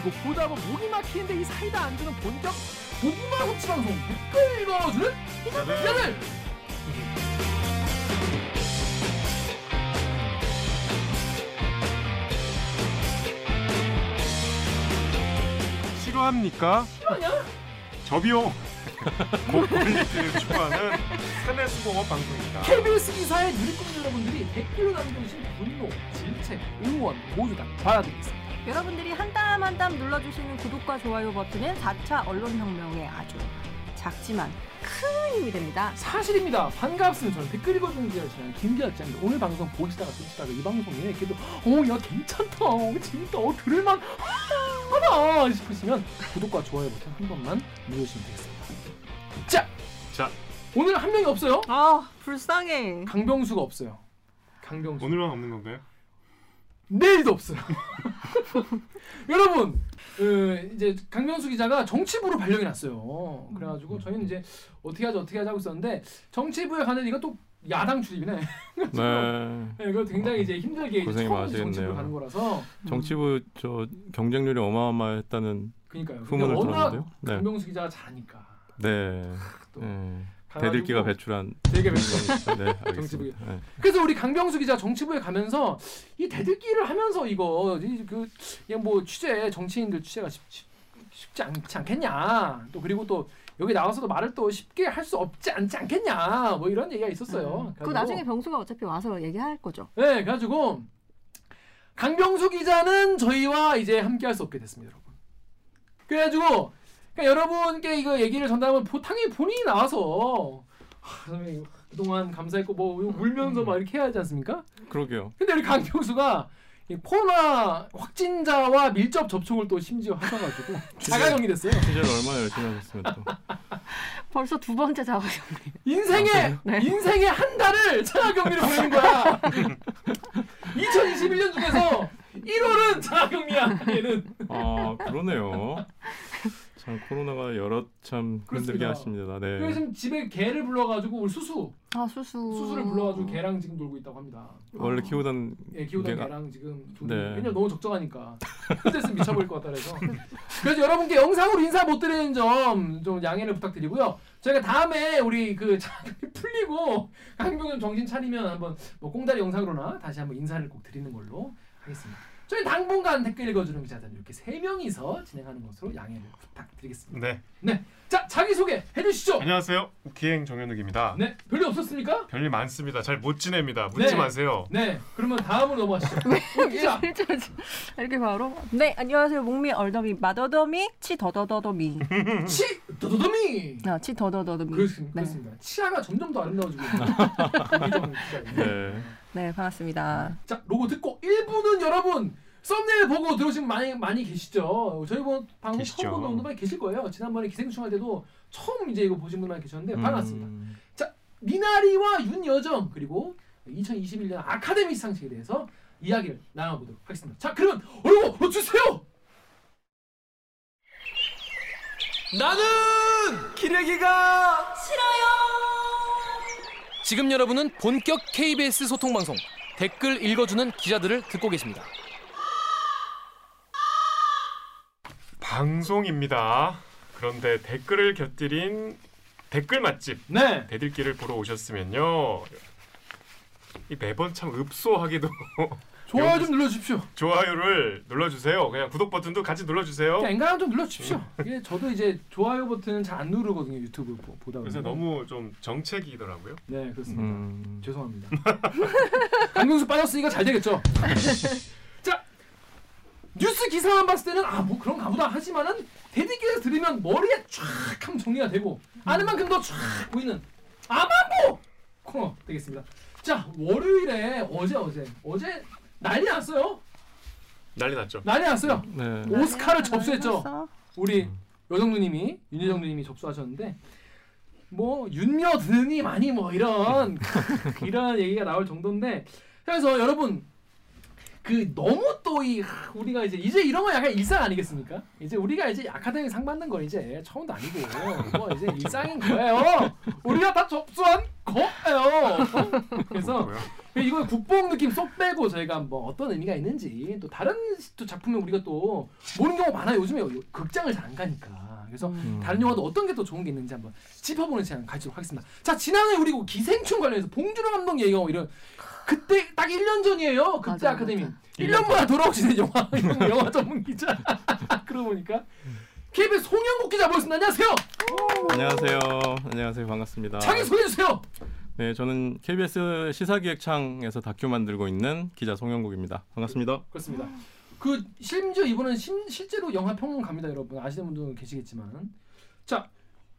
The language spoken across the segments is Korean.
마시고 보다 보면 목이 막히는데 이 사이다 안주는 본격 고구마 후치 방송 댓글 읽어주는 기자들 싫어합니까? 싫어하냐? 저비용 고퀄리티를 추구하는 스트레스공업 방송입니다. KBS 기사의 누리꾼 여러분들이 댓글로 남겨주신 분노, 질책, 응원 모두 다 받아드리겠습니다. 여러분들이 한 땀 한 땀 눌러주시는 구독과 좋아요 버튼은 4차 언론혁명에 아주 작지만 큰 힘이 됩니다. 사실입니다. 반갑습니다. 저는 댓글 읽어주는 기자 지난 김기자입니다. 오늘 방송 보시다가 듣시다가 이 방송에 그래도 어야 괜찮다, 어, 재밌다, 어, 들을만 하다 싶으시면 구독과 좋아요 버튼 한 번만 누르시면 되겠습니다. 자, 자, 오늘 한 명이 없어요. 아 불쌍해. 강병수가 없어요. 강병수. 오늘만 없는 건가요? 내일도 없어요. 여러분, 그 이제 강병수 기자가 정치부로 발령이 났어요. 그래가지고 저희는 이제 어떻게 하자 어떻게 하자 고 있었는데 정치부에 가는 이건 또 야당 출입이네. 네. 네, 이거 굉장히 이제 힘들게 고생이 이제. 정치부에 가는 거라서 정치부 저 경쟁률이 어마어마했다는 소문을 워낙 들었는데요. 네. 강병수 기자가 잘하니까 네. 또 네. 대들기가 배출한 되게 배출. 네. 알겠습니다. 네. 그래서 우리 강병수 기자 정치부에 가면서 이 대들기를 하면서 이거 이그 그냥 뭐 취재 정치인들 취재가 쉽, 쉽, 쉽지 않지 않겠냐 또 그리고 또 여기 나와서도 말을 또 쉽게 할 수 없지 않지 않겠냐 뭐 이런 얘기가 있었어요. 그 나중에 병수가 어차피 와서 얘기할 거죠. 네 그래가지고 강병수 기자는 저희와 이제 함께할 수 없게 됐습니다, 여러분. 그래가지고 그러니까 여러분께 이거 얘기를 전달하면 보- 당연히 본인이 나와서 선생님 그동안 감사했고 뭐 울면서 막 이렇게 해야 하지 않습니까? 그러게요. 근데 우리 강병수가 이 코로나 확진자와 밀접 접촉을 또 심지어 하셔가지고 자가격리 됐어요. 취재를 얼마나 열심히 하셨으면 또. 벌써 두 번째 자가격리. 인생의 네. 인생의 한 달을 자가격리를 보내는 거야. 2021년 중에서 1월은 자가격리야. 얘는. 아 그러네요. 참 코로나가 여러 참 힘들게. 하십니다. 네. 그래서 집에 개를 불러가지고 우리 수수 아 수수. 수수를 불러가지고 개랑 지금 놀고 있다고 합니다. 원래 키우던 예, 키우던 개가- 개랑 지금 두 네. 왜냐면 너무 적정하니까 스트레스 미쳐버릴 것 같다 그래서 그래서 여러분께 영상으로 인사 못 드리는 점 좀 양해를 부탁드리고요. 저희가 다음에 우리 그 풀리고 강병 좀 정신 차리면 한번 뭐 꽁다리 영상으로나 다시 한번 인사를 꼭 드리는 걸로 하겠습니다. 저희 당분간 댓글 읽어주는 기자들 이렇게 세 명이서 진행하는 것으로 양해를 부탁드리겠습니다. 네. 네, 자 자기 소개 해주시죠. 안녕하세요. 기행 정현욱입니다. 네, 별일 없었습니까? 별일 많습니다. 잘 못 지냅니다. 묻지 네. 마세요. 네, 그러면 다음으로 넘어가시죠. 우리 기자. 이렇게 바로. 네 안녕하세요 목미 얼더미 마더더미 치 더더더더미. 치 도도도미. 아 치 더더더더미. 그렇습니다. 네. 그렇습니다. 치아가 점점 더 아름다워지고 기자입니다. 네. 네 반갑습니다. 자 로고 듣고 1부는 여러분 썸네일 보고 들어오신 분 많이 많이 계시죠. 저희 뭐 방송 계시죠. 처음 보는 분들 계실 거예요. 지난번에 기생충 할 때도 처음 이제 이거 보신 분만 계셨는데 반갑습니다. 음, 미나리와 윤여정 그리고 2021년 아카데미 시상식에 대해서 이야기를 나눠보도록 하겠습니다. 자 그러면 얼굴 주세요. 나는 기레기가 싫어요. 지금 여러분은 본격 KBS 소통 방송 댓글 읽어주는 기자들을 듣고 계십니다. 방송입니다. 그런데 댓글을 곁들인 댓글 맛집 네. 대들기를 보러 오셨으면요. 이 매번 참 읍소하기도 좋아요 좀 눌러주십시오. 좋아요를 눌러주세요. 그냥 구독 버튼도 같이 눌러주세요. 엔간함 좀 눌러주십시오. 이게 저도 이제 좋아요 버튼 잘안 누르거든요 유튜브 보, 보다 보면. 너무 좀 정책이더라고요. 네 그렇습니다. 음, 죄송합니다. 강경수 빠졌으니까 잘 되겠죠. 자 뉴스 기사만 봤을 때는 아 뭐 그런가 보다 하지만은 대디기에서 들으면 머리에 쫙 하면 정리가 되고 아는 만큼 더쫙 보이는 아마보 코너 되겠습니다. 자 월요일에 어제 어제 어제 난리 났어요. 난리 났죠. 난리 났어요. 네. 오스카를 접수했죠. 우리 음. 여정 누님이 윤여정 누님이 접수하셨는데 뭐 윤여 드니 많이 뭐 이런 이런 얘기가 나올 정도인데 그래서 여러분 그 너무 또 이 우리가 이제 이제 이런 거 약간 일상 아니겠습니까? 이제 우리가 이제 아카데미 상 받는 거 이제 처음도 아니고 뭐 이제 일상인 거예요. 우리가 다 접수한 거예요. 어? 그래서? 이거 국뽕 느낌 쏙 빼고 저희가 뭐 어떤 의미가 있는지 또 다른 또 작품에 우리가 또 보는 경우가 많아요. 요즘에 극장을 잘 안 가니까. 그래서 음. 다른 영화도 어떤 게 또 좋은 게 있는지 한번 짚어보는 시간 가지도록 하겠습니다. 자 지난해 우리 그 기생충 관련해서 봉준호 감독 얘기하고 이런 그때 딱 1년 전이에요. 그때 맞아, 아카데미 맞아. 1년 만에 돌아오시는 영화 영화 전문 기자. 그러고 보니까 KBS 송영국 기자 모셨습니다. 안녕하세요. 안녕하세요. 안녕하세요. 반갑습니다. 자기 소개해 주세요. 네, 저는 KBS 시사기획창에서 다큐 만들고 있는 기자 송영국입니다. 반갑습니다. 그렇습니다. 그 심지어 이번은 심, 실제로 영화 평론가입니다, 여러분. 아시는 분들은 계시겠지만. 자,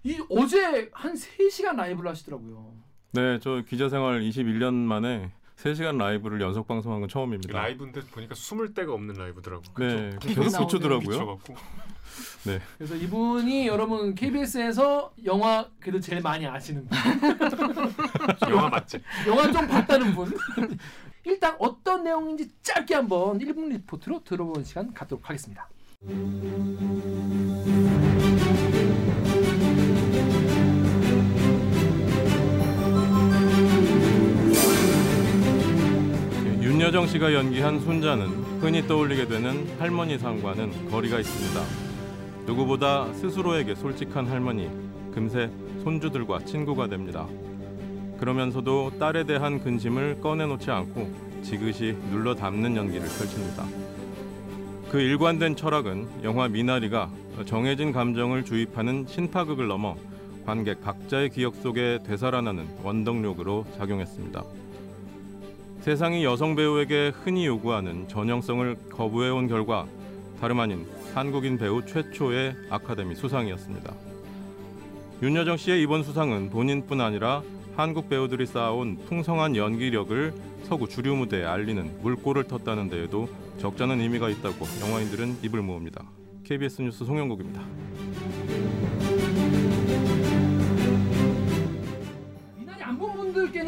이 어제 한 3시간 라이브를 하시더라고요. 네, 저 기자 생활 21년 만에 3시간 라이브를 연속 방송한 건 처음입니다. 라이브인데 보니까 숨을 데가 없는 라이브더라고. 네, 계속. 붙여더라고요. 미쳐갖고. 그래서 이분이 여러분 KBS에서 영화 그래도 제일 많이 아시는 분. 영화 맞지? 영화 좀 봤다는 분. 일단 어떤 내용인지 짧게 한번 1분 리포트로 들어보는 시간 갖도록 하겠습니다. 예, 윤여정 씨가 연기한 손자는 흔히 떠올리게 되는 할머니 상과는 거리가 있습니다. 누구보다 스스로에게 솔직한 할머니, 금세 손주들과 친구가 됩니다. 그러면서도 딸에 대한 근심을 꺼내놓지 않고 지그시 눌러 담는 연기를 펼칩니다. 그 일관된 철학은 영화 미나리가 정해진 감정을 주입하는 신파극을 넘어 관객 각자의 기억 속에 되살아나는 원동력으로 작용했습니다. 세상이 여성 배우에게 흔히 요구하는 전형성을 거부해온 결과 다름 아닌 한국인 배우 최초의 아카데미 수상이었습니다. 윤여정 씨의 이번 수상은 본인뿐 아니라 한국 배우들이 쌓아온 풍성한 연기력을 서구 주류 무대에 알리는 물꼬를 텄다는 데에도 적잖은 의미가 있다고 영화인들은 입을 모읍니다. KBS 뉴스 송영국입니다.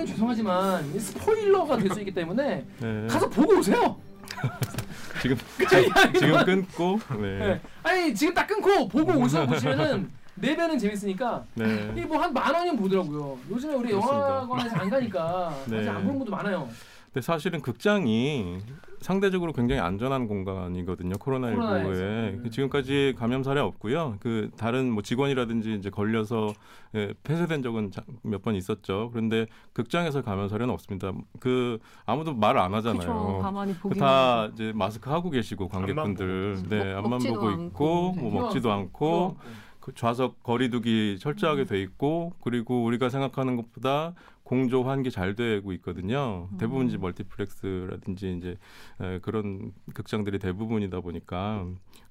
는 죄송하지만 이 스포일러가 될 수 있기 때문에 네. 가서 보고 오세요. 지금 이야기만- 지금 끊고 네. 네. 아니 지금 딱 끊고 보고 오셔 보시면은 네 배는 재밌으니까 네. 이게 뭐 한 만 원이면 보더라고요. 요즘에 우리 그렇습니다. 영화관에서 안 가니까 네. 사실 안 보는 분도 많아요. 근데 사실은 극장이 상대적으로 굉장히 안전한 공간이거든요. 코로나에서. 코로나19에 네. 지금까지 감염 사례 없고요. 그 다른 뭐 직원이라든지 이제 걸려서 예, 폐쇄된 적은 몇 번 있었죠. 그런데 극장에서 감염 사례는 없습니다. 그 아무도 말을 안 하잖아요. 가만히 보기. 다 이제 마스크 하고 계시고 관객분들 보고 네 먹- 앞만 보고. 있고 네. 뭐 먹지도 않고 그 좌석 거리두기 철저하게 돼 있고 그리고 우리가 생각하는 것보다 공조 환기 잘 되고 있거든요. 음. 대부분 이제 멀티플렉스라든지 이제 에, 그런 극장들이 대부분이다 보니까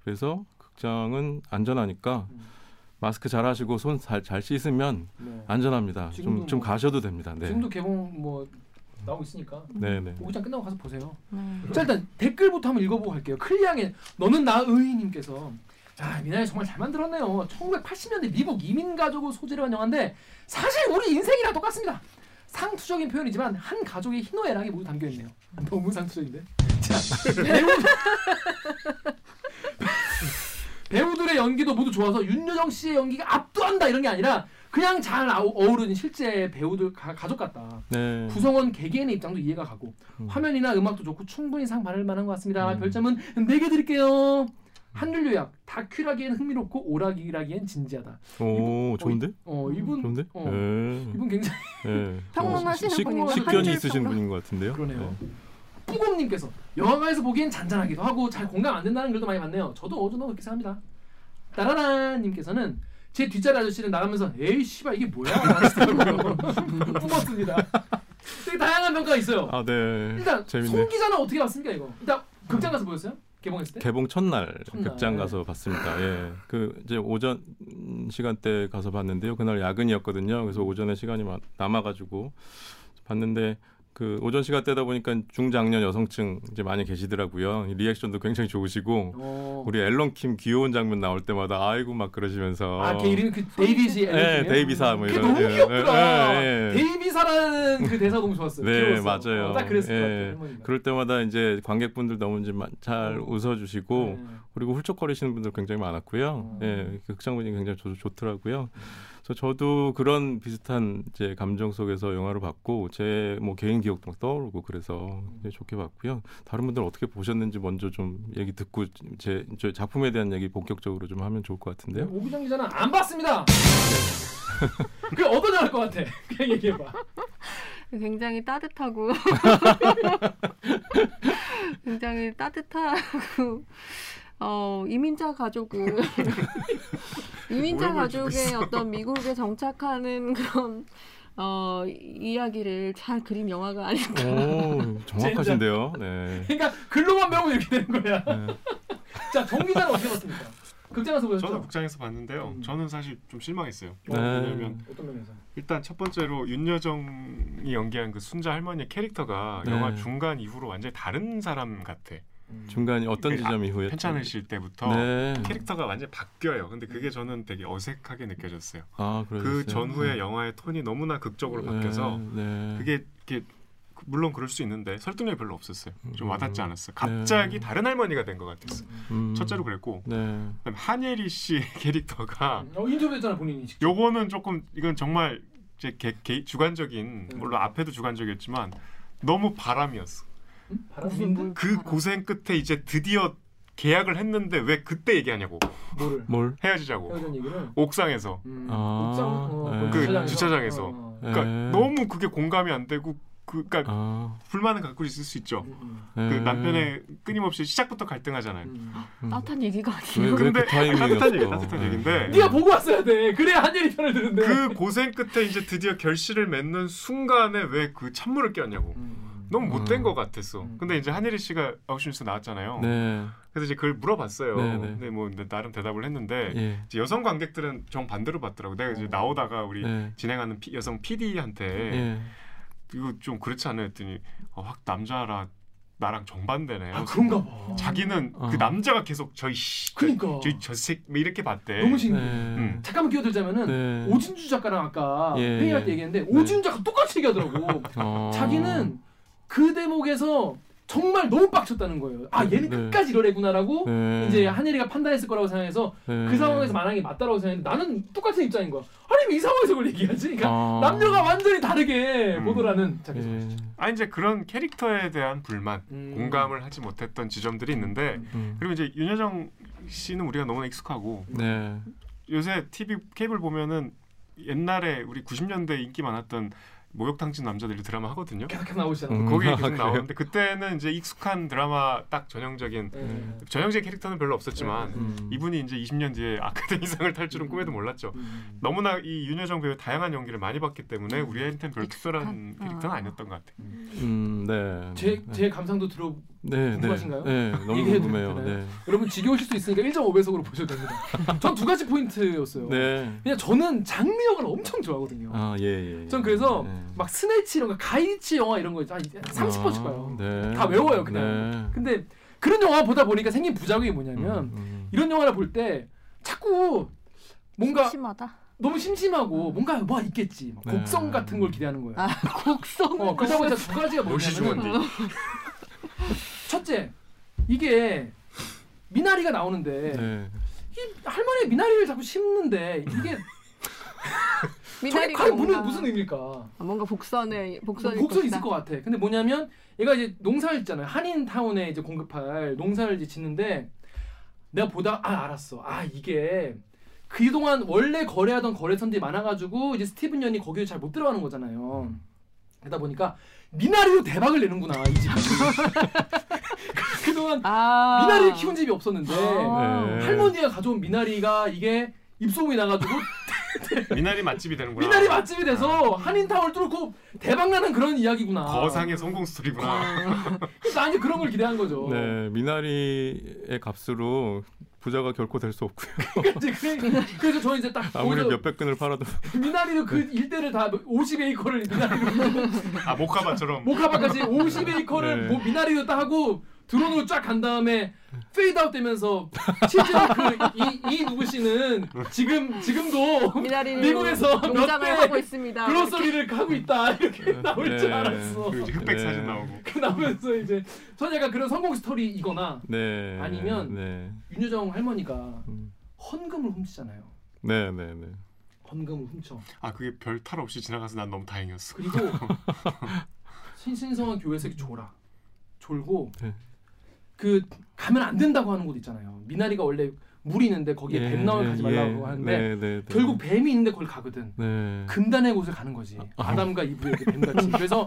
그래서 극장은 안전하니까 음. 마스크 잘 하시고 손 잘 잘 씻으면 네. 안전합니다. 지금도 좀좀 뭐- 가셔도 됩니다. 네. 지금도 개봉 뭐 나오고 있으니까 네, 네. 오기장 끝나고 가서 보세요. 네. 자 일단 댓글부터 한번 읽어보고 갈게요. 클리앙의 너는 나 의님께서 자 미나리 정말 잘 만들었네요. 1980년대 미국 이민 가족을 소재로 한 영화인데 사실 우리 인생이랑 똑같습니다. 상투적인 표현이지만 한 가족의 희노애락이 모두 담겨 있네요. 너무 상투적인데. 자 배우 배우들의 연기도 모두 좋아서 윤여정 씨의 연기가 압도한다 이런 게 아니라 그냥 잘 어우르는 실제 배우들 가, 가족 같다. 네. 구성원 개개인의 입장도 이해가 가고 음. 화면이나 음악도 좋고 충분히 상 받을 만한 것 같습니다. 음. 별점은 4개 드릴게요. 한줄 요약 다큐라기엔 흥미롭고 오락이라기엔 진지하다. 오 좋은데? 어 이분 좋은데? 어. 네. 이분 굉장히 네. 평론하시는 식- 분인가? 식견이 있으신? 분인 것 같은데요. 그러네요. 네. 뿌곰님께서 영화관에서 보기엔 잔잔하기도 하고 잘 공감 안 된다는 글도 많이 봤네요. 저도 어느 정도 그렇게 생각합니다. 따라라님께서는 제 뒷자리 아저씨는 나가면서 에이 씨발 이게 뭐야 하시더라고요. 뿜었습니다. 되게 다양한 평가가 있어요. 아, 네. 일단 재밌네. 송 기자는 어떻게 봤습니까 이거? 일단 극장 가서 보였어요? 개봉했을 때? 개봉 첫날, 첫날. 극장 가서 봤습니다. 예. 그 이제 오전 시간대 가서 봤는데요. 그날 야근이었거든요. 그래서 오전에 시간이 마- 남아 가지고 봤는데 그 오전 시간대다 보니까 중장년 여성층 이제 많이 계시더라고요. 리액션도 굉장히 좋으시고 어. 우리 앨런 킴 귀여운 장면 나올 때마다 아이고 막 그러시면서 아, 걔 이름 그 데이비시 네, 데이빗아 뭐 그게 이런 너무 예, 귀엽더라. 예, 예. 데이빗아라는 그 대사 너무 좋았어요. 네, 귀여웠어. 맞아요. 어, 딱 그랬을 예. 것 같아요. 그럴 때마다 이제 관객분들 너무 이제 마- 잘 어. 웃어주시고 네. 그리고 훌쩍거리시는 분들 굉장히 많았고요. 어. 예, 그 극장 분위기 굉장히 좋, 좋더라고요. 그래서 저도 그런 비슷한 이제 감정 속에서 영화를 봤고 제 뭐 개인 기억도 막 떠오르고 그래서 굉장히 좋게 봤고요. 다른 분들 어떻게 보셨는지 먼저 좀 얘기 듣고 제, 저 작품에 대한 얘기 본격적으로 좀 하면 좋을 것 같은데요. 오기정 기자는 안 봤습니다. 그 어떠냐 할것 같아. 그냥 얘기해봐. 굉장히 따뜻하고 굉장히 따뜻하고 어 이민자 가족을 이민자 가족의. 어떤 미국에 정착하는 그런 어 이야기를 잘 그린 영화가 아닐까. 오, 정확하신데요. 네. 그러니까 글로만 배우면 이렇게 되는 거야. 네. 자, 정 기자는 어떻게 봤습니까? 극장에서 보셨죠? 저는 국장에서 봤는데요. 음. 저는 사실 좀 실망했어요. 어, 네. 왜냐면 어떤 면에서? 일단 첫 번째로 윤여정이 연기한 그 순자 할머니의 캐릭터가 네. 영화 중간 이후로 완전히 다른 사람 같아. 음. 중간이 어떤 그 지점 이후에 편찮으실 때부터 네. 캐릭터가 완전 히 바뀌어요. 근데 그게 저는 되게 어색하게 느껴졌어요. 아, 그 그러셨어요? 전후의 영화의 톤이 너무나 극적으로 바뀌어서 네, 네. 그게 이게 물론 그럴 수 있는데 설득력이 별로 없었어요. 좀 음. 와닿지 않았어요. 갑자기 네. 다른 할머니가 된 것 같았어. 음. 첫째로 그랬고 네. 그다음에 한예리 씨 캐릭터가 어, 인터뷰했잖아 본인이 직접. 요거는 조금 이건 정말 제 개, 개, 주관적인 음. 물론 앞에도 주관적이었지만 너무 바람이었어. 음? 무슨 그. 고생 끝에 이제 드디어 계약을 했는데 왜 그때 얘기하냐고 뭐를? 뭘? 헤어지자고 헤어진 얘기를. 옥상에서 음, 아, 옥상 어, 네. 그 주차장에서. 주차장에서. 어, 어. 그러니까 네. 너무 그게 공감이 안 되고 그 그러니까 아, 불만은 갖고 있을 수 있죠. 음, 음, 그 네. 남편의 끊임없이 시작부터 갈등하잖아요. 음. 음. 따뜻한 얘기가 왜, 아니에요. 왜 근데 그? 따뜻한 얘기, 따뜻한 얘기인데. 네가 보고 왔어야 돼. 그래야 한예리 편을 듣는데. 그 고생 끝에 이제 드디어 결실을 맺는 순간에 왜 그 찬물을 꼈냐고. 음. 너무 못된 음. 것 같았어. 음. 근데 이제 한예리 씨가 아웃뉴스 나왔잖아요. 네. 그래서 이제 그걸 물어봤어요. 네, 네. 근데 뭐 나름 대답을 했는데 예. 이제 여성 관객들은 정 반대로 봤더라고. 내가 이제 나오다가 우리 네. 진행하는 피- 여성 PD한테 예. 이거 좀 그렇지 않아요? 했더니 어, 확 남자라 나랑 정반대네. 아 그런가 봐. 자기는 어. 그 남자가 계속 저희 씨, 그러니까. 저희 저색 뭐 이렇게 봤대. 너무 신기해. 네. 음. 잠깐만 끼어들자면은 네. 오진주 작가랑 아까 예, 회의할 예. 때 얘기했는데 오진주 작가 똑같이 얘기하더라고. 어. 자기는 그 대목에서 정말 너무 빡쳤다는 거예요. 아 얘는 네. 끝까지 이러래구나라고 네. 이제 한예리가 판단했을 거라고 생각해서 네. 그 상황에서 만약에 맞다라고 생각했는데 나는 똑같은 입장인 거야. 아니 이 상황에서 그걸 얘기하지? 그러니까 아. 남녀가 완전히 다르게 음. 보더라는 자기 예. 아 이제 그런 캐릭터에 대한 불만, 음. 공감을 하지 못했던 지점들이 있는데 음. 그리고 이제 윤여정 씨는 우리가 너무나 익숙하고 네. 요새 TV 케이블 보면은 옛날에 우리 90년대 인기 많았던 목욕탕집 남자들이 드라마 하거든요. 계속 나오시잖아. 음. 거기에 아, 계속 그래요? 나오는데 그때는 이제 익숙한 드라마 딱 전형적인 네. 전형적인 캐릭터는 별로 없었지만 네. 음. 이분이 이제 20년 뒤에 아카데미상을 탈 줄은 꿈에도 몰랐죠. 음. 너무나 이 윤여정 배우 다양한 연기를 많이 봤기 때문에 우리한테는 별 특별한 캐릭터는 어. 아니었던 것 같아. 음, 네. 제, 제 감상도 들어 네, 네. 궁금하신가요? 네, 너무 궁금해요. 네. 여러분 지겨우실 수 있으니까 1.5배속으로 보셔도 됩니다. 전 두 가지 포인트였어요. 네. 그냥 저는 장르 영화를 엄청 좋아하거든요. 아, 예, 예. 예. 전 그래서 네. 막 스네치 이런 거 가이치 영화 이런 거한 30번씩 봐요. 네. 다 외워요, 그냥. 네. 근데 그런 영화 보다 보니까 생긴 부작용이 뭐냐면 음, 음. 이런 영화를 볼 때 자꾸 뭔가 심하다. 너무 심심하고 뭔가 뭐 있겠지 막 네. 곡성 같은 걸 기대하는 거예요. 아 곡성. 어, 그러다 보니까 두 가지가 뭐냐면. 첫째 이게 미나리가 나오는데 네. 이 할머니 미나리를 자꾸 심는데 이게 저게 미나리가 과연 무슨, 뭔가, 무슨 의미일까? 아, 뭔가 복선에 곡선이 것이다. 있을 것 같아. 근데 뭐냐면 얘가 이제 농사를 짓잖아요. 한인 타운에 이제 공급할 농사를 이제 짓는데 내가 보다 아 알았어. 아 이게 그동안 원래 거래하던 거래선들이 많아가지고 이제 스티븐 연이 거기에 잘못 들어가는 거잖아요. 그러다 보니까 미나리로 대박을 내는구나 이 집. 그동안 아 미나리를 키운 집이 없었는데 아. 네. 할머니가 가져온 미나리가 이게 입소문이 나가지고 미나리 맛집이 되는구나. 미나리 맛집이 돼서 한인타운을 뚫고 대박나는 그런 이야기구나. 거상의 성공 스토리구나. 그래서 난 이제 그런 걸 기대한 거죠. 네, 미나리의 값으로 부자가 결코 될 수 없고요. 그래, 그래서 저는 이제 딱 아무리 몇백 근을 팔아도. 미나리로 그 일대를 다 50에이커를 미나리로. 아 목화밭처럼. 목화밭까지 50에이커를 네. 뭐 미나리로 딱 하고 드론으로 쫙 간 다음에 페이드아웃 되면서 실제로 그이 이 누구 씨는 지금 지금도 미국에서 농장을 몇 하고 대 있습니다. 그런 소리를 하고 있다 이렇게 나올 줄 네. 알았어. 그 이제 흑백 네. 사진 나오고 그 나오면서 이제 전 약간 그런 성공 스토리이거나 네. 아니면 네. 윤여정 할머니가 음. 헌금을 훔치잖아요. 네, 네, 네. 헌금을 훔쳐. 아 그게 별 탈 없이 지나가서 난 너무 다행이었어. 그리고 신신성한 교회에서 졸아. 졸고 네. 그 가면 안 된다고 하는 곳 있잖아요. 미나리가 원래 물이 있는데 거기에 뱀 나오면 가지 말라고 하는데 네, 네, 네. 결국 뱀이 있는데 거기 가거든. 네. 금단의 곳을 가는 거지. 아 담과 이브의 그 뱀같이. 그래서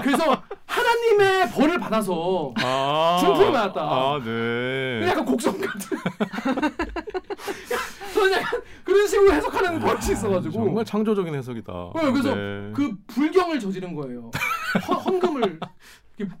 그래서 하나님의 벌을 받아서 아, 중풍을 받았다. 아, 네. 약간 곡성 같은. 저는 약간 그런 식으로 해석하는 버릇이 있어가지고 정말 창조적인 해석이다. 그래서 네. 그 불경을 저지른 거예요. 헌, 헌금을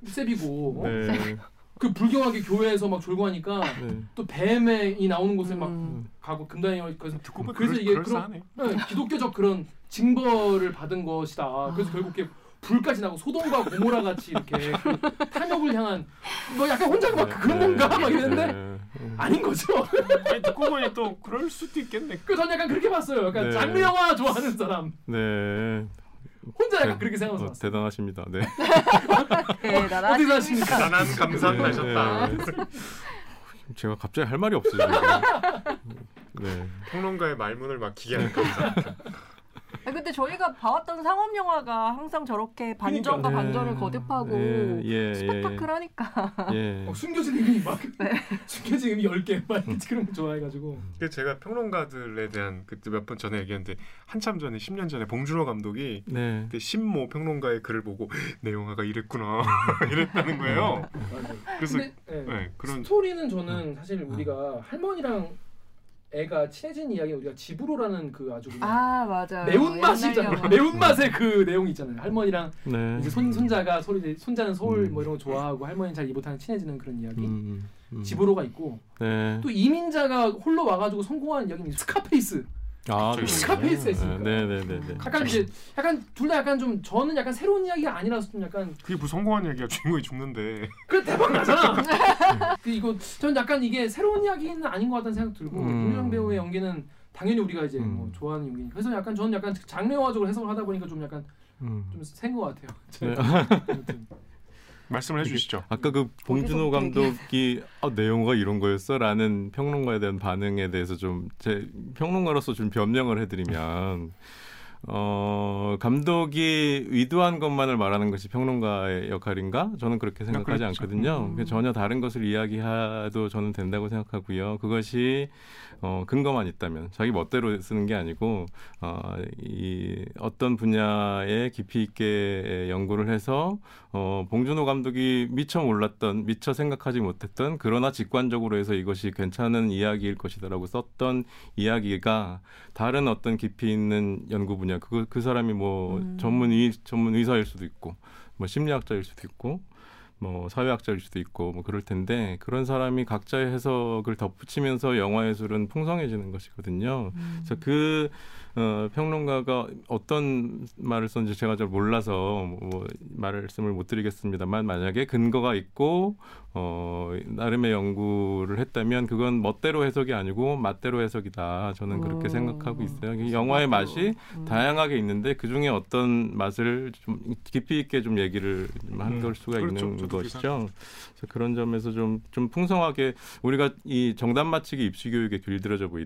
세비고 네. 그 불경하게 교회에서 막 졸고 하니까 네. 또 뱀이 나오는 곳에 막 음. 가고 금단이 그래서 듣고 보면 그래서 그럴, 이게 그럴싸하네. 네, 기독교적 그런 징벌을 받은 것이다. 그래서 결국 이렇게 불까지 나고 소돔과 고모라 같이 이렇게 그 탐욕을 향한 뭐 약간 혼자 막 그런 건가 막 이랬는데 네. 음. 아닌 거죠. 아니, 듣고 보니 또 그럴 수도 있겠네. 그전 약간 그렇게 봤어요. 약간 네. 장르 영화 좋아하는 사람 네. 혼자 약간 네. 그렇게 생각해서 어. 대단하십니다. 네. 대단하십니다. 어디 사십니까? 대단한 감상 네, 나셨다. 네. 제가 갑자기 할 말이 없어요. 네. 평론가의 말문을 막히게 하는 감상. 아, 근데 저희가 봐왔던 상업 영화가 항상 저렇게 반전과 네. 반전을 거듭하고 예, 예, 스펙타클하니까. 예. 어, 숨겨진 의미 막 네. 숨겨진 의미 10개 막 그런 거 좋아해가지고 그 제가 평론가들에 대한 그때 몇 번 전에 얘기했는데 한참 전에 10년 전에 봉준호 감독이 네. 그때 신모 평론가의 글을 보고 내 영화가 이랬구나 이랬다는 거예요. 맞아요. 그래서 근데 예, 네, 그런 스토리는 저는 사실 우리가 할머니랑 애가 친해진 이야기 우리가 집으로라는 그 아주 그냥 아 맞아요. 매운맛이잖아요. 옛날 영화. 매운맛의 그 내용 있잖아요. 할머니랑 네. 이제 손 손자가 소리 손자는 서울 음. 뭐 이런 거 좋아하고 할머니는 잘 이못하는 친해지는 그런 이야기. 음, 음. 집으로가 있고 네. 또 이민자가 홀로 와가지고 성공한 이야기는 스카페이스. 아, 있으니까. 네, 네, 네, 네. 약간 이제 약간 둘 다 약간 좀 저는 약간 새로운 이야기가 아니라서 좀 약간 그게 뭐 성공한 얘기야 주인공이 죽는데 그 대박 나잖아. 그 이거 전 약간 이게 새로운 이야기는 아닌 것 같다는 생각 들고 음. 윤여정 배우의 연기는 당연히 우리가 이제 음. 뭐 좋아하는 연기. 그래서 약간 저는 약간 장르 영화적으로 해석을 하다 보니까 좀 약간 음. 좀센것 같아요. 네. 말씀을 해주시죠. 아까 그 봉준호 감독이 아, 내용가 이런 거였어라는 평론가에 대한 반응에 대해서 좀 제 평론가로서 좀 변명을 해드리면 어 감독이 의도한 것만을 말하는 것이 평론가의 역할인가? 저는 그렇게 생각하지 그렇죠. 않거든요. 음. 전혀 다른 것을 이야기해도 저는 된다고 생각하고요. 그것이 어, 근거만 있다면 자기 멋대로 쓰는 게 아니고 어, 이 어떤 분야에 깊이 있게 연구를 해서 어, 봉준호 감독이 미처 몰랐던 미처 생각하지 못했던 그러나 직관적으로 해서 이것이 괜찮은 이야기일 것이다라고 썼던 이야기가 다른 어떤 깊이 있는 연구 분야 그, 그 사람이 뭐 음. 전문 의 전문 의사일 수도 있고 뭐 심리학자일 수도 있고 뭐 사회학자일 수도 있고 뭐 그럴 텐데 그런 사람이 각자의 해석을 덧붙이면서 영화 예술은 풍성해지는 것이거든요. 음. 그래서 그 어, 평론가가 어떤 말을 썼는지 제가 잘 몰라서 뭐 말씀을 못 드리겠습니다만 만약에 근거가 있고 어, 나름의 연구를 했다면 그건 멋대로 해석이 아니고 맛대로 해석이다. 저는 그렇게 음. 생각하고 있어요. 이 영화의 맛이 음. 다양하게 있는데 그 중에 어떤 맛을 좀 깊이 있게 좀 얘기를 한 음, 걸 수가 그렇죠. 있는 것이죠. 그래서 그런 점에서 좀, 좀 풍성하게 우리가 이 정답 맞히기 입시 교육에 길들여져 보-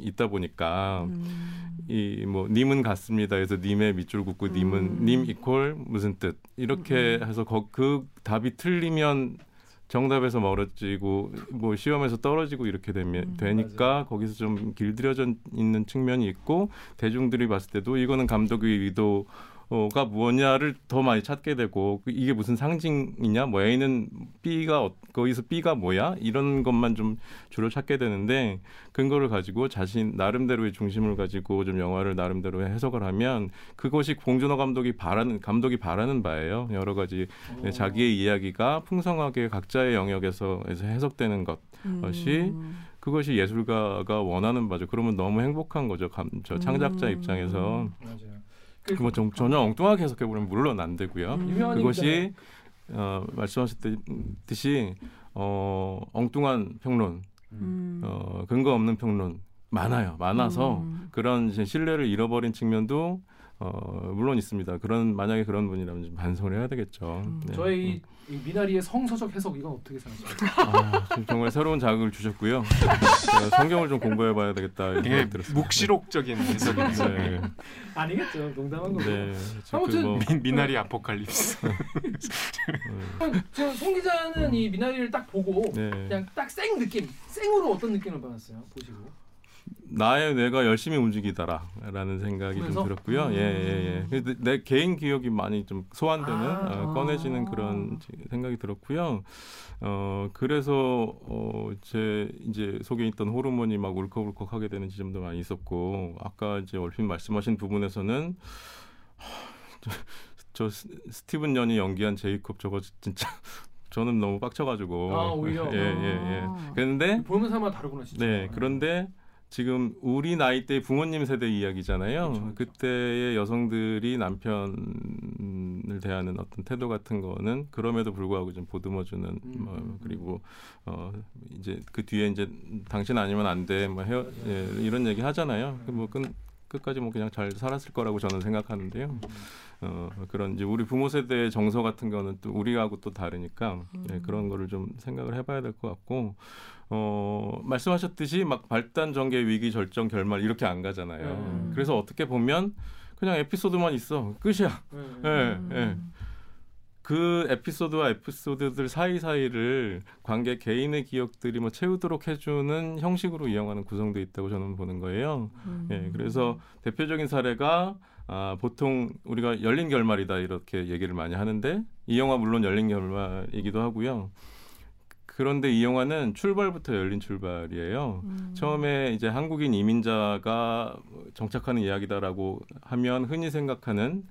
있다 보니까 음. 이뭐 님은 같습니다. 해서 님의 밑줄 긋고 님은 음. 님 이퀄 무슨 뜻 이렇게 음. 해서 거, 그 답이 틀리면 정답에서 멀어지고 뭐 시험에서 떨어지고 이렇게 되면 음. 되니까 거기서 좀 길들여져 있는 측면이 있고 대중들이 봤을 때도 이거는 감독의 의도 가 무엇냐를 더 많이 찾게 되고 그 이게 무슨 상징이냐 뭐 A는 B가 어- 거기서 B가 뭐야 이런 것만 좀 주로 찾게 되는데 근거를 가지고 자신 나름대로의 중심을 가지고 좀 영화를 나름대로 해석을 하면 그것이 봉준호 감독이 바라는 감독이 바라는 바예요 여러 가지 네, 자기의 이야기가 풍성하게 각자의 영역에서 해석되는 것 것이 음. 그것이 예술가가 원하는 바죠. 그러면 너무 행복한 거죠. 감, 저 창작자 음. 입장에서 맞아요. 뭐 좀, 전혀 엉뚱하게 해석해 보면 물론 안 되고요. 음. 그것이 어, 말씀하셨듯이 어, 엉뚱한 평론, 음. 어, 근거 없는 평론 많아요. 많아서 음. 그런 이제 신뢰를 잃어버린 측면도 어, 물론 있습니다. 그런 만약에 그런 분이라면 좀 반성을 해야 되겠죠. 음. 네. 저희 이 미나리의 성서적 해석 이건 어떻게 생각하세요? 아, 정말 새로운 자극을 주셨고요. 제가 성경을 좀 공부해봐야 되겠다 들었습니다. 묵시록적인 해석이네요. 네, 아니겠죠. 농담한 거고. 네. 아무튼 그 뭐, 미- 미나리 아포칼립스. 음, 지금 송 기자는 이 미나리를 딱 보고 네. 그냥 딱 생 느낌, 생으로 어떤 느낌을 받았어요? 보시고. 나의 뇌가 열심히 움직이더라라는 생각이 보면서? 좀 들었고요. 음. 예, 예, 예. 근데 내 개인 기억이 많이 좀 소환되는 아. 어, 꺼내지는 그런 생각이 들었고요. 어 그래서 어제 이제 속에 있던 호르몬이 막 울컥울컥 하게 되는 지점도 많이 있었고 아까 이제 얼핏 말씀하신 부분에서는 하, 저, 저 스- 스티븐 연이 연기한 제이콥 저거 진짜 저는 너무 빡쳐가지고 아, 오히려? 예예 예. 아. 그런데 사람마다 다르구나 진짜. 네, 그런데 지금 우리 나이 때 부모님 세대 이야기잖아요. 그쵸, 그쵸. 그때의 여성들이 남편을 대하는 어떤 태도 같은 거는 그럼에도 불구하고 좀 보듬어주는 음. 뭐 그리고 어 이제 그 뒤에 이제 당신 아니면 안 돼뭐 헤어 예, 이런 얘기 하잖아요. 그뭐 끝, 끝까지 뭐 그냥 잘 살았을 거라고 저는 생각하는데요. 어 그런 이제 우리 부모 세대의 정서 같은 거는 또 우리하고 또 다르니까 예, 음. 그런 거를 좀 생각을 해봐야 될 것 같고 어 말씀하셨듯이 막 발단 전개 위기 절정 결말 이렇게 안 가잖아요. 음. 그래서 어떻게 보면 그냥 에피소드만 있어 끝이야. 네. 예, 예. 그 에피소드와 에피소드들 사이사이를 관객 개인의 기억들이 뭐 채우도록 해주는 형식으로 이용하는 구성도 있다고 저는 보는 거예요. 음. 예, 그래서 대표적인 사례가 아, 보통 우리가 열린 결말이다 이렇게 얘기를 많이 하는데 이 영화 물론 열린 결말이기도 하고요. 그런데 이 영화는 출발부터 열린 출발이에요. 음. 처음에 이제 한국인 이민자가 정착하는 이야기다라고 하면 흔히 생각하는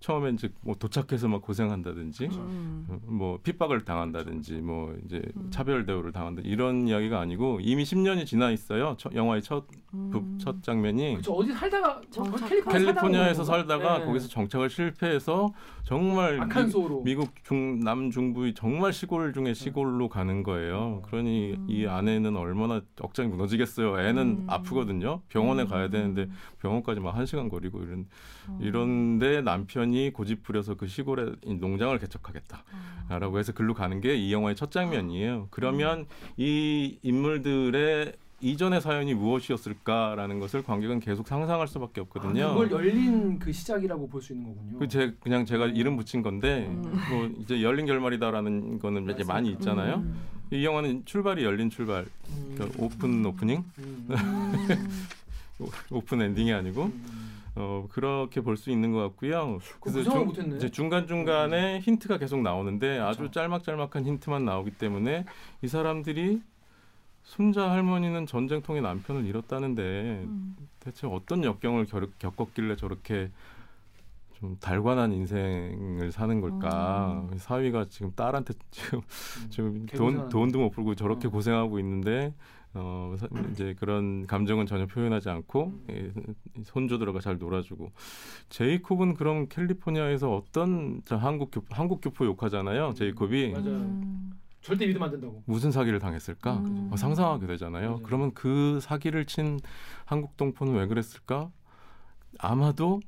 처음에 이제 뭐 도착해서 막 고생한다든지 음. 뭐 핍박을 당한다든지 뭐 이제 음. 차별 대우를 당한다 이런 이야기가 아니고 이미 10년이 지나 있어요. 첫- 영화의 첫, 음. 부- 첫 장면이 그쵸 어디 살다가 정착. 캘리포니아 캘리포니아에서 살다가 네. 거기서 정착을 실패해서 정말 미, 국 중, 남중부의 정말 시골 중에 시골로 가는 거예요. 그러니 음. 이 아내는 얼마나 억장이 무너지겠어요. 애는 음. 아프거든요. 병원에 음. 가야 되는데 병원까지 막 한 시간 거리고 이런 어. 이런데 남편 이 고집 부려서 그 시골에 이 농장을 개척하겠다. 라고 해서 글로 가는 게 이 영화의 첫 장면이에요. 그러면 이 인물들의 이전의 사연이 무엇이었을까라는 것을 관객은 계속 상상할 수밖에 없거든요. 아, 그걸 열린 그 시작이라고 볼 수 있는 거군요. 그 제, 그냥 제가 이름 붙인 건데 음. 뭐 이제 열린 결말이다라는 거는 이제 많이 있잖아요. 음. 이 영화는 출발이 열린 출발, 음. 그러니까 open opening, 음. 음. open ending이 아니고 음. 어 그렇게 볼 수 있는 것 같고요. 구성을 못했네. 이제 중간 중간에 힌트가 계속 나오는데 아주 그렇죠. 짤막짤막한 힌트만 나오기 때문에 이 사람들이 손자 할머니는 전쟁통에 남편을 잃었다는데 음. 대체 어떤 역경을 겪, 겪었길래 저렇게 좀 달관한 인생을 사는 걸까? 사위가 지금 딸한테 지금 음. 지금 돈 개고생하는 돈도 못 풀고 저렇게 어. 고생하고 있는데 어 사- 이제 그런 감정은 전혀 표현하지 않고 예, 손주들과 잘 놀아주고 제이콥은 그럼 캘리포니아에서 어떤 저 한국 교 한국 교포 욕하잖아요 제이콥이 맞아요. 음. 절대 믿으면 안 된다고. 무슨 사기를 당했을까 음. 어, 상상하게 되잖아요 맞아요. 그러면 그 사기를 친 한국 동포는 왜 그랬을까 아마도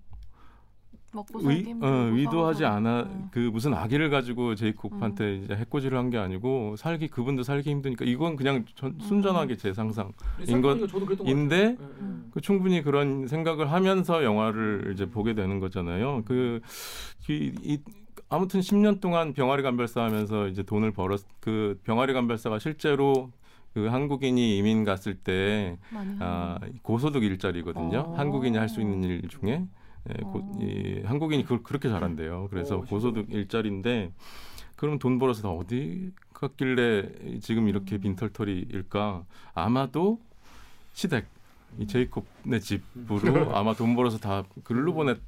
먹고 살기 의, 힘들고 어, 의도하지. 않아 음. 그 무슨 아기를 가지고 제이콥한테 이제 해코지를 한 게 아니고 살기 그분도 살기 힘드니까 이건 그냥 전, 순전하게 제 상상 인거 인것- 저도 그랬던 것 인데 같아요. 예, 예. 음. 그 충분히 그런 생각을 하면서 영화를 이제 보게 되는 거잖아요. 그 이, 이 아무튼 10년 동안 병아리 감별사 하면서 이제 돈을 벌었 그 병아리 감별사가 실제로 그 한국인이 이민 갔을 때 아, 고소득 일자리거든요. 어. 한국인이 할 수 있는 일 중에 예, 고, 어. 이, 한국인이 그걸 그렇게 잘한대요. 그래서 어, 고소득 일자리인데 그럼 돈 벌어서 다 어디 갔길래 지금 이렇게 음. 빈털터리일까? 아마도 시댁 이 제이콥네 집으로 음. 아마 돈 벌어서 다 글로 그게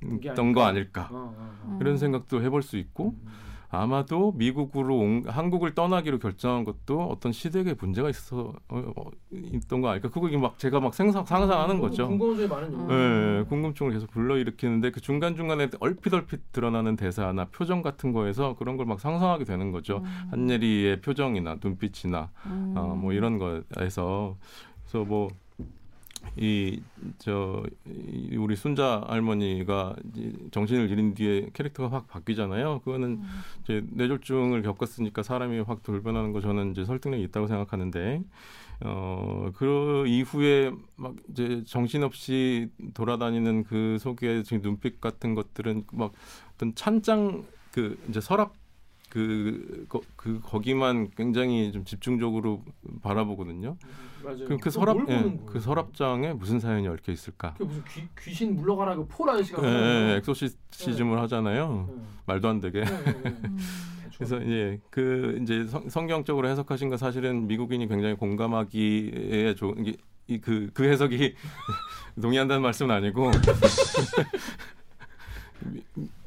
보냈던 거 아닐까? 어, 어, 어. 음. 이런 생각도 해볼 수 있고 음. 아마도 미국으로 온, 한국을 떠나기로 결정한 것도 어떤 시대의 문제가 있어 어, 어, 있던 거 아닐까? 그거 막 제가 막 생상 상상하는 거죠. 궁금한 점이 많은 음. 요 예, 궁금증을 계속 불러일으키는데 그 중간 중간에 얼핏 얼핏 드러나는 대사나 표정 같은 거에서 그런 걸 막 상상하게 되는 거죠. 음. 한예리의 표정이나 눈빛이나 음. 어, 뭐 이런 거에서 그래서 뭐 이 저 우리 순자 할머니가 이 정신을 잃은 뒤에 캐릭터가 확 바뀌잖아요. 그거는 음. 이제 뇌졸중을 겪었으니까 사람이 확 돌변하는 거 저는 이제 설득력이 있다고 생각하는데 어그 이후에 막 이제 정신없이 돌아다니는 그 속에 지금 눈빛 같은 것들은 막 어떤 찬장 그 이제 서랍 그, 거, 그 거기만 굉장히 좀 집중적으로 바라보거든요. 맞아요. 그럼 그 서랍, 뭘 예? 그 서랍장에 무슨 사연이 얽혀 있을까? 그게 무슨 귀, 귀신 물러가라 그 폴 아저씨가 예, 예, 거예요. 엑소시즘을 하잖아요. 예. 말도 안 되게. 예, 예, 예. 음. 그래서 예, 그 이제 성, 성경적으로 해석하신 거 사실은 미국인이 굉장히 공감하기에 좋은 이그 그 해석이 동의한다는 말씀은 아니고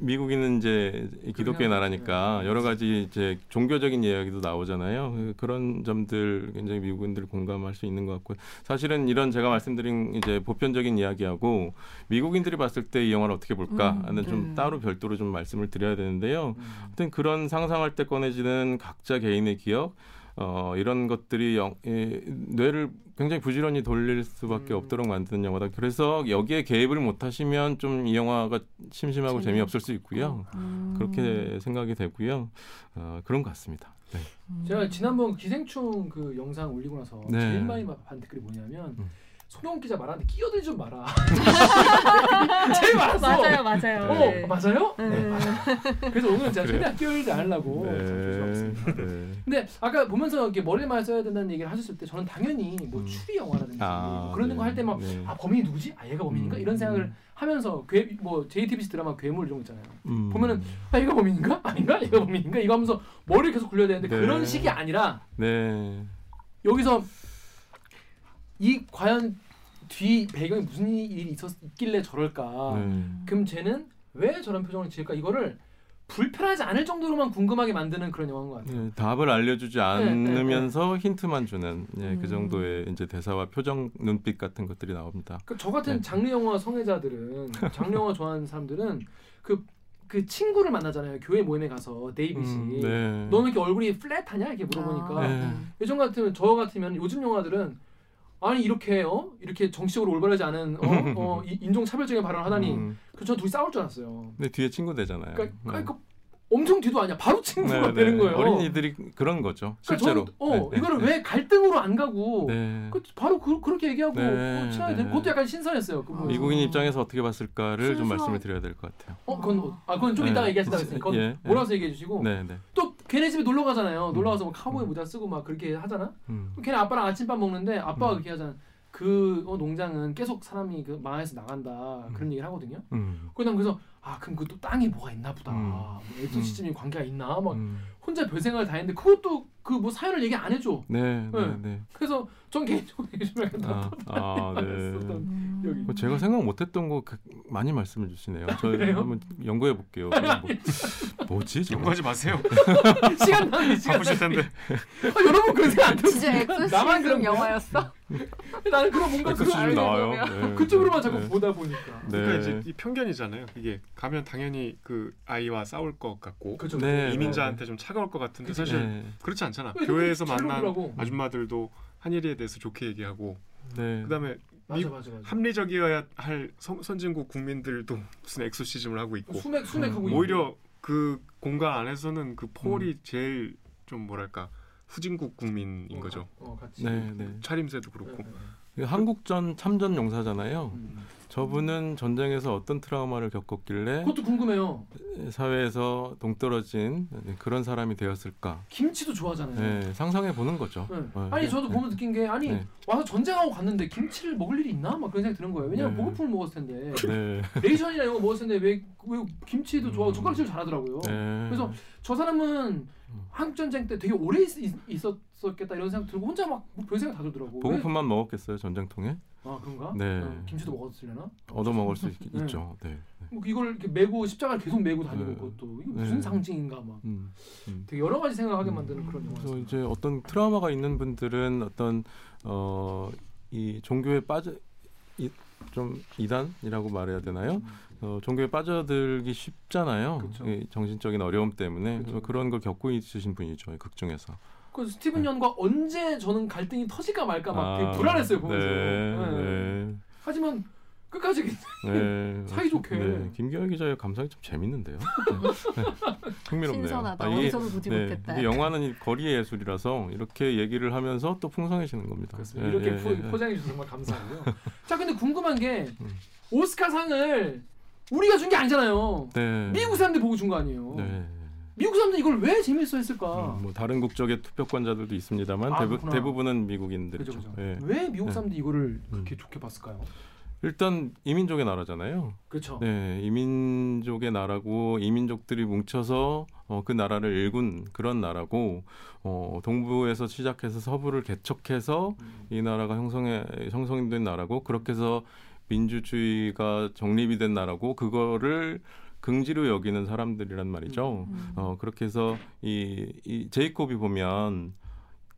미, 미국인은 이제 기독교의 나라니까 네. 여러 가지 이제 종교적인 이야기도 나오잖아요. 그- 그런 점들 굉장히 미국인들 공감할 수 있는 것 같고 사실은 이런 제가 말씀드린 이제 보편적인 이야기하고 미국인들이 봤을 때 이 영화를 어떻게 볼까 음, 하는 좀 네. 따로 별도로 좀 말씀을 드려야 되는데요. 음. 하여튼 그런 상상할 때 꺼내지는 각자 개인의 기억 어, 이런 것들이 영, 이, 뇌를 굉장히 부지런히 돌릴 수밖에 음. 없도록 만드는 영화다. 그래서 여기에 개입을 못 하시면 좀 이 영화가 심심하고 재미없고. 재미없을 수 있고요. 음. 그렇게 생각이 되고요. 어, 그런 것 같습니다. 네. 음. 제가 지난번 기생충 그 영상 올리고 나서 네. 제일 많이 반 댓글이 뭐냐면 음. 손영 기자 말하는데 끼어들지 좀 마라. 제일 많았어. 맞아요, 맞아요. 어 네. 맞아요? 음. 네. 그래서 오늘 제가? 최대한 끼어들지 않으려고 네. 네. 근데 아까 보면서 이렇게 머리를 많이 써야 된다는 얘기를 하셨을 때 저는 당연히 뭐 음. 추리 영화라든지 아, 뭐 그런 네. 거할 때막 네. 아 범인이 누구지? 아 얘가 범인인가? 음. 이런 생각을 하면서 괴, 뭐 JTBC 드라마 괴물 이런 거 있잖아요. 음. 보면은 아 얘가 범인인가? 아닌가? 얘가 범인인가? 이거 하면서 머리를 계속 굴려야 되는데 네. 그런 식이 아니라 네. 여기서 이 과연 뒤 배경에 무슨 일이 있었길래 저럴까? 네. 그럼 쟤는 왜 저런 표정을 지을까? 이거를 불편하지 않을 정도로만 궁금하게 만드는 그런 영화인 것 같아요. 네, 답을 알려주지 네, 않으면서 힌트만 주는 예, 음. 그 정도의 이제 대사와 표정, 눈빛 같은 것들이 나옵니다. 그저 같은 네. 장르 영화 성애자들은 장르 영화 좋아하는 사람들은 그그 친구를 만나잖아요. 교회 모임에 가서 데이빗이 음, 네. 너는 이렇게 얼굴이 플랫하냐 이렇게 물어보니까 아, 네. 예전 같으면 저 같으면 요즘 영화들은 아니 이렇게 어 이렇게 정치적으로 올바르지 않은 어, 어 이- 인종 차별적인 발언을 하다니 음, 그저 둘이 싸울 줄 알았어요. 근데 뒤에 친구 되잖아요. 그러니까, 네. 그러니까 엄청 뒤도 아니야. 바로 친구가 네, 되는 네. 거예요. 어린이들이 그런 거죠. 그러니까 실제로. 저는, 어 네, 네, 이거를 네. 왜 갈등으로 안 가고 네. 그 바로 그, 그렇게 얘기하고 네, 어, 친하게 네. 되는 그것도 약간 신선했어요. 그 부분에서. 미국인 입장에서 어떻게 봤을까를 좀 순수한- 말씀을 드려야 될 것 같아요. 어 그건 어- 아 그건 좀 네. 이따가 얘기하시다가 했으니까 그건 예, 예. 몰아서 얘기해 주시고 네, 네. 또 걔네 집에 놀러 가잖아요. 놀러 가서 뭐 카우보이 음. 모자 쓰고 막 그렇게 하잖아. 음. 그럼 걔네 아빠랑 아침밥 먹는데 아빠가 음. 그렇게 하잖아. 그 어, 농장은 계속 사람이 그 망해서 나간다 그런 얘기를 하거든요. 음. 그난 그래서 아 그럼 그 또 땅에 뭐가 있나 보다. 음. 뭐 엑소시즘이 관계가 있나 막 음. 혼자 별 생각을 다 했는데 그것도 그 뭐 사연을 얘기 안 해줘. 네, 네, 네. 네. 그래서 전 개인적으로 요즘에 아, 아, 네. 음. 여기. 뭐 제가 생각 못했던 거 그- 많이 말씀을 주시네요. 저 그래요? 한번 연구해 볼게요. 뭐, 지? 연구하지 마세요. 시간 낭비 시간 바쁘실 텐데. 아, 여러분 그런 생각 안 진짜. 나만 그런 엑소시즘 거야? 영화였어? 나는 그런 뭔가 알고 나와요. 네, 그쪽으로만 네, 자꾸 네. 보다 보니까. 네. 그러니까 이제 이 편견이잖아요. 이게 가면 당연히 그 아이와 싸울 것 같고 그죠. 네, 이민자한테 좀 차가울 것 같은데 그치. 사실 네. 그렇지 않 잖아. 왜 교회에서 만난 놀더라고. 아줌마들도 한일이에 대해서 좋게 얘기하고 네. 그다음에 맞아 미- 맞아 맞아. 합리적이어야 할 선, 선진국 국민들도 무슨 엑소시즘을 하고 있고 수맥 수맥하고 음. 있고. 오히려 그 공간 안에서는 그 폴이 음. 제일 좀 뭐랄까 후진국 국민인 어, 거죠. 어 같이. 네, 네. 차림새도 그렇고 네, 네. 그 한국전 참전 용사잖아요. 음. 저분은 전쟁에서 어떤 트라우마를 겪었길래 그것도 궁금해요. 사회에서 동떨어진 그런 사람이 되었을까? 김치도 좋아하잖아요. 네, 상상해 보는 거죠. 네. 네, 아니 네, 저도 네. 보면서 느낀 게 아니 네. 와서 전쟁하고 갔는데 김치를 먹을 일이 있나? 막 그런 생각이 드는 거예요. 왜냐면 네. 보급품을 먹었을 텐데 네. 레이션이나 이런 거 먹었을 텐데 왜, 왜 김치도 좋아하고 음. 젓가락질 잘하더라고요. 네. 그래서 저 사람은 음. 한국 전쟁 때 되게 오래 있, 있었겠다 이런 생각 들고 혼자 막별 생각 다 들더라고. 왜? 보급품만 먹었겠어요 전쟁통에? 아 그런가? 네. 어, 김치도 먹었으려나? 얻어 먹을 수 있, 네. 있죠. 네. 네. 뭐 이걸 이렇게 메고 십자가를 계속 메고 다니고 네. 그것도 이게 무슨 네. 상징인가 막 음, 음. 되게 여러 가지 생각하게 음. 만드는 그런 그래서 영화였어요. 이제 어떤 트라우마가 있는 분들은 어떤 어, 이 종교에 빠져 이, 좀 이단이라고 말해야 되나요? 어, 종교에 빠져들기 쉽잖아요. 이 정신적인 어려움 때문에. 그래서 그런 걸 겪고 있으신 분이죠. 이 극중에서. 그 스티븐 네. 연과 언제 저는 갈등이 터질까 말까 막 되게 아, 불안했어요 보면서. 네, 네. 네, 하지만 끝까지 네. 사이좋게. 네, 김기현 기자의 감상이 좀 재밌는데요. 네. 흥미롭네요. 신선하다. 아, 이게- 보지 네, 못했다. 이게 영화는 이 거리의 예술이라서 이렇게 얘기를 하면서 또 풍성해지는 겁니다. 그렇습니다. 예, 이렇게 예, 포, 예. 포장해 주셔서 정말 감사하고요. 자 근데 궁금한 게 음. 오스카상을 우리가 준 게 아니잖아요. 네. 미국 사람들이 보고 준 거 아니에요. 네. 미국 사람들 이걸 왜 재밌어 했을까? 음, 뭐 다른 국적의 투표권자들도 있습니다만 아, 대부. 대부분은 미국인들이죠. 그죠 그죠. 예. 왜 미국 네. 사람들이 이거를 그렇게 좋게 봤을까요? 일단 이민족의 나라잖아요. 그렇죠. 네, 이민족의 나라고 이민족들이 뭉쳐서 어, 그 나라를 일군 그런 나라고 어, 동부에서 시작해서 서부를 개척해서 음. 이 나라가 형성해 형성된 나라고 그렇게 해서 민주주의가 정립이 된 나라고 그거를 긍지로 여기는 사람들이란 말이죠. 음. 어 그렇게 해서 이, 이 제이콥이 보면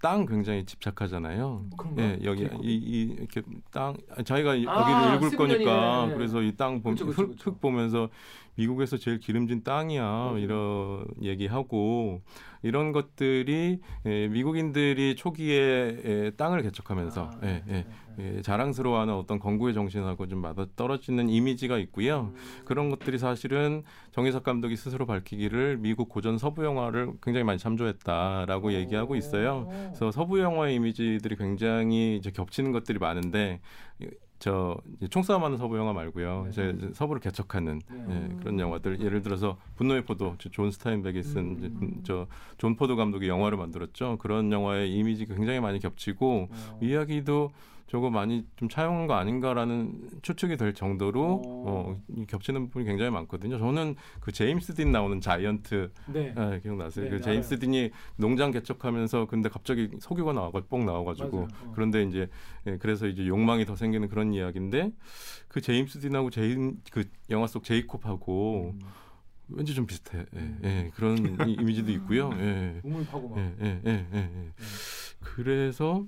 땅 굉장히 집착하잖아요. 그런가요? 예, 여기 제이콥 이? 이, 이 이렇게 땅 자기가 아, 여기를 읽을 거니까 예. 그래서 이땅 보면 그쵸, 그쵸, 흙, 그쵸. 흙 보면서 미국에서 제일 기름진 땅이야 맞아요. 이런 얘기하고 이런 것들이 예, 미국인들이 초기에 예, 땅을 개척하면서 아, 예, 네, 예, 네, 네. 예, 자랑스러워하는 어떤 건국의 정신하고 좀 맞아 떨어지는 이미지가 있고요. 음. 그런 것들이 사실은 정희석 감독이 스스로 밝히기를 미국 고전 서부 영화를 굉장히 많이 참조했다라고 얘기하고 있어요. 그래서 서부 영화의 이미지들이 굉장히 이제 겹치는 것들이 많은데 이- 저 총싸움하는 서부 영화 말고요. 네. 이제 서부를 개척하는 네. 예, 그런 영화들 예를 들어서 분노의 포도 저존 스타인백이 쓴 음. 이제 분- 저존 포도 감독이 영화를 만들었죠. 그런 영화의 이미지가 굉장히 많이 겹치고 어. 이야기도 저거 많이 좀 차용한 거 아닌가라는 추측이 될 정도로 어. 어, 이 겹치는 부분이 굉장히 많거든요. 저는 그 제임스 딘 나오는 자이언트 네. 아, 기억나세요? 네, 그 알아요. 제임스 딘이 농장 개척하면서 근데 갑자기 석유가 나와가 뽕 나와가지고. 어. 그런데 이제 예, 그래서 이제 욕망이 더 생기는 그런 이야기인데 그 제임스 딘하고 제임 그 영화 속 제이콥하고 음. 왠지 좀 비슷해. 예, 음. 예, 그런 이- 이미지도 있고요. 예. 우물 파고 막. 예, 예, 예, 예, 예. 그래서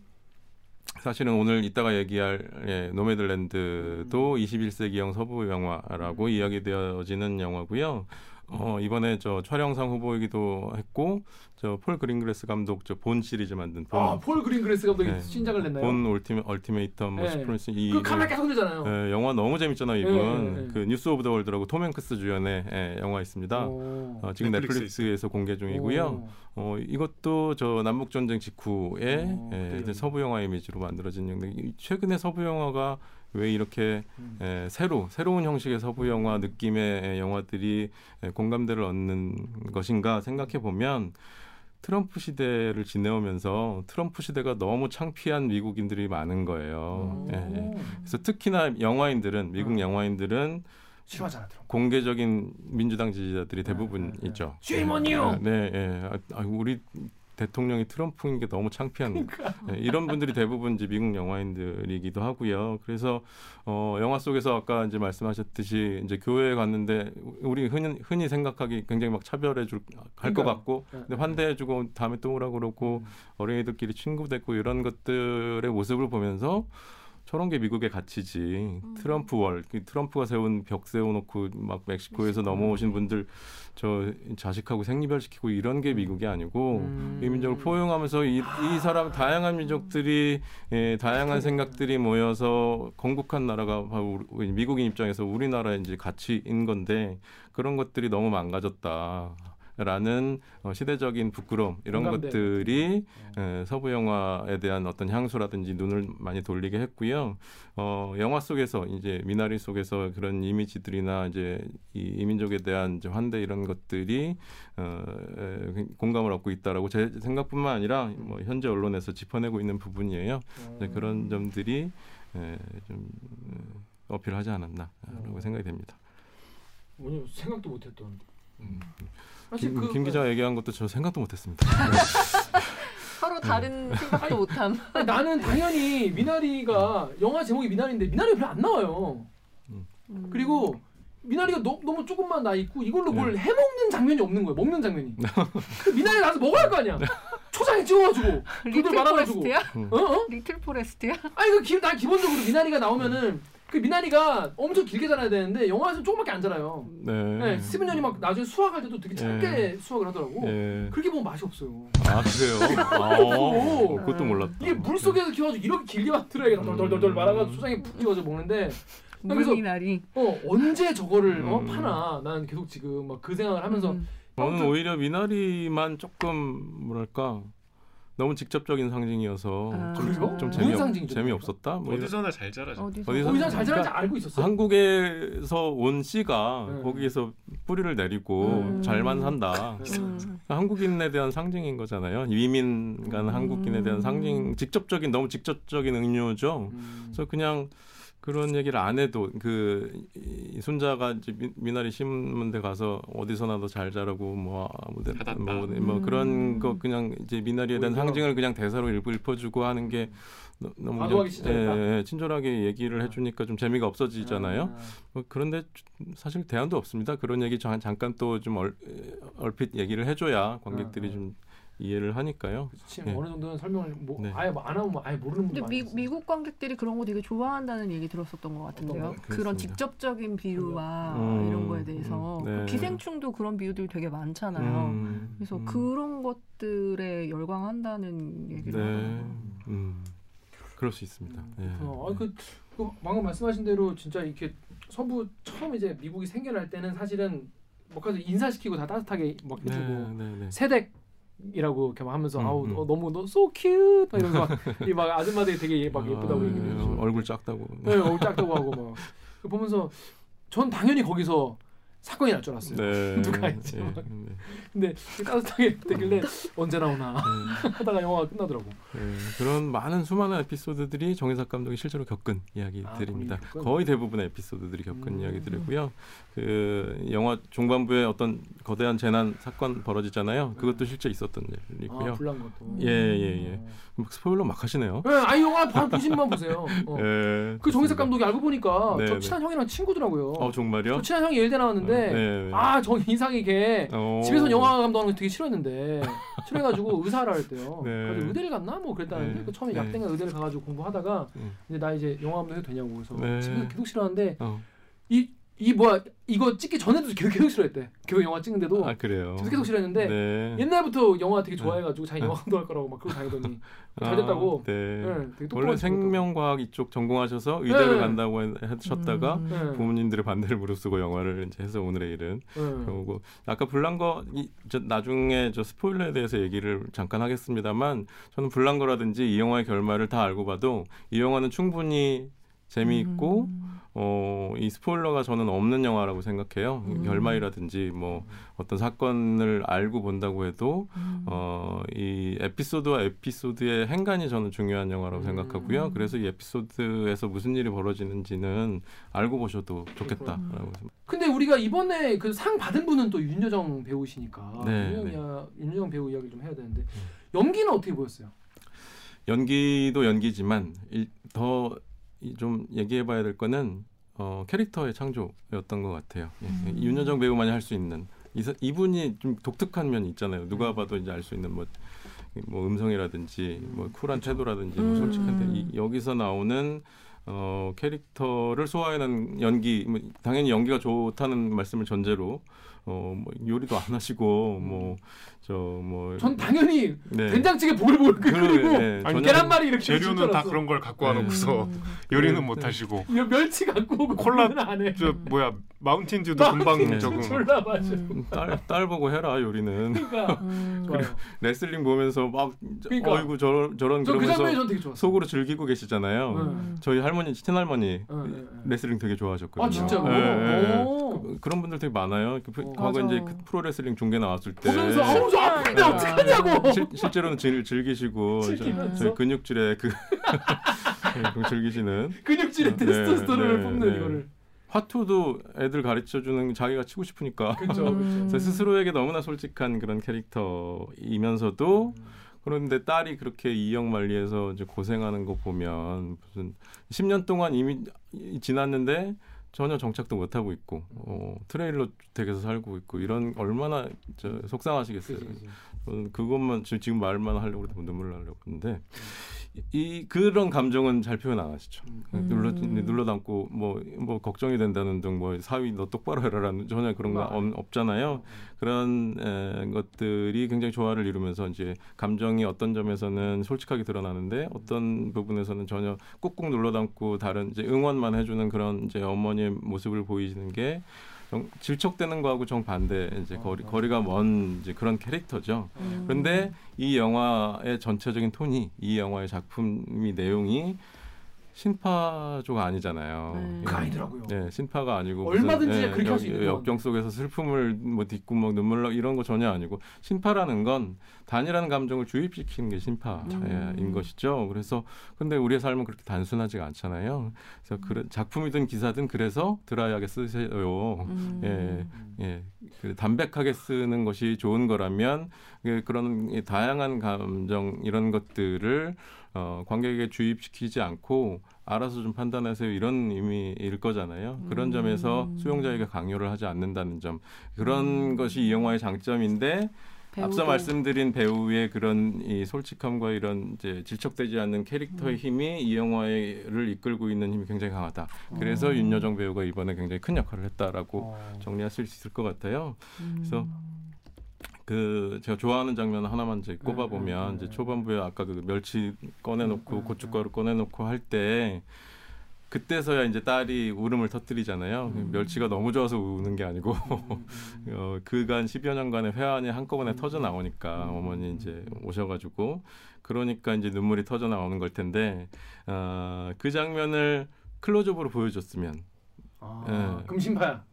사실은 오늘 이따가 얘기할 예, 노매들랜드도 21세기형 서부 영화라고 음. 이야기되어지는 영화고요. 어, 이번에 저 촬영상 후보이기도 했고 저 폴 그린그레스 감독 저 본 시리즈 만든 본, 아, 폴 그린그레스 감독이 네. 신작을 냈나요? 본 Ultima- Ultimatum 뭐 네. Supremacy 그 카메라 계속 흔들잖아요. 예, 영화 너무 재밌잖아요 이분 네, 네, 네. 그 News of the World라고 톰 행크스 주연의 예, 영화 있습니다. 오. 어, 지금 넷플릭스에 넷플릭스에서 공개 중이고요. 오. 어, 이것도 저 남북 전쟁 직후에 어, 예, 서부 영화 이미지로 만들어진 영화. 이- 최근에 서부 영화가 왜 이렇게 음. 예, 새로 새로운 형식의 서부 영화 느낌의 예, 영화들이 예, 공감대를 얻는 것인가 생각해 보면 트럼프 시대를 지내오면서 트럼프 시대가 너무 창피한 미국인들이 많은 거예요. 오. 예, 예. 그래서 특히나 영화인들은 미국 음. 영화인들은 싫어하잖아. 공개적인 민주당 지지자들이 네, 대부분이죠. 네, 네. 네, 예. 아, 아, 우리 대통령이 트럼프인 게 너무 창피한 예, 이런 분들이 대부분 이제 미국 영화인들이기도 하고요. 그래서 어, 영화 속에서 아까 이제 말씀하셨듯이 이제 교회에 갔는데 우리 흔히, 흔히 생각하기 굉장히 막 차별해 줄 할 것. 같고 네, 근데 환대해 주고 다음에 또 오라고 그러고 음. 어린이들끼리 친구 됐고 이런 것들의 모습을 보면서 저런 게 미국의 가치지. 트럼프 월, 그 트럼프가 세운 벽 세워놓고 막 멕시코에서 넘어오신 분들 저 자식하고 생리별시키고 이런 게 미국이 아니고 음. 이 민족을 포용하면서 이, 이 사람 다양한 민족들이 예, 다양한 생각들이 모여서 건국한 나라가 바로 미국인 입장에서 우리나라의 이제 가치인 건데 그런 것들이 너무 망가졌다. 라는 어, 시대적인 부끄러움 이런 공감대. 것들이 에, 서부 영화에 대한 어떤 향수라든지 눈을 많이 돌리게 했고요. 어, 영화 속에서 이제 미나리 속에서 그런 이미지들이나 이제 이 이민족에 대한 이제 환대 이런 것들이 어, 에, 공감을 얻고 있다라고 제 생각뿐만 아니라 뭐 현재 언론에서 짚어내고 있는 부분이에요. 이제 그런 점들이 에, 좀 어, 어필하지 않았나라고 어. 생각이 됩니다. 오늘 생각도 못했던. 음. 사실 김, 그 김 기자 얘기한 것도 저 생각도 못했습니다. 서로 다른 생각도 못함. 나는 당연히 미나리가 영화 제목이 미나리인데 미나리 별로 안 나와요. 음. 그리고 미나리가 너, 너무 조금만 나 있고 이걸로 뭘 해먹는 장면이 없는 거야. 먹는 장면이. 그 미나리 나서 먹어야 할거 아니야. 초장에 찍어가지고 둘둘 말아가지고. Forest야? 어? 어? Little Forest야? 아니 그 기, 난 기본적으로 미나리가 나오면은 그 미나리가 엄청 길게 자라야 되는데 영화에서 조금밖에 안 자라요. 네. 네, 스티븐 연이 막 나중에 수확할 때도 되게 짧게 네. 수확을 하더라고. 예. 그렇게 보면 맛이 없어요. 아 그래요? 아, 오. 그것도 몰랐다. 이게 물 속에서 키워가지고 이렇게 길게 만들어야 돌돌돌돌 음. 말아가지고 초장에 푹 찍어서 먹는데 그래서- 물미나리. 어 언제 저거를 어, 음. 파나 난 계속 지금 막 그 생각을 하면서 음. 저는 오히려 미나리만 조금 뭐랄까 너무 직접적인 상징이어서 아. 좀? 좀 재미 상징이죠, 재미없었다. 뭐 어디서나 잘 자라죠. 어디서? 어디서- 잘 자랄지 그러니까 알고 있었어요. 한국에서 온 씨가 네. 거기에서 뿌리를 내리고 음. 잘만 산다. 음. 한국인에 대한 상징인 거잖아요. 이민 간 음. 한국인에 대한 상징, 직접적인 너무 직접적인 응유죠. 음. 그래서 그냥 그런 얘기를 안 해도 그이 손자가 이제 미, 미나리 심은 데 가서 어디서나 더잘 자라고 뭐, 뭐, 받았다. 뭐, 뭐 음. 그런 거 그냥 이제 미나리에 대한. 상징을 그냥 대사로 읊- 읊어주고 하는 게 너- 너무 그냥? 예, 예, 친절하게 얘기를 해주니까 좀 재미가 없어지잖아요. 아. 뭐 그런데 사실 대안도 없습니다. 그런 얘기 잠- 잠깐 또 좀 얼핏 얘기를 해줘야 관객들이 아, 아. 좀 이해를 하니까요. 그치 네. 어느 정도는 설명을 뭐 네. 아예 뭐안 하면 뭐 아예 모르는 근데 분도 미, 많았어요. 미국 관객들이 그런 거 되게 좋아한다는 얘기 들었었던 것 같은데요. 그런. 직접적인 비유와 음, 이런 거에 대해서 음, 네. 그 기생충도 그런 비유들이 되게 많잖아요. 음, 그래서 음. 그런 것들에 열광한다는 얘기를 네, 하더라고요. 음, 그럴 수 있습니다. 음, 예. 그렇구나. 아, 그, 그 방금 말씀하신 대로 진짜 이렇게 서부 처음 이제 미국이 생겨날 때는 사실은 뭐 가서 인사시키고 다 따뜻하게 막 해주고 네, 네, 네. 세댁 이라고 이렇게 막 하면서 음, 아우 음. 너, 너무 너 so cute 막 이러면서 막, 이막 아줌마들이 되게 막 예쁘다고 아, 얘기를 예, 해주고 얼굴 작다고. 네, 얼굴 작다고 하고 막 보면서 전 당연히 거기서 사건이 날 줄 알았어요. 네. 누가? 예, 막. 네. 근데 따뜻하게 되길래 언제 나오나 네. 하다가 영화가 끝나더라고. 네, 그런 많은 수많은 에피소드들이 정혜석 감독이 실제로 겪은 이야기들입니다. 아, 본인이 겪은? 거의 대부분의 에피소드들이 겪은 음. 이야기들이고요. 그 영화 중반부에 어떤 거대한 재난 사건 벌어지잖아요. 그것도 실제 있었던 아 일이고요. 불난 것도. 예, 예, 예. 어. 뭐 스포일러 막 하시네요. 네, 아 영화 바로 보시면 보세요. 어. 예, 그 정혜석. 감독이 알고 보니까 네, 저 네. 친한 형이랑 친구더라고요. 어 정말요? 저 친한 형이 예대 나왔는데 어, 네. 아저 인상이 걔 어. 집에서 영화 감독하는 거 되게 싫었는데 싫어해가지고 의사를 했대요. 네. 그래서 의대를 갔나 뭐 그랬다는데 네. 그 처음에 네. 약대가 의대를 가가지고 공부하다가 음. 이제 나 이제 영화 감독 해도 되냐고 그래서 네. 집에서 계속 싫어하는데 어. 이 이 뭐야 이거 찍기 전에도 계속, 계속 싫어했대. 그 영화 찍는데도 아 그래요. 계속 계속 싫어했는데 네. 옛날부터 영화 되게 좋아해가지고 자기 네. 영화 감독 할 거라고 막 그러고 다니더니 잘 아, 됐다고. 네. 네, 되게 원래. 생명과학 이쪽 전공하셔서 의대로 네. 간다고 해- 하셨다가 음. 네. 부모님들의 반대를 무릅쓰고 영화를 이제 해서 오늘의 일은 네. 그러고 아까 블랑거 이, 저 나중에 저 스포일러에 대해서 얘기를 잠깐 하겠습니다만 저는 블랑거라든지 이 영화의 결말을 다 알고 봐도 이 영화는 충분히 재미있고 음. 어, 이 스포일러가 저는 없는 영화라고 생각해요. 음. 결말이라든지 뭐 어떤 사건을 알고 본다고 해도 음. 어, 이 에피소드와 에피소드의 행간이 저는 중요한 영화라고 음. 생각하고요. 그래서 이 에피소드에서 무슨 일이 벌어지는지는 알고 보셔도 좋겠다라고 음. 근데 우리가 이번에 그 상 받은 분은 또 윤여정 배우시니까 네, 윤여정, 네. 윤여정 배우 이야기를 좀 해야 되는데 연기는 어떻게 보였어요? 연기도 연기지만 더 좀 얘기해봐야 될 거는 어, 캐릭터의 창조였던 것 같아요. 예. 음. 윤여정 배우만이 할 수 있는 이, 사- 이분이 좀 독특한 면이 있잖아요. 누가 음. 봐도 이제 알 수 있는 뭐, 뭐 음성이라든지 뭐 쿨한. 태도라든지 음. 뭐 솔직한데 이, 여기서 나오는 어, 캐릭터를 소화해낸 연기 뭐, 당연히 연기가 좋다는 말씀을 전제로 어, 뭐 요리도 안 하시고 뭐 저뭐전 당연히 네. 된장찌개 보글보글 끓이고 네, 계란말이 이렇게 재료는 줄 다. 그런 걸 갖고 네. 와놓고서 음. 요리는 네. 못 하시고 이거 멸치 갖고 오고 콜라- 콜라는 안 해. 저 뭐야 마운틴듀도 금방 네. 적응. 졸라 맞아. 음. 딸, 딸 보고 해라 요리는 그러니까 음. 레슬링 보면서 막 그러니까. 어이구 저런 저런 저그 그러면서 좋았어. 속으로 즐기고 계시잖아요. 음. 저희 할머니 친할머니 네, 네, 네. 레슬링 되게 좋아하셨거든요. 아 진짜로? 예, 예. 오. 그- 그런 분들 되게 많아요. 그 어. 과거 맞아. 이제 그 프로 레슬링 중계 나왔을 때 보면서 저 아픈데 신기하니까. 어떡하냐고. 실, 실제로는 즐, 즐기시고 저? 저희 근육질에 그 그 즐기시는 근육질에 네, 테스토스테론을 네, 뽑는 네. 이거를. 화투도 애들 가르쳐 주는 자기가 치고 싶으니까 그렇죠. 음. 그래서 스스로에게 너무나 솔직한 그런 캐릭터이면서도 그런데 딸이 그렇게 이영 만리에서 이제 고생하는 거 보면 무슨 10년 동안 이미 지났는데 전혀 정착도 못 하고 있고 어, 트레일러 주택에서 살고 있고 이런 얼마나 저 속상하시겠어요. 그치, 그치. 저는 그것만 지- 지금 말만 하려고 눈물 나려고 했는데 이 그런 감정은 잘 표현 안 하시죠. 음. 눌러 음. 눌러 담고 뭐뭐 걱정이 된다는 등 뭐 사위 너 똑바로 해라라는 전혀 그런 거 아. 없, 없잖아요. 그런 에, 것들이 굉장히 조화를 이루면서 이제 감정이 어떤 점에서는 솔직하게 드러나는데 어떤 부분에서는 전혀 꾹꾹 눌러 담고 다른 이제 응원만 해주는 그런 이제 어머니의 모습을 보이시는 게 정, 질척대는 거하고 정 반대 이제 거리 아, 거리가 먼 이제 그런 캐릭터죠. 음. 그런데 이 영화의 전체적인 톤이 이 영화의 작품이 내용이 신파조가 아니잖아요. 네. 그 아니더라고요. 네, 신파가 아니고 얼마든지 무슨, 예, 그렇게 할 수 있는 건. 역경 속에서 슬픔을 뭐 딛고 막 눈물 나 이런 거 전혀 아니고 신파라는 건 단이라는 감정을 주입시키는 게 신파인 음. 것이죠. 그래서 근데 우리의 삶은 그렇게 단순하지가 않잖아요. 그래서 그래, 작품이든 기사든 그래서 드라이하게 쓰세요. 음. 예. 예, 그 담백하게 쓰는 것이 좋은 거라면 그 그런 이 다양한 감정 이런 것들을 어, 관객에게 주입시키지 않고 알아서 좀 판단하세요 이런 의미일 거잖아요. 그런 음. 점에서 수용자에게 강요를 하지 않는다는 점 그런 음. 것이 이 영화의 장점인데 앞서 배우도. 말씀드린 배우의 그런 이 솔직함과 이런 이제 질척되지 않는 캐릭터의 음. 힘이 이 영화를 이끌고 있는 힘이 굉장히 강하다. 그래서 음. 윤여정 배우가 이번에 굉장히 큰 역할을 했다라고 어. 정리하실 수 있을 것 같아요. 음. 그래서 그 제가 좋아하는 장면 하나만 이제 꼽아 보면 네, 이제 네. 초반부에 아까 그 멸치 꺼내놓고 네, 네, 고춧가루 꺼내놓고 할 때 그때서야 이제 딸이 울음을 터뜨리잖아요. 음. 멸치가 너무 좋아서 우는 게 아니고 음, 어, 그간 10여 년간의 회한이 한꺼번에 음. 터져 나오니까 음. 어머니 이제 오셔가지고 그러니까 이제 눈물이 터져 나오는 걸 텐데 어, 그 장면을 클로즈업으로 보여줬으면 아, 예. 신파야.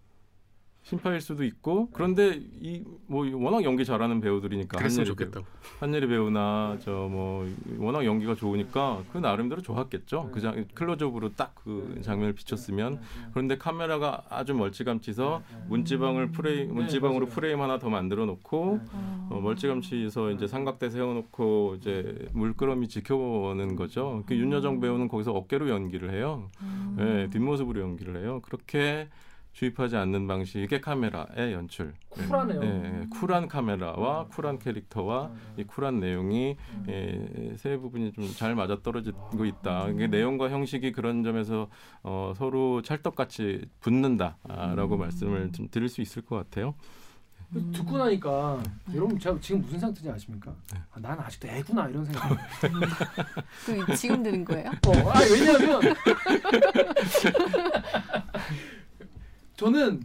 심파일 수도 있고 그런데 이 뭐 워낙 연기 잘하는 배우들이니까 그랬으면 한예리 배우, 좋겠다고. 한예리 배우나 저 뭐 워낙 연기가 좋으니까 그 나름대로 좋았겠죠. 네. 그장 클로즈업으로 딱 그 장면을 비췄으면 네, 네. 그런데 카메라가 아주 멀찌감치서 네, 네. 문지방을 프레임 네, 문지방으로. 프레임 하나 더 만들어 놓고 네. 어, 멀찌감치서 이제 삼각대 세워놓고 이제 물끄러미 지켜보는 거죠. 그 윤여정 배우는 거기서 어깨로 연기를 해요. 음. 예, 뒷모습으로 연기를 해요. 그렇게 주입하지 않는 방식의 카메라의 연출. 쿨하네요. 예, 예, 쿨한 카메라와 쿨한 캐릭터와 이 쿨한 내용이 음. 예, 세 부분이 좀 잘 맞아 떨어지고 있다. 음. 이게 내용과 형식이 그런 점에서 어, 서로 찰떡같이 붙는다라고 음. 말씀을 좀 드릴 수 있을 것 같아요. 그 듣고 나니까 여러분 제가 지금 무슨 상태인지 아십니까? 네. 아, 난 아직도 애구나 이런 생각. 그 지금 들은 거예요? 어, 아 왜냐하면 저는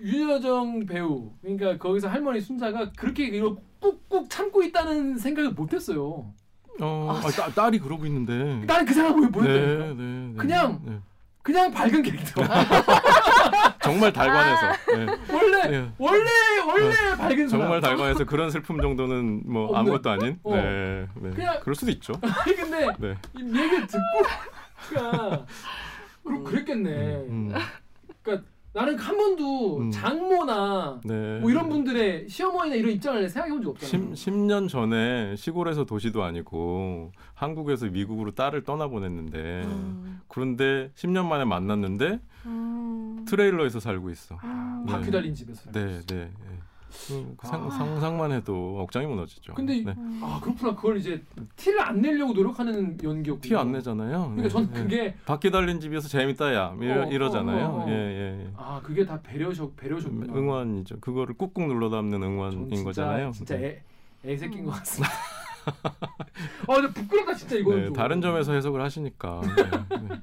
윤여정 배우 그러니까 거기서 할머니 순자가 그렇게 이거 꾹꾹 참고 있다는 생각을 못했어요. 어, 아, 따, 딸이 그러고 있는데. 나는 그 생각을 못 네, 했다니까. 네, 네. 그냥 네. 그냥 밝은 캐릭터. 정말 달관해서. 네. 원래 네. 원래 원래 밝은 사람. 정말 달관해서 그런 슬픔 정도는 뭐 없는. 아무것도 아닌. 어. 네, 네. 그냥- 그럴 수도 있죠. 아니 근데 네. 이 얘기를 듣고 그럼 그랬겠네. 음, 그러니까 나는 한 번도 음. 장모나 네. 뭐 이런 분들의 시어머니나 이런 입장을 생각해 본 적 없잖아요. 10, 10 년 전에 시골에서 도시도 아니고 한국에서 미국으로 딸을 떠나보냈는데 음. 그런데 10년 만에 만났는데 음. 트레일러에서 살고 있어. 음. 바퀴 네. 달린 집에서. 네, 네. 네. 그 상, 아. 상상만 해도 억장이 무너지죠. 근데 네. 음. 아 그렇구나. 그걸 이제 티를 안 내려고 노력하는 연기였고. 티 안 내잖아요. 그러니까 네, 저는 네. 그게 바퀴 달린 집에서 재밌다야 이러, 어, 이러잖아요. 어, 어, 어. 예, 예, 예. 아 그게 다 배려셔 배려셨구나. 응원이죠. 그거를 꾹꾹 눌러 담는 전 응원인 진짜, 거잖아요. 진짜 애 애새끼인 음. 것 같습니다. 아 근데 부끄럽다 진짜 이거. 네, 다른 점에서 해석을 하시니까. 네, 네.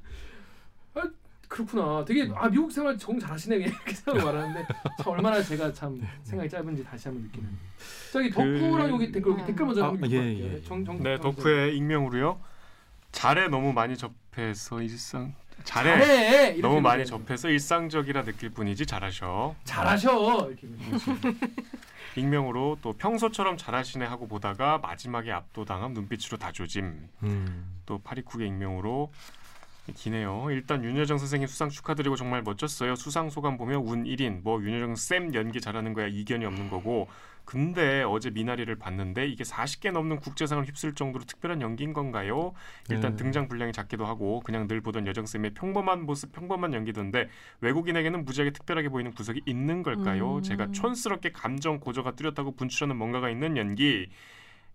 그렇구나. 되게 아 미국 생활 적응 잘하시네 이렇게 생각 말하는데 참 얼마나 제가 참 생각이 짧은지 다시 한번 느끼는. 저기 덕후랑 여기 댓글 여기 음. 댓글 먼저 아, 한번 예, 읽어볼게요. 예. 정, 정, 네, 정- 덕후의 익명으로요. 잘해 너무 많이 접해서 일상 잘해, 잘해 너무 많이 얘기해요. 접해서 일상적이라 느낄 뿐이지 잘하셔. 잘하셔 이렇게. 익명으로 또 평소처럼 잘하시네 하고 보다가 마지막에 압도당함 눈빛으로 다 조짐. 음. 또 파리쿡의 익명으로 기네요. 일단 윤여정 선생님 수상 축하드리고 정말 멋졌어요. 수상 소감 보면 운 1인. 뭐 윤여정 쌤 연기 잘하는 거야 이견이 없는 거고 근데 어제 미나리를 봤는데 이게 40개 넘는 국제상을 휩쓸 정도로 특별한 연기인 건가요? 일단 네. 등장 분량이 작기도 하고 그냥 늘 보던 여정 쌤의 평범한 모습, 평범한 연기던데 외국인에게는 무지하게 특별하게 보이는 구석이 있는 걸까요? 음. 제가 촌스럽게 감정 고조가 뚜렷하고 분출하는 뭔가가 있는 연기.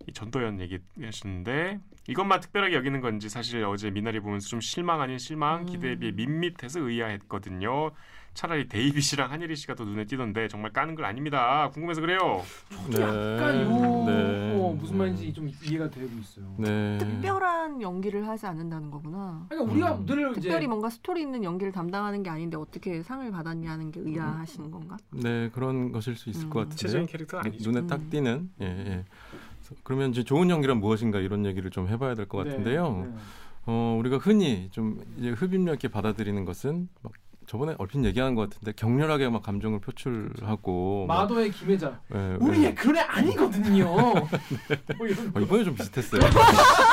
이 전도연 얘기하시는데 이것만 특별하게 여기는 건지 사실 어제 미나리 보면서 좀 실망 아닌 실망 음. 기대에 비해 밋밋해서 의아했거든요. 차라리 데이비 씨랑 한예리 씨가 더 눈에 띄던데 정말 까는 건 아닙니다. 궁금해서 그래요. 네. 약간 요 네. 어, 무슨 말인지 좀 이해가 되고 있어요. 네. 특별한 연기를 하지 않는다는 거구나. 그러니까 우리가 음. 늘 이제 특별히 뭔가 스토리 있는 연기를 담당하는 게 아닌데 어떻게 상을 받았냐는 게 의아하신 건가? 네 그런 것일 수 있을 음. 것 같은데요. 구체적인 캐릭터가 눈- 아니죠. 눈에 음. 딱 띄는. 예, 예. 그러면 이제 좋은 연기란 무엇인가 이런 얘기를 좀 해봐야 될것 네, 같은데요. 네. 어, 우리가 흔히 좀 이제 흡입력 있게 받아들이는 것은 막 저번에 얼핏 얘기한 것 같은데 격렬하게 막 감정을 표출하고 막, 마도의 김혜자. 예, 우리 그런 애 아니거든요. 뭐 이런 어, 거. 이번에 좀 비슷했어요.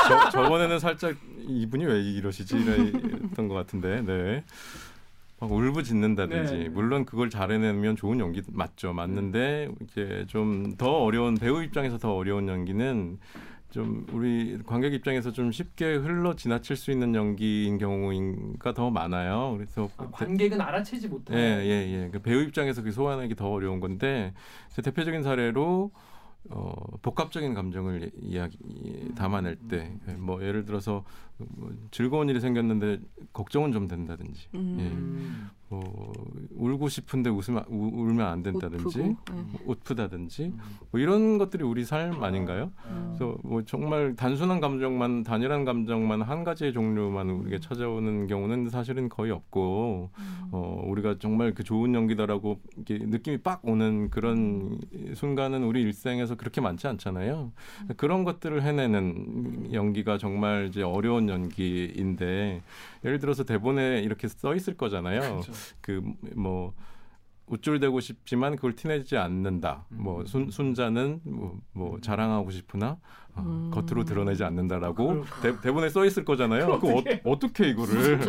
저, 저번에는 살짝 이분이 왜 이러시지 이랬던 것 같은데, 네. 막 울부짖는다든지 네. 물론 그걸 잘 해내면 좋은 연기 맞죠 맞는데 이게 좀 더 어려운 배우 입장에서 더 어려운 연기는 좀 우리 관객 입장에서 좀 쉽게 흘러 지나칠 수 있는 연기인 경우가 더 많아요 그래서 아, 관객은 알아채지 못해. 예, 예, 예. 그 배우 입장에서 그 소화하기 더 어려운 건데 제 대표적인 사례로 어, 복합적인 감정을 이- 이야기 이- 담아낼 때, 뭐 예를 들어서 뭐 즐거운 일이 생겼는데 걱정은 좀 된다든지, 음. 음. 뭐 울고 싶은데 웃으면 우- 울면 안 된다든지, 웃프고, 네. 뭐 웃프다든지, 음. 뭐 이런 것들이 우리 삶 아닌가요? 아. 그래서 뭐 정말 단순한 감정만 단일한 감정만 한 가지의 종류만 우리에게 찾아오는 경우는 사실은 거의 없고 음. 어 우리가 정말 그 좋은 연기다라고 이렇게 느낌이 빡 오는 그런 순간은 우리 일생에서 그렇게 많지 않잖아요. 그런 것들을 해내는 연기가 정말 이제 어려운 연기인데 예를 들어서 대본에 이렇게 써 있을 거잖아요. 그렇죠. 그뭐 우쭐대고 싶지만 그걸 티내지 않는다. 뭐 순, 순자는 뭐, 뭐 자랑하고 싶으나 어, 음. 겉으로 드러내지 않는다라고. 대, 대본에 써 있을 거잖아요. 어떡해. 어, 어떻게 이거를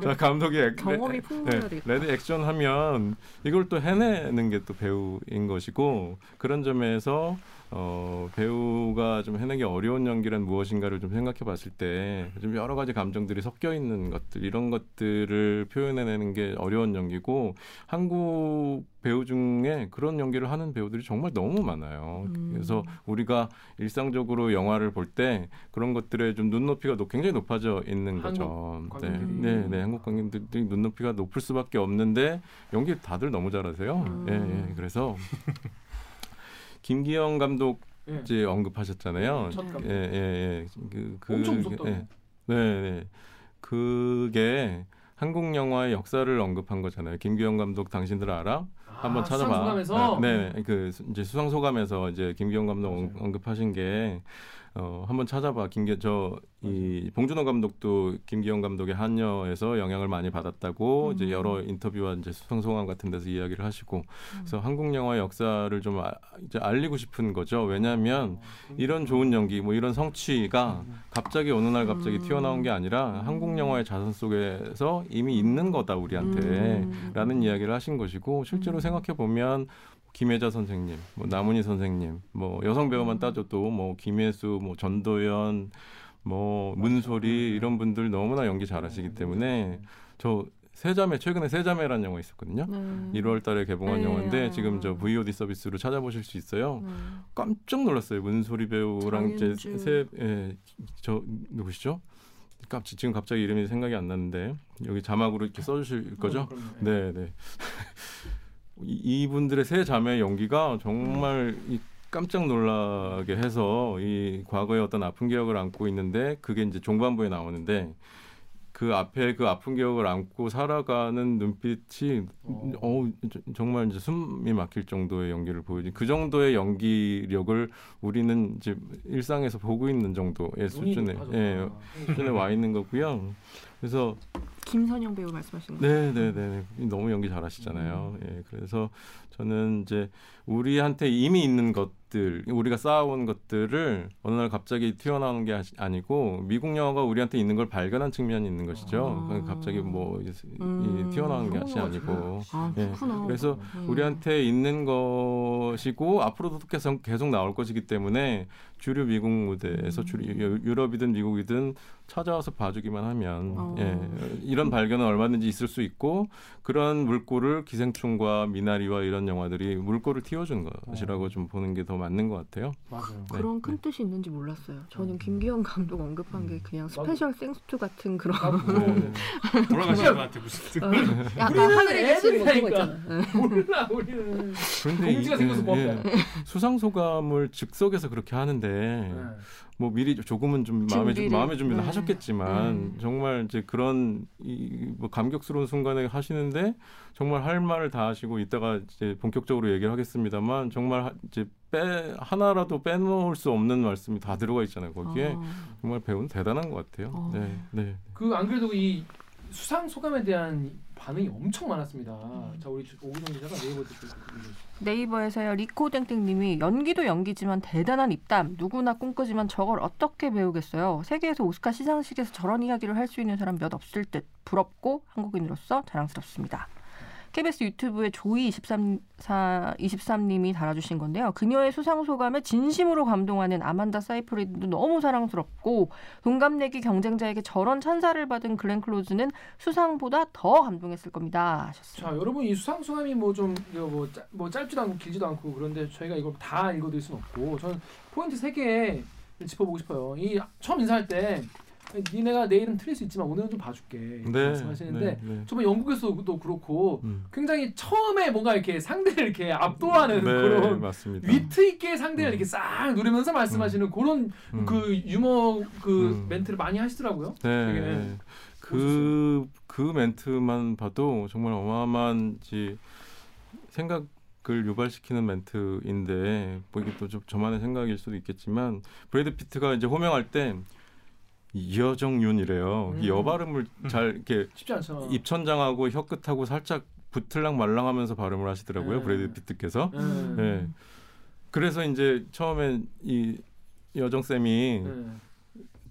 자, 감독이 액, 경험이 레, 풍부해야 네. 레드 액션 하면 이걸 또 해내는 게 또 배우인 것이고 그런 점에서 어, 배우가 좀 해내기 어려운 연기란 무엇인가를 좀 생각해 봤을 때 좀 여러 가지 감정들이 섞여 있는 것들 이런 것들을 표현해내는 게 어려운 연기고 한국 배우 중에 그런 연기를 하는 배우들이 정말 너무 많아요. 음. 그래서 우리가 일상적으로 영화를 볼 때 그런 것들에 좀 눈높이가 높- 굉장히 높아져 있는 거죠. 네, 관객들이. 네, 네, 한국 관객들이 눈높이가 높을 수밖에 없는데 연기 다들 너무 잘하세요. 음. 예, 예. 그래서 김기영 감독 예. 이제 언급하셨잖아요. 첫 감독. 예, 예, 예. 그, 그, 엄청 무섭다고. 예. 네, 네. 그게 한국 영화의 역사를 언급한 거잖아요. 김기영 감독 당신들 알아? 한번 아, 찾아봐. 수상소감에서 네, 네. 그 수- 이제 수상 소감에서 이제 김기영 감독 언- 맞아요. 언급하신 게 어, 한번 찾아봐. 김기 저이 봉준호 감독도 김기영 감독의 한여에서 영향을 많이 받았다고 음. 이제 여러 인터뷰와 이제 수상 소감 같은 데서 이야기를 하시고 그래서 한국 영화의 역사를 좀 아, 이제 알리고 싶은 거죠. 왜냐하면 이런 좋은 연기, 뭐 이런 성취가 갑자기 어느 날 갑자기 음. 튀어나온 게 아니라 한국 영화의 자선 속에서 이미 있는 거다 우리한테. 음. 라는 이야기를 하신 것이고 실제로 음. 생각해 보면 김혜자 선생님, 뭐 남은희 선생님, 뭐 여성 배우만 음. 따져도 뭐 김혜수, 뭐 전도연, 뭐 문소리 이런 분들 너무나 연기 잘하시기 때문에 저 세자매 최근에 세자매라는 영화 있었거든요. 네. 1월달에 개봉한 네. 영화인데 지금 저 VOD 서비스로 찾아보실 수 있어요. 네. 깜짝 놀랐어요. 문소리 배우랑. 세, 예, 저 누구시죠? 깜짝 지금 갑자기 이름이 생각이 안 나는데 여기 자막으로 이렇게 써주실 거죠? 그럼요. 네, 네. 이, 이분들의 세 자매의 연기가 정말 이 깜짝 놀라게 해서 이 과거의 어떤 아픈 기억을 안고 있는데 그게 이제 종반부에 나오는데 그 앞에 그 아픈 기억을 안고 살아가는 눈빛이 어. 어 정말 이제 숨이 막힐 정도의 연기를 보여준 그 정도의 연기력을 우리는 이제 일상에서 보고 있는 정도의 수준에. 예, 수준에 와 있는 거고요. 그래서 김선영 배우 말씀하시는 거. 네, 네, 네. 너무 연기 잘하시잖아요. 예. 그래서 저는 이제 우리한테 이미 있는 것들, 우리가 쌓아온 것들을 어느 날 갑자기 튀어나오는 게 아니고 미국 영화가 우리한테 있는 걸 발견한 측면이 있는 것이죠. 아. 그러니까 갑자기 뭐 이- 음. 이 튀어나오는 것이 아니고. 아 예. 그래서 음. 우리한테 있는 것이고 앞으로도 계속 계속 나올 것이기 때문에 주류 미국 무대에서 주류 유- 유럽이든 미국이든 찾아와서 봐주기만 하면 어. 예, 이런 발견은 얼마든지 있을 수 있고 그런 물꼬를 기생충과 미나리와 이런 영화들이 물꼬를 틔워준 것이라고 좀 보는 게 더 맞는 것 같아요. 맞아요. 그런 큰 뜻이 있는지 몰랐어요. 저는 김기영 감독 언급한 게 그냥 special thanks to 같은 그런 나도 네. 돌아가신 분한테 무슨 어, 약간 하늘에 그런 거 애들이니까. 있잖아. 몰라 우리는 공지가 이- 생겨서 뭐. 예. 수상 소감을 즉석에서 그렇게 하는데 네. 뭐 미리 조금은 좀 마음의 준- 준비를, 마음의 준비를 네. 하셨겠지만 음. 정말 이제 그런 이뭐 감격스러운 순간에 하시는데 정말 할 말을 다 하시고 이따가 이제 본격적으로 얘기를 하겠습니다만 정말 하- 이제 빼 하나라도 빼놓을 수 없는 말씀이 다 들어가 있잖아요 거기에 어. 정말 배우는 대단한 것 같아요. 어. 네, 네. 그 안 그래도 이 수상 소감에 대한 반응이 엄청 많았습니다. 음. 자 우리 주- 오기정 기자가 네이버. 네이버에서요 리코땡땡님이 연기도 연기지만 대단한 입담 누구나 꿈꾸지만 저걸 어떻게 배우겠어요 세계에서 오스카 시상식에서 저런 이야기를 할 수 있는 사람 몇 없을 듯 부럽고 한국인으로서 자랑스럽습니다 KBS 유튜브에 조이 23, 23님이 달아주신 건데요. 그녀의 수상 소감에 진심으로 감동하는 아만다 사이프리드도 너무 사랑스럽고 동갑내기 경쟁자에게 저런 찬사를 받은 글렌 클로즈는 수상보다 더 감동했을 겁니다. 하셨어요. 자 여러분 이 수상 소감이 뭐, 짧- 뭐 짧지도 않고 길지도 않고 그런데 저희가 이걸 다 읽어드릴 수는 없고 저는 포인트 세 개 짚어보고 싶어요. 이 처음 인사할 때 니네가 내 이름 틀릴 수 있지만 오늘은 좀 봐줄게 네, 말씀하시는데 네, 네. 정말 영국에서도 그렇고 음. 굉장히 처음에 뭔가 이렇게 상대를 이렇게 압도하는 네, 그런 맞습니다. 위트 있게 상대를 음. 이렇게 싹 누르면서 말씀하시는 그런 음. 그 유머 그 음. 멘트를 많이 하시더라고요. 네. 되게 그, 그 멘트만 봐도 정말 어마어마한 지 생각 을 유발시키는 멘트인데 뭐 이게 또 좀 저만의 생각일 수도 있겠지만 브래드 피트가 이제 호명할 때이 여정윤이래요. 음. 이 여발음을 잘 이렇게 쉽지 않죠. 입천장하고 혀 끝하고 살짝 붙을랑 말랑하면서 발음을 하시더라고요. 네. 브래드 피트께서. 네. 네. 그래서 이제 처음엔 이 여정 쌤이 네.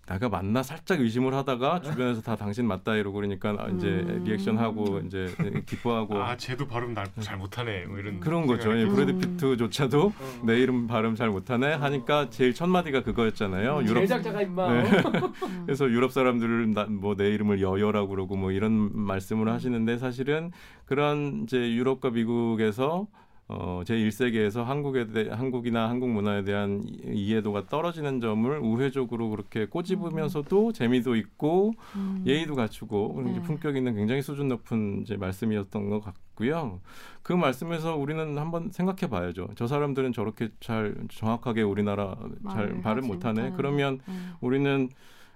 내가 맞나 살짝 의심을 하다가 주변에서 다 당신 맞다 이러고 그러니까 이제 음. 리액션하고 이제 기뻐하고 아 쟤도 발음 날 잘 못하네 뭐 이런 그런 거죠. 예, 브래드 음. 피트조차도 어. 내 이름 발음 잘 못하네 하니까 제일 첫 마디가 그거였잖아요. 음, 유럽 제작자가 임마. 네. 어? 그래서 유럽 사람들은 뭐내 이름을 여여라고 그러고 뭐 이런 말씀을 하시는데 사실은 그런 이제 유럽과 미국에서 어, 제 1세기에서 한국에 대 한국이나 한국 문화에 대한 이- 이해도가 떨어지는 점을 우회적으로 그렇게 꼬집으면서도 재미도 있고 음. 예의도 갖추고 네. 품격 있는 굉장히 수준 높은 이제 말씀이었던 것 같고요. 그 말씀에서 우리는 한번 생각해 봐야죠. 저 사람들은 저렇게 잘 정확하게 우리나라 잘 발음 못하네. 그러면 음. 우리는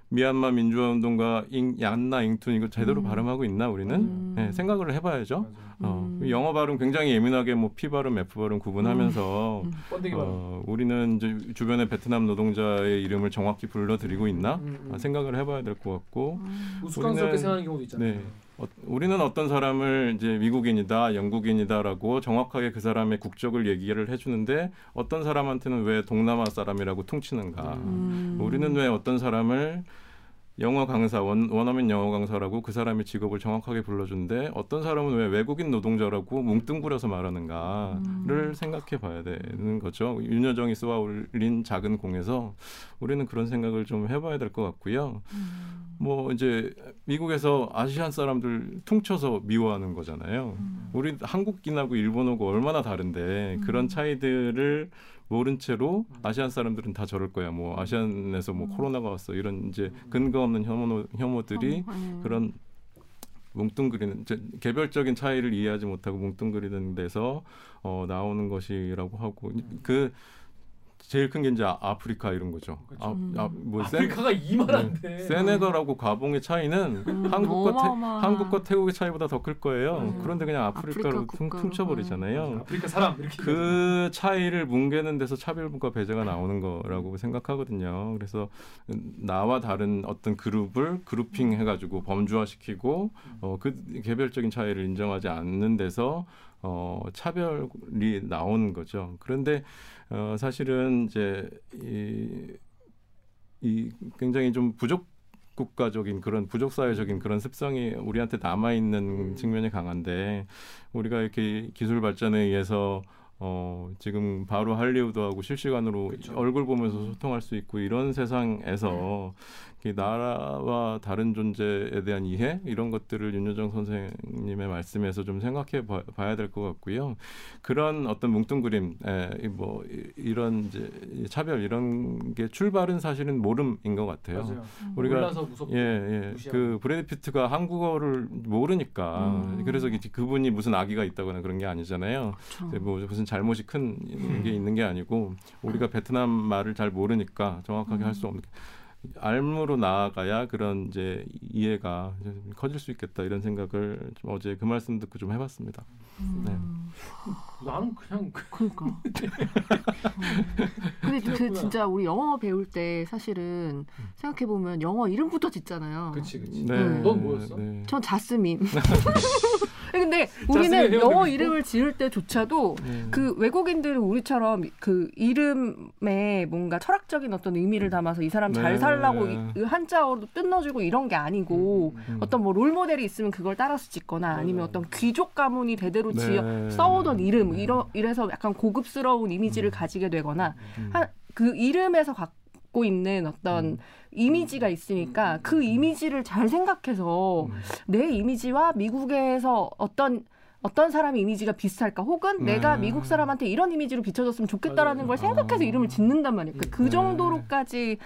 미얀마 민주화 운동가 잉, 얀나 잉툰 이거 제대로 음. 발음하고 있나 우리는 음. 네, 생각을 해봐야죠. 어, 음. 영어 발음 굉장히 예민하게 뭐 P 발음, F 발음 구분하면서 음. 어, 우리는 이제 주변의 베트남 노동자의 이름을 정확히 불러드리고 있나 음, 음. 아, 생각을 해봐야 될 것 같고 음. 우스꽝스럽게 생각하는 경우도 있잖아요. 네. 어, 우리는 어떤 사람을 이제 미국인이다, 영국인이다라고 정확하게 그 사람의 국적을 얘기를 해주는데 어떤 사람한테는 왜 동남아 사람이라고 퉁치는가? 음. 우리는 왜 어떤 사람을 영어 강사 원, 원어민 영어 강사라고 그 사람의 직업을 정확하게 불러준데 어떤 사람은 왜 외국인 노동자라고 뭉뚱그려서 말하는가를 음. 생각해 봐야 되는 거죠. 윤여정이 쏘아 올린 작은 공에서 우리는 그런 생각을 좀 해봐야 될 것 같고요. 음. 뭐 이제 미국에서 아시안 사람들 퉁쳐서 미워하는 거잖아요. 음. 우리 한국인하고 일본하고 얼마나 다른데 음. 그런 차이들을 모른 채로 아시안 사람들은 다 저럴 거야. 뭐 아시안에서 뭐 음. 코로나가 왔어 이런 이제 근거 없는 혐오 혐오들이 어, 네. 그런 뭉뚱그리는 개별적인 차이를 이해하지 못하고 뭉뚱그리는 데서 어, 나오는 것이라고 하고 그 제일 큰 게 이제 아- 아프리카 이런 거죠. 그렇죠. 아, 음. 아, 뭐 센, 아프리카가 이만한데. 세네갈하고 가봉의 차이는 음, 한국과 태, 어마어마한. 한국과 태국의 차이보다 더 클 거예요. 음. 그런데 그냥 아프리카로 아프리카 퉁, 국가로. 퉁쳐버리잖아요. 아프리카 사람 이렇게. 그 차이를 뭉개는 데서 차별과 배제가 나오는 거라고 생각하거든요. 그래서 나와 다른 어떤 그룹을 그룹핑 해가지고 범주화시키고 어, 그 개별적인 차이를 인정하지 않는 데서 어, 차별이 나오는 거죠. 그런데 어, 사실은 이제 이, 이 굉장히 좀 부족 국가적인 그런 부족 사회적인 그런 습성이 우리한테 남아 있는 측면이 강한데 우리가 이렇게 기술 발전에 의해서 어 지금 바로 할리우드하고 실시간으로 그쵸. 얼굴 보면서 소통할 수 있고 이런 세상에서 이 나라와 다른 존재에 대한 이해 이런 것들을 윤여정 선생님의 말씀에서 좀 생각해 봐, 봐야 될 것 같고요. 그런 어떤 뭉뚱그림, 에, 뭐 이- 이런 이제 이 차별 이런 게 출발은 사실은 모름인 것 같아요. 맞아요. 우리가 몰라서 무섭고. 예, 예. 무시하고. 그 브래드 피트가 한국어를 모르니까 음. 그래서 그- 그분이 무슨 악의가 있다거나 그런 게 아니잖아요. 그렇죠. 뭐 무슨 잘못이 큰 게 있는 게 아니고 우리가 베트남 말을 잘 모르니까 정확하게 할수 없는 알무로 나아가야 그런 이제 이해가 커질 수 있겠다 이런 생각을 좀 어제 그 말씀 듣고 좀 해봤습니다. 음. 네. 나는 그냥 그- 그러니까. 어. 근데 그. 진짜 우리 영어 배울 때 사실은 생각해 보면 영어 이름부터 짓잖아요. 그치 그치. 네. 음. 넌 뭐였어? 네. 전 자스민. 근데 우리는 영어 이름을 지을 때조차도 네. 그 외국인들은 우리처럼 그 이름에 뭔가 철학적인 어떤 의미를 담아서 이 사람 잘 네. 살라고 이- 이 한자어로 뜯어주고 이런 게 아니고 음, 음. 어떤 뭐 롤 모델이 있으면 그걸 따라서 짓거나 아니면. 어떤 귀족 가문이 대대로 네. 지어 써오던 이름 네. 이러, 이래서 약간 고급스러운 이미지를 가지게 되거나 음. 한- 그 이름에서 갖고 있는 어떤 음. 이미지가 있으니까 그 이미지를 잘 생각해서 음. 내 이미지와 미국에서 어떤 어떤 사람의 이미지가 비슷할까 혹은 내가 네. 미국 사람한테 이런 이미지로 비춰졌으면 좋겠다라는 맞아요. 걸 생각해서 아. 이름을 짓는단 말이에요. 그러니까 그 네. 정도로까지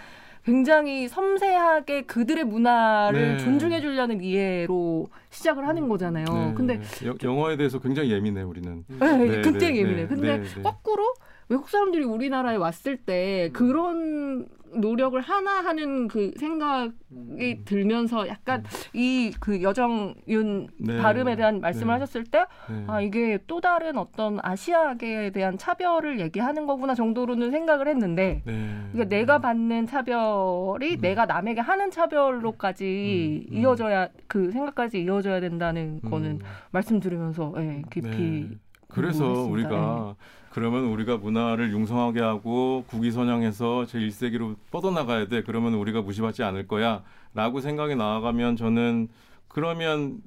굉장히 섬세하게 그들의 문화를 네. 존중해 주려는 이해로 시작을 하는 거잖아요. 네. 근데 여- 영어에 대해서 굉장히 예민해 우리는. 음. 네, 네, 굉장히 네, 예민해. 네, 근데 네, 네. 거꾸로 외국 사람들이 우리나라에 왔을 때 그런 노력을 하나 하는 그 생각이 음. 들면서 약간 이 그 여정윤 네. 발음에 대한 말씀을 네. 하셨을 때 네. 아 이게 또 다른 어떤 아시아계에 대한 차별을 얘기하는 거구나 정도로는 생각을 했는데 네. 그러니까 내가 받는 차별이 음. 내가 남에게 하는 차별로까지 음, 음. 이어져야 그 생각까지 이어져야 된다는 거는 음. 말씀 들으면서 예, 깊이 네. 그래서. 우리가 그러면 우리가 문화를 융성하게 하고 국위선양해서 제 1세기로 뻗어나가야 돼. 그러면 우리가 무시받지 않을 거야 라고 생각이 나아가면 저는 그러면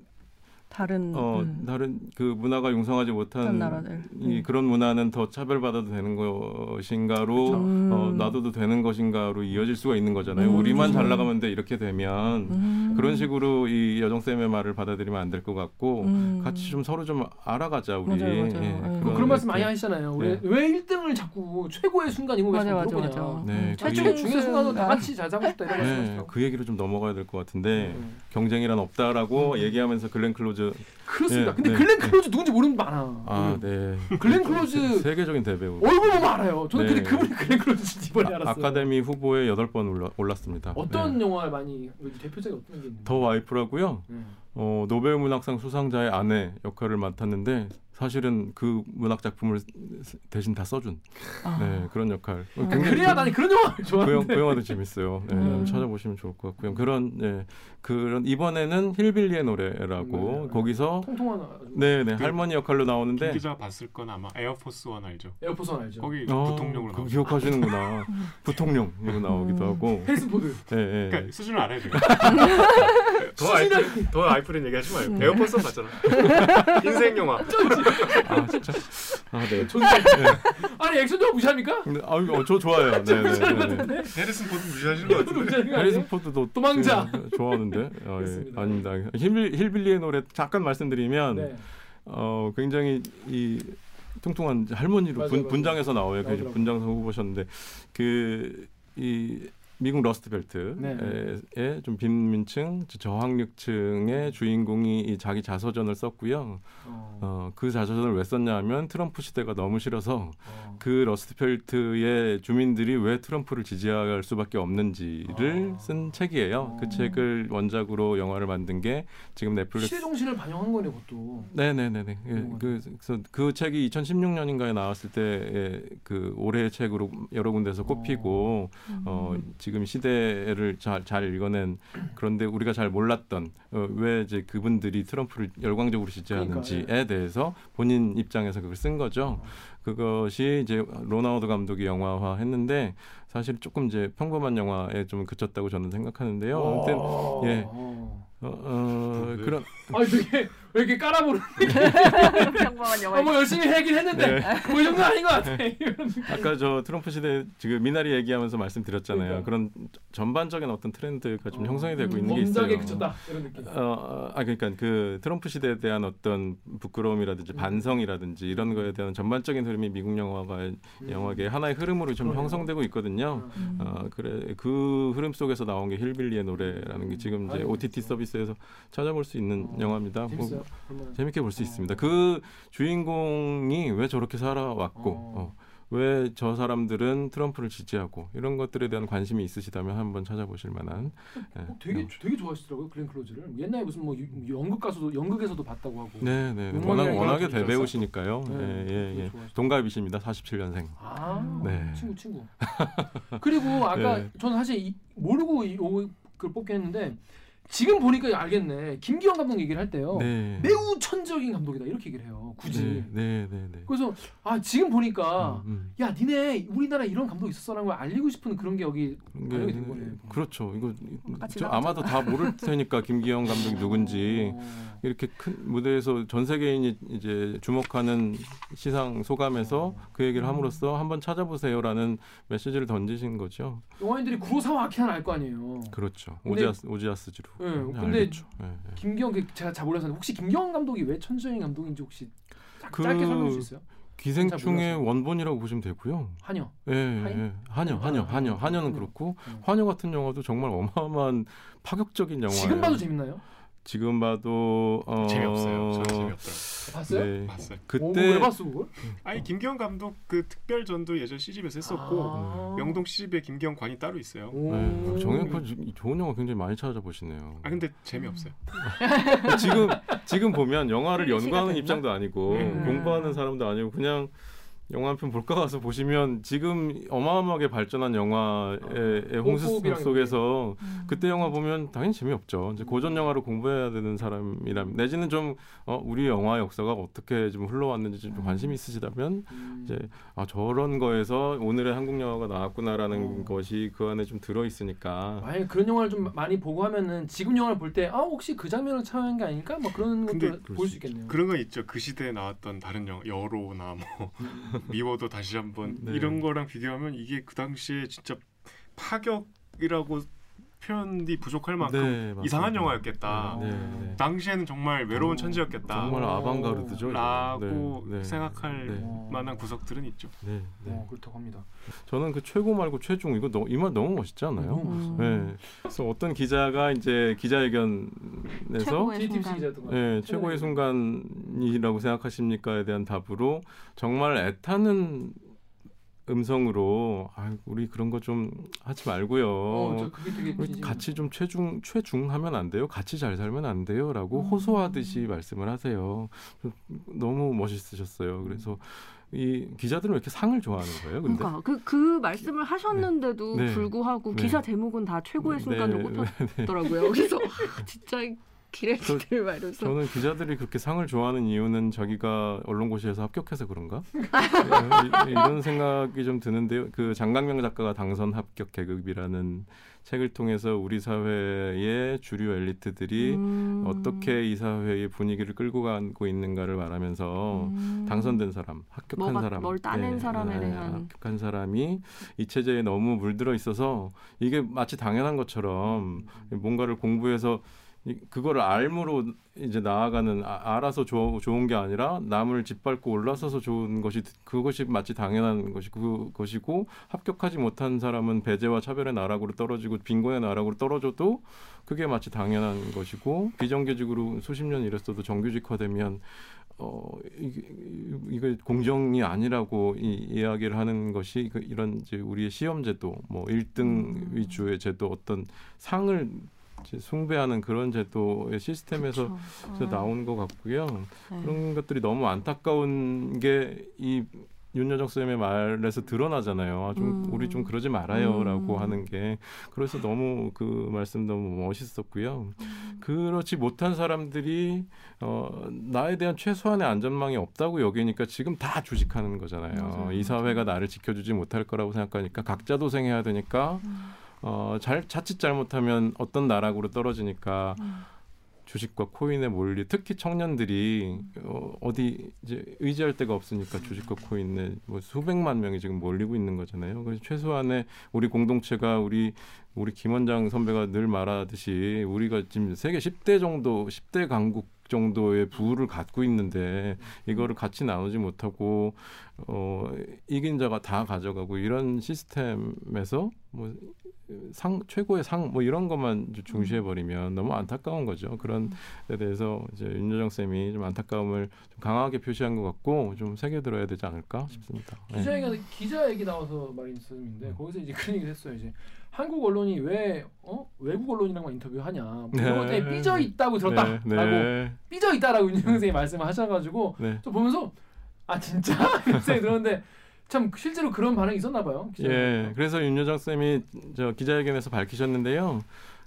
다른 어 음, 다른 그 문화가 융성하지 못한 나라들 이 음. 그런 문화는 더 차별받아도 되는 것인가로 음. 어, 놔둬도 되는 것인가로 이어질 수가 있는 거잖아요. 음. 우리만 잘 나가면 돼 이렇게 되면 음. 그런 식으로 이 여정 쌤의 말을 받아들이면 안 될 것 같고 음. 같이 좀 서로 좀 알아가자 우리. 맞아요, 맞아요. 예, 음. 그 그런 말씀 많이 네. 하시잖아요. 왜, 네. 왜 1등을 자꾸 최고의 순간이고 왜 맞아 자꾸 맞아 그러냐. 맞아. 네, 음, 그 최고의 최충 중요한 순간은 다 순간. 같이 잘 살고 싶다 이런 네, 말씀하시죠. 그 얘기를 좀 넘어가야 될 것 같은데 음. 경쟁이란 없다라고 얘기하면서 글렌 클로즈 그렇습니다. 네, 근데 네, 글렌 네. 클로즈 누군지 모르는 분 많아. 아, 음. 네. 글렌 클로즈 세- 세계적인 대배우. 얼굴 보면 알아요. 저는 네. 근데 그분이 글렌 클로즈인지 이번에 아, 알았어요. 아카데미 후보에 여덟 번 올라, 올랐습니다. 어떤 네. 영화 많이 대표작이 어떤 게 있나요? The Wife라고요. 네. 어, 노벨 문학상 수상자의 아내 역할을 맡았는데 사실은 그 문학 작품을 대신 다 써준 아. 네, 그런 역할. 아, 그래야 나는 그런 영화를 그, 영, 좋아하는데. 그 영 화도 재밌어요. 네, 음. 찾아보시면 좋을 것 같고요. 그런 예, 그런 이번에는 힐빌리의 노래라고 네. 거기서 통통한 네, 네 그- 할머니 역할로 김 나오는데 기자 봤을 건 아마 Air Force One 알죠? Air Force One 알죠? 거기 어, 부통령으로 나오죠. 기억하시는구나. 부통령으로 나오기도 음. 하고. 해리슨 포드. 예, 예. 그러니까 수준을 알아야 돼요. The Wife니 The Wife니 얘기하지 말고 음. Air Force One 봤잖아. 인생 영화. 아 진짜. 아 네. 존재. 아니 액션 영화 무시합니까? 근데 아, 어, 저 좋아해요. 네, 네, 네, 네. 네. 해리슨 포드 무시하시는 것 같은데. 해리슨? 포드도 도망자. 네, 좋아하는데 아, 예. 그렇습니다. 아닙니다. 힐빌, 힐빌리의 노래 잠깐 말씀드리면 네. 어, 굉장히 이 퉁퉁한 할머니로 맞아요, 분, 맞아요. 분장해서 나와요. 그 나오더라고요. 분장서 후보셨는데 그 이 미국 Rust Belt의 좀 빈민층, 저학력층의 주인공이 이 자기 자서전을 썼고요. 어. 어, 그 자서전을 왜 썼냐면 트럼프 시대가 너무 싫어서 어. 그 러스트벨트의 주민들이 왜 트럼프를 지지할 수밖에 없는지를 아. 쓴 책이에요. 어. 그 책을 원작으로 영화를 만든 게 지금 넷플릭스 시대 정신을 반영한 거네 그것도. 네네네네. 예, 음. 그, 그래서 그 책이 2016년인가에 나왔을 때 그 올해의 책으로 여러 군데서 꼽히고 어, 음. 지금 시대를 잘, 잘 읽어낸 그런데 우리가 잘 몰랐던 어, 왜 이제 그분들이 트럼프를 열광적으로 지지하는지에 그러니까, 대해서 본인 입장에서 그걸 쓴 거죠. 어. 그것이 이제 론 하워드 감독이 영화화 했는데 사실 조금 이제 평범한 영화에 좀 그쳤다고 저는 생각하는데요. 아무튼 어. 예. 어. 어, 어, 네. 그런 아니 되게 왜 이렇게 깔아보는? 평범한 영화. 어, 뭐 열심히 하긴 했는데 네. 뭐이 정도 아닌 것 같아. 느낌. 아까 저 트럼프 시대 지금 미나리 얘기하면서 말씀드렸잖아요. 그러니까. 그런 전반적인 어떤 트렌드가 좀 어. 형성이 되고 음. 있는 게 있어요. 그쳤다 이런 느낌. 어, 어, 아 그러니까 그 트럼프 시대에 대한 어떤 부끄러움이라든지 음. 반성이라든지 이런 거에 대한 전반적인 흐름이 미국 영화가 영화계 하나의 흐름으로 좀 그러네요. 형성되고 있거든요. 음. 어, 그래 그 흐름 속에서 나온 게 힐빌리의 노래라는 게 지금 이제 OTT 서비스에서 찾아볼 수 있는 어, 영화입니다. 뭐 재밌어요. 재밌게 볼수 어. 있습니다. 그 주인공이 왜 저렇게 살아왔고 어. 어, 왜저 사람들은 트럼프를 지지하고 이런 것들에 대한 관심이 있으시다면 한번 찾아보실 만한 예, 어, 되게 영- 되게 좋아하시더라고요 글렌 클로즈를 옛날에 무슨 뭐 유- 연극 가수도 연극에서도 봤다고 하고 네, 네. 워낙 워낙에 대배우시니까요. 네, 예, 예, 예. 좋아하시더라고요. 동갑이십니다. 47년생. 아 네. 친구 친구 그리고 아까 네. 저는 사실 이, 모르고 이, 오, 그걸 뽑긴 했는데 지금 보니까 알겠네 김기현 감독 얘기를 할 때요 네. 매우 천재적인 감독이다 이렇게 얘기를 해요 굳이 네, 네, 네, 네. 그래서 아 지금 보니까 음, 야 니네 우리나라 이런 감독 있었어라는 걸 알리고 싶은 그런 게 여기 음. 반영이 게, 된 거네 그렇죠. 이거 저. 아마도 다 모를 테니까 김기영 감독이 누군지 어. 이렇게 큰 무대에서 전 세계인이 이제 주목하는 시상 소감에서 그 얘기를 함으로써 한번 찾아보세요라는 메시지를 던지신 거죠. 영화인들이 구로사와 아키나는 알거 아니에요 그렇죠. 오지아스 오지아스지로. 예, 네, 근데 알겠죠. 예, 예. 김기현 그 제가 잘 몰라서 혹시 김기현 감독이 왜 천재적인 감독인지 혹시 짝- 그- 짧게 설명해 줄 수 있어요? 기생충의. 원본이라고 보시면 되고요. 한여 예? 예. 한여, 한여, 한여, 한여는 그렇고 음. 한여 같은 영화도 정말 어마어마한 파격적인 영화예요. 지금 봐도 재밌나요? 지금 봐도 어... 재미없어요. 저는 재미없더라고요. 봤어요? 네. 봤어요. 오, 그때 왜 봤어 그걸? 아니 김기현 감독 그 특별전도 예전 CGV에서 했었고 아. 명동 CGV에 김기현 관이 따로 있어요. 오. 네, 정영권 좋은 영화 굉장히 많이 찾아보시네요. 아 근데 재미없어요. 지금 지금 보면 영화를 시간 연구하는? 입장도 아니고 음. 공부하는 사람도 아니고 그냥 영화 한 편 볼까 가서 보시면 지금 어마어마하게 발전한 영화의 홍수 호흡이랑 속에서 음. 그때 영화 보면 당연히 재미없죠. 이제 고전 영화를 공부해야 되는 사람이라면 내지는 좀 어, 우리 영화 역사가 어떻게 좀 흘러왔는지 좀 관심 이 있으시다면 음. 이제 아 저런 거에서 오늘의 한국 영화가 나왔구나라는 어. 것이 그 안에 좀 들어 있으니까 만약 그런 영화를 좀 많이 보고 하면은 지금 영화를 볼 때 아 혹시 그 장면을 참여한 게 아닐까? 뭐 그런 것도 볼수수 있겠네요. 그런 거 있죠. 그 시대에 나왔던 다른 영화 여로나 뭐 미워도 다시 한번 네. 이런 거랑 비교하면 이게 그 당시에 진짜 파격이라고 표현이 부족할 만큼 네. 이상한 영화였겠다. 네, 네. 당시에는 정말 외로운 어, 천재였겠다. 정말 아방가르드죠. 라고 네, 네, 생각할 네. 만한 구석들은 있죠. 네, 네. 어, 그렇다고 합니다. 저는 그 최고 말고 최중 이거 이 말 너무 멋있지 않아요? 음. 네. 그래서 어떤 기자가 이제 기자회견에서 최고의 순간. 네, 최고의 순간이라고 생각하십니까에 대한 답으로 정말 애타는 음성으로 아, 우리 그런 거 좀 하지 말고요. 어. 같이 좀 최중 최중하면 안 돼요. 같이 잘 살면 안 돼요라고 음. 호소하듯이 말씀을 하세요. 좀 너무 멋있으셨어요. 그래서 이 기자들은 왜 이렇게 상을 좋아하는 거예요? 근데 그러니까 그, 그 말씀을 하셨는데도 네. 불구하고 네. 기사 제목은 다 최고의 순간으로 네, 꽂혔더라고요. 그래서 아, 진짜 기레기들 말이면서 저는 기자들이 그렇게 상을 좋아하는 이유는 자기가 언론고시에서 합격해서 그런가? 이- 이런 생각이 좀 드는데요. 그 장강명 작가가 당선 합격 계급이라는 책을 통해서 우리 사회의 주류 엘리트들이 음. 어떻게 이 사회의 분위기를 끌고 가고 있는가를 말하면서 음. 당선된 사람, 합격한 뭐가- 사람, 뭘 따낸 사람에 대한. 합격한 사람이 이 체제에 너무 물들어 있어서 이게 마치 당연한 것처럼 뭔가를 공부해서 이- 그거를 알므로 이제 나아가는 아, 알아서 조, 좋은 게 아니라 남을 짓밟고 올라서서 좋은 것이 그것이 마치 당연한 것이 그것이고 합격하지 못한 사람은 배제와 차별의 나락으로 떨어지고 빈곤의 나락으로 떨어져도 그게 마치 당연한 것이고 비정규직으로 수십 년 일했어도 정규직화되면 어 이게 이게 공정이 아니라고 이 이야기를 하는 것이 그 이런 이제 우리의 시험 제도 뭐 1등 음. 위주의 제도 어떤 상을 숭배하는 그런 제도의 시스템에서 어, 나온 것 같고요. 네. 그런 것들이 너무 안타까운 게 이 윤여정 쌤의 말에서 드러나잖아요. 아, 좀 음. 우리 좀 그러지 말아요라고 음. 하는 게 그래서 너무 그 말씀 너무 멋있었고요. 음. 그렇지 못한 사람들이 어, 나에 대한 최소한의 안전망이 없다고 여기니까 지금 다 주식하는 거잖아요. 맞아요. 이 사회가 나를 지켜주지 못할 거라고 생각하니까 각자 도생해야 되니까 음. 어, 잘 자칫 잘못하면 어떤 나락으로 떨어지니까 음. 주식과 코인에 몰리 특히 청년들이 어, 어디 이제 의지할 데가 없으니까 주식과 코인에 뭐 수백만 명이 지금 몰리고 있는 거잖아요. 그래서 최소한의 우리 공동체가 우리 우리 김원장 선배가 늘 말하듯이 우리가 지금 세계 10대 정도 10대 강국 정도의 부를 갖고 있는데 이거를 같이 나누지 못하고 어 이긴 자가 다 가져가고 이런 시스템에서 뭐 상 최고의 상 뭐 이런 것만 중시해 버리면 너무 안타까운 거죠. 그런 데 대해서 이제 윤여정 쌤이 좀 안타까움을 좀 강하게 표시한 것 같고 좀 새겨 들어야 되지 않을까 싶습니다. 네. 기자 얘기 기자 얘기 나와서 말씀인데 거기서 이제 그런 얘기를 했어요. 이제 한국 언론이 왜 어? 외국 언론이랑만 인터뷰하냐. 뭐것 때문에 네. 삐져 있다고 들었다라고 네, 네, 삐져 있다라고 윤영 선생님이 말씀하셔가지고 네. 저 보면서 아 진짜 이런 생각이 들었는데 참 실제로 그런 반응이 있었나 봐요. 기자 예, 그래서 윤여정 쌤이 저 기자회견에서 밝히셨는데요.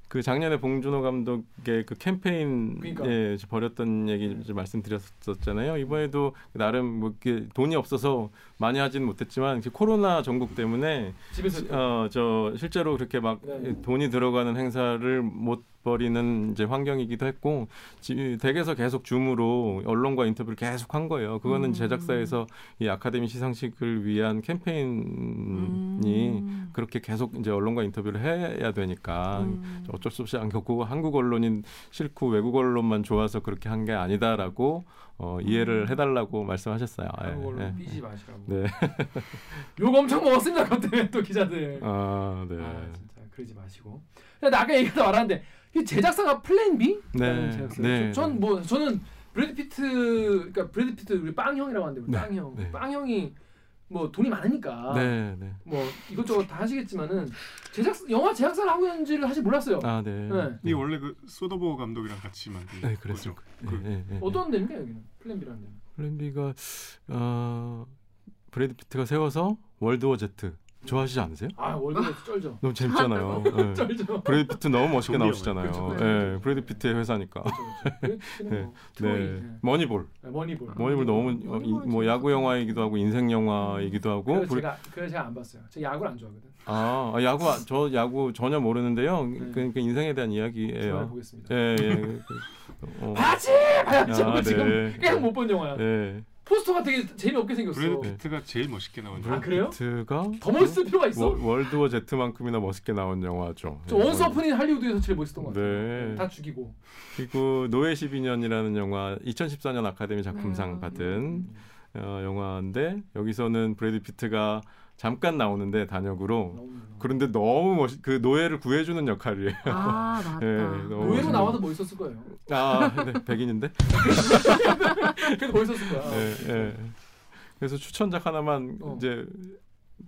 그 작년에 봉준호 감독의 그 캠페인에 그러니까. 벌였던 얘기 이제 말씀드렸었잖아요. 이번에도 나름 뭐 이렇게 돈이 없어서 많이 하진 못했지만 코로나 전국 때문에 집에서 어저 실제로 그렇게 막 네. 돈이 들어가는 행사를 못 벌이는 이제 환경이기도 했고 지, 댁에서 계속 줌으로 언론과 인터뷰를 계속 한 거예요. 그거는 음. 제작사에서 이 아카데미 시상식을 위한 캠페인이 음. 그렇게 계속 이제 언론과 인터뷰를 해야 되니까 음. 어쩔 수 없이 안 겪고 한국 언론인 싫고 외국 언론만 좋아서 그렇게 한 게 아니다라고 어, 이해를 해달라고 말씀하셨어요. 예, 한국 언론 예. 삐지 마시라고. 네. 욕 엄청 먹었습니다. 그때 또 기자들. 아, 네. 아 진짜 그러지 마시고. 근데 아까 얘기하다 말았는데 이 제작사가 Plan B? 네, 네. 전뭐 저는 브래드 피트 그러니까 브래드 피트 우리 빵 형이라고 하는데 우리 네, 빵 형. 네. 빵 형이 뭐 돈이 많으니까 네, 네. 뭐 이것저것 다 하시겠지만은 제작 영화 제작사를 하고 있는지를 사실 몰랐어요. 아, 네. 네. 이게 원래 그 소더버 감독이랑 같이 만든 네, 그랬죠. 거죠. 네, 그- 네, 네. 어떤 데입니까 여기는 Plan B라는 데는? Plan B가 어, 브래드 피트가 세워서 World War Z 좋아하시지 않으세요? 아 World War Z 쩔죠. 너무 재밌잖아요. 네. 쩔죠. 브래드 피트 너무 멋있게 나오시잖아요. 그렇죠. 네, 브래드 피트의 회사니까. 그렇죠. 네. 뭐 트로이, 네, 네. Moneyball. 네, Moneyball. Moneyball 너무 어, 이, 뭐 야구 영화이기도 하고 인생 영화이기도 하고. 그래서 브래- 제가 그래서 제가 안 봤어요. 제가 야구를 안 좋아하거든. 아, 아, 야구 아- 저 야구 전혀 모르는데요. 네. 그러니까 인생에 대한 이야기예요. 보겠습니다. 예, 예. 그, 어. 봐야지 봐야지 하고 아, 지금 네. 계속 못본 영화야. 네. 포스터가 되게 재미없게 생겼어. 브래드 피트가 제일 멋있게 나온 아, 그래요? 피트가 더 멋있을 필요가 있어? 월- World War Z만큼이나 멋있게 나온 영화죠. 어프니 할리우드에서 제일 멋있던 것 같아요. 네. 다 죽이고. 그리고 노예 12년이라는 영화 2014년 아카데미 작품상 네. 받은 어, 영화인데 여기서는 브래드 피트가 잠깐 나오는데 단역으로 너무 그런데 너무 멋있 그 노예를 구해주는 역할이에요. 아 맞다. 네, 노예로 나와도 멋있었을 거예요. 아, 네, 백인인데. 그래도 멋있었을 거야. 네, 네. 그래서 추천작 하나만 어. 이제